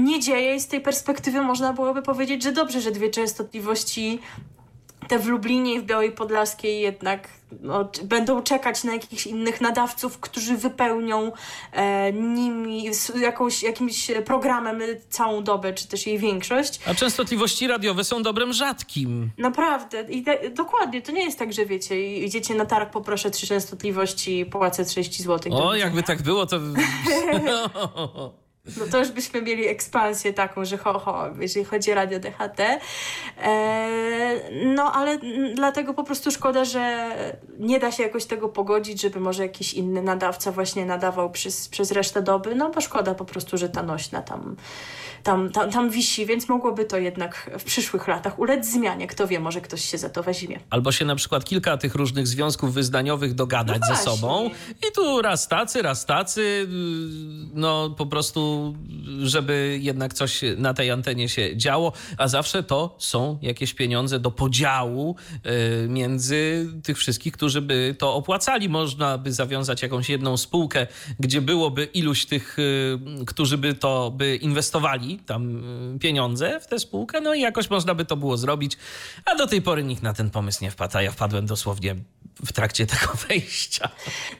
S2: nie dzieje i z tej perspektywy można byłoby powiedzieć, że dobrze, że dwie częstotliwości te w Lublinie i w Białej Podlaskiej jednak no, będą czekać na jakichś innych nadawców, którzy wypełnią e, nimi jakąś, jakimś programem całą dobę, czy też jej większość.
S1: A częstotliwości radiowe są dobrem rzadkim.
S2: Naprawdę. I te, dokładnie. To nie jest tak, że wiecie, idziecie na targ, poproszę trzy częstotliwości, płacę 30 zł.
S1: O, jakby tak było, to...
S2: No to już byśmy mieli ekspansję taką, że ho, ho, jeżeli chodzi o radio DHT. E, no ale dlatego po prostu szkoda, że nie da się jakoś tego pogodzić, żeby może jakiś inny nadawca właśnie nadawał przez, przez resztę doby, no bo szkoda po prostu, że ta nośna tam tam, tam, tam wisi, więc mogłoby to jednak w przyszłych latach ulec zmianie. Kto wie, może ktoś się za to weźmie.
S1: Albo się na przykład kilka tych różnych związków wyznaniowych dogadać no ze sobą i tu raz tacy, raz tacy, no po prostu, żeby jednak coś na tej antenie się działo, a zawsze to są jakieś pieniądze do podziału y, między tych wszystkich, którzy by to opłacali. Można by zawiązać jakąś jedną spółkę, gdzie byłoby iluś tych, y, którzy by to by inwestowali tam y, pieniądze w tę spółkę, no i jakoś można by to było zrobić, a do tej pory nikt na ten pomysł nie wpadł, ja wpadłem dosłownie w trakcie tego wejścia.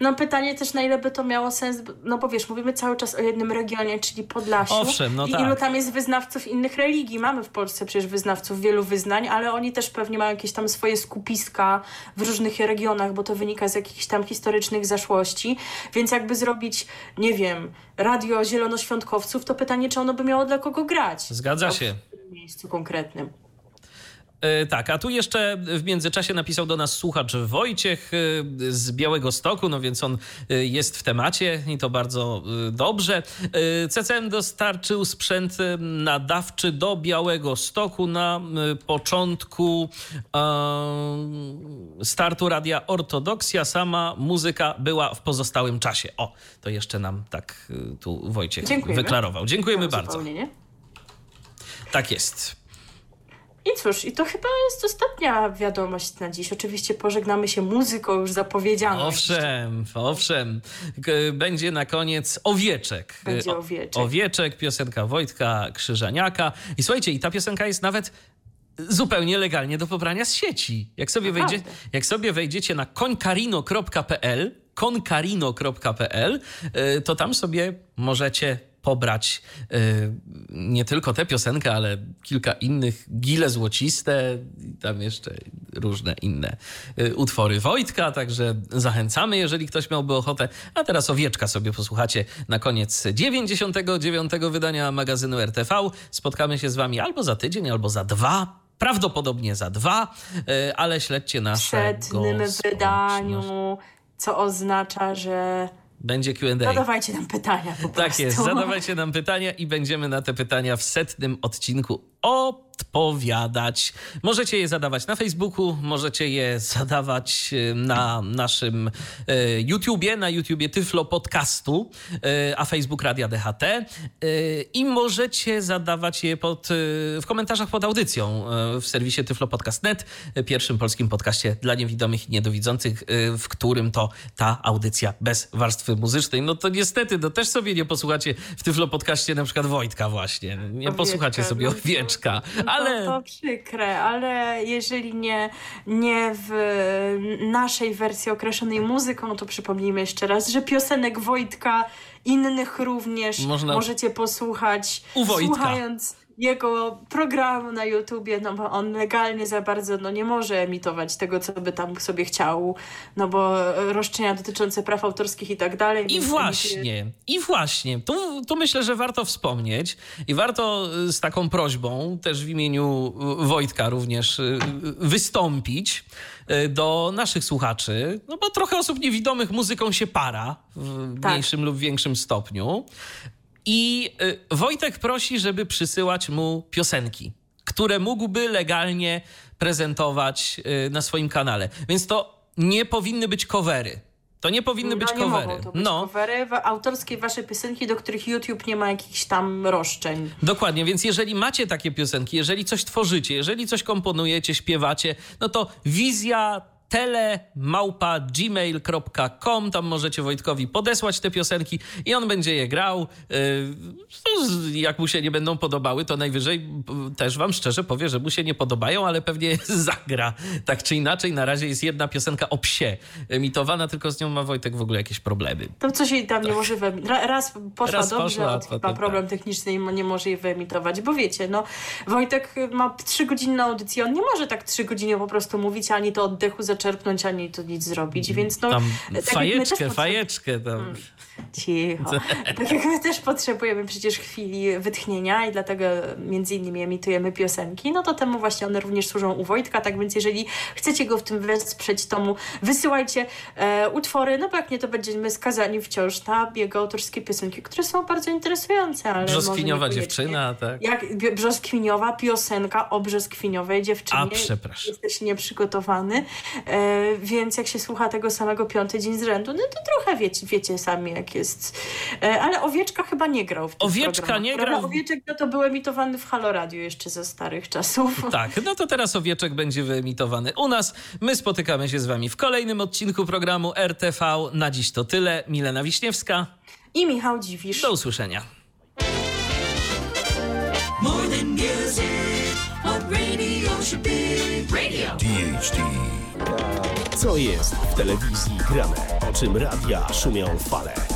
S2: No pytanie też, na ile by to miało sens, no bo wiesz, mówimy cały czas o jednym regionie, czyli Podlasiu.
S1: Owszem, no
S2: I
S1: tak.
S2: ilu tam jest wyznawców innych religii. Mamy w Polsce przecież wyznawców wielu wyznań, ale oni też pewnie mają jakieś tam swoje skupiska w różnych regionach, bo to wynika z jakichś tam historycznych zaszłości. Więc jakby zrobić, nie wiem, radio zielonoświątkowców, to pytanie, czy ono by miało dla kogo grać.
S1: Zgadza się.
S2: W miejscu konkretnym.
S1: E, tak, a tu jeszcze w międzyczasie napisał do nas słuchacz Wojciech e, z Białego Stoku, no więc on e, jest w temacie i to bardzo dobrze. CCM dostarczył sprzęt nadawczy do Białego Stoku na początku startu radia Ortodoksja. Sama muzyka była w pozostałym czasie. O, to jeszcze nam tak tu Wojciech Dziękujemy. wyklarował. Dziękujemy bardzo. Tak jest.
S2: I cóż, i to chyba jest ostatnia wiadomość na dziś. Oczywiście pożegnamy się muzyką już zapowiedzianą.
S1: Owszem, owszem. Będzie na koniec Owieczek.
S2: Będzie Owieczek.
S1: Owieczek, piosenka Wojtka Krzyżaniaka. I słuchajcie, i ta piosenka jest nawet zupełnie legalnie do pobrania z sieci. Jak sobie, wejdzie, jak sobie wejdziecie na konkarino.pl, konkarino.pl, y, to tam sobie możecie pobrać y, nie tylko tę piosenkę, ale kilka innych, Gile Złociste i tam jeszcze różne inne y, utwory Wojtka, także zachęcamy, jeżeli ktoś miałby ochotę. A teraz Owieczka sobie posłuchacie na koniec 99. wydania magazynu RTV. Spotkamy się z wami albo za tydzień, albo za dwa prawdopodobnie za dwa, y, ale śledźcie naszego...
S2: W setnym wydaniu, co oznacza, że
S1: będzie Q&A.
S2: Zadawajcie nam pytania po
S1: Tak jest, zadawajcie nam pytania i będziemy na te pytania w setnym odcinku odpowiadać. Możecie je zadawać na Facebooku, możecie je zadawać y, na naszym y, YouTubie, na YouTubie Tyflo Podcastu, y, a Facebook Radia DHT i możecie zadawać je pod, w komentarzach pod audycją w serwisie Tyflo Podcast.net, pierwszym polskim podcaście dla niewidomych i niedowidzących, w którym to ta audycja bez warstwy muzycznej. No to niestety, no też sobie nie posłuchacie w Tyflo Podcaście na przykład Wojtka właśnie. Nie posłuchacie sobie o wieczku Agnieszka, ale...
S2: No to przykre, ale jeżeli nie, nie w naszej wersji określonej muzyką, to przypomnijmy jeszcze raz, że piosenek Wojtka, innych również
S1: Można...
S2: możecie posłuchać,
S1: U Wojtka.
S2: słuchając jego programu na YouTubie, no bo on legalnie za bardzo no, nie może emitować tego, co by tam sobie chciał, no bo roszczenia dotyczące praw autorskich i tak dalej.
S1: I właśnie, i właśnie. Tu, tu myślę, że warto wspomnieć i warto y, z taką prośbą też w imieniu y, Wojtka również y, wystąpić do naszych słuchaczy, no bo trochę osób niewidomych muzyką się para w tak. mniejszym lub większym stopniu. I y, Wojtek prosi, żeby przysyłać mu piosenki, które mógłby legalnie prezentować y, na swoim kanale. Więc to nie powinny być covery. To nie powinny no, być
S2: nie
S1: covery.
S2: Być no. covery autorskie wasze piosenki, do których YouTube nie ma jakichś tam roszczeń.
S1: Dokładnie, więc jeżeli macie takie piosenki, jeżeli coś tworzycie, jeżeli coś komponujecie, śpiewacie, no to wizja telemałpa.gmail.com. Tam możecie Wojtkowi podesłać te piosenki i on będzie je grał. Y, jak mu się nie będą podobały, to najwyżej też wam szczerze powie, że mu się nie podobają, ale pewnie zagra. Tak czy inaczej, na razie jest jedna piosenka o psie emitowana, tylko z nią ma Wojtek w ogóle jakieś problemy.
S2: To coś jej tam tak. nie może wyemitować. Raz poszła Raz dobrze, poszła, a ma problem tak. techniczny i nie może jej wyemitować, bo wiecie, no Wojtek ma trzy godziny na audycję, on nie może tak trzy godziny po prostu mówić, ani to oddechu za zaczerpnąć, ani tu nic zrobić, więc no...
S1: Tam tak fajeczkę, fajeczkę tam. Hmm.
S2: Cicho. Tak jak my też potrzebujemy przecież chwili wytchnienia i dlatego między innymi emitujemy piosenki, no to temu właśnie one również służą u Wojtka, tak więc jeżeli chcecie go w tym wesprzeć, to mu wysyłajcie e, utwory, no bo jak nie, to będziemy skazani wciąż na jego autorskie piosenki, które są bardzo interesujące, ale
S1: Brzoskwiniowa dziewczyna, tak.
S2: Jak brzoskwiniowa piosenka o brzoskwiniowej dziewczynie.
S1: A, przepraszam.
S2: Jesteś nieprzygotowany, e, więc jak się słucha tego samego piąty dzień z rzędu, no to trochę wiecie, wiecie sami, jak jest. E, ale Owieczka chyba nie grał w tym
S1: Owieczka programach. nie grał.
S2: Owieczek no to był emitowany w Halo Radio jeszcze ze starych czasów.
S1: Tak, no to teraz Owieczek będzie wyemitowany u nas. My spotykamy się z wami w kolejnym odcinku programu RTV. Na dziś to tyle. Milena Wiśniewska
S2: i Michał Dziwisz.
S1: Do usłyszenia.
S4: Co jest w telewizji grane? O czym radia szumią fale?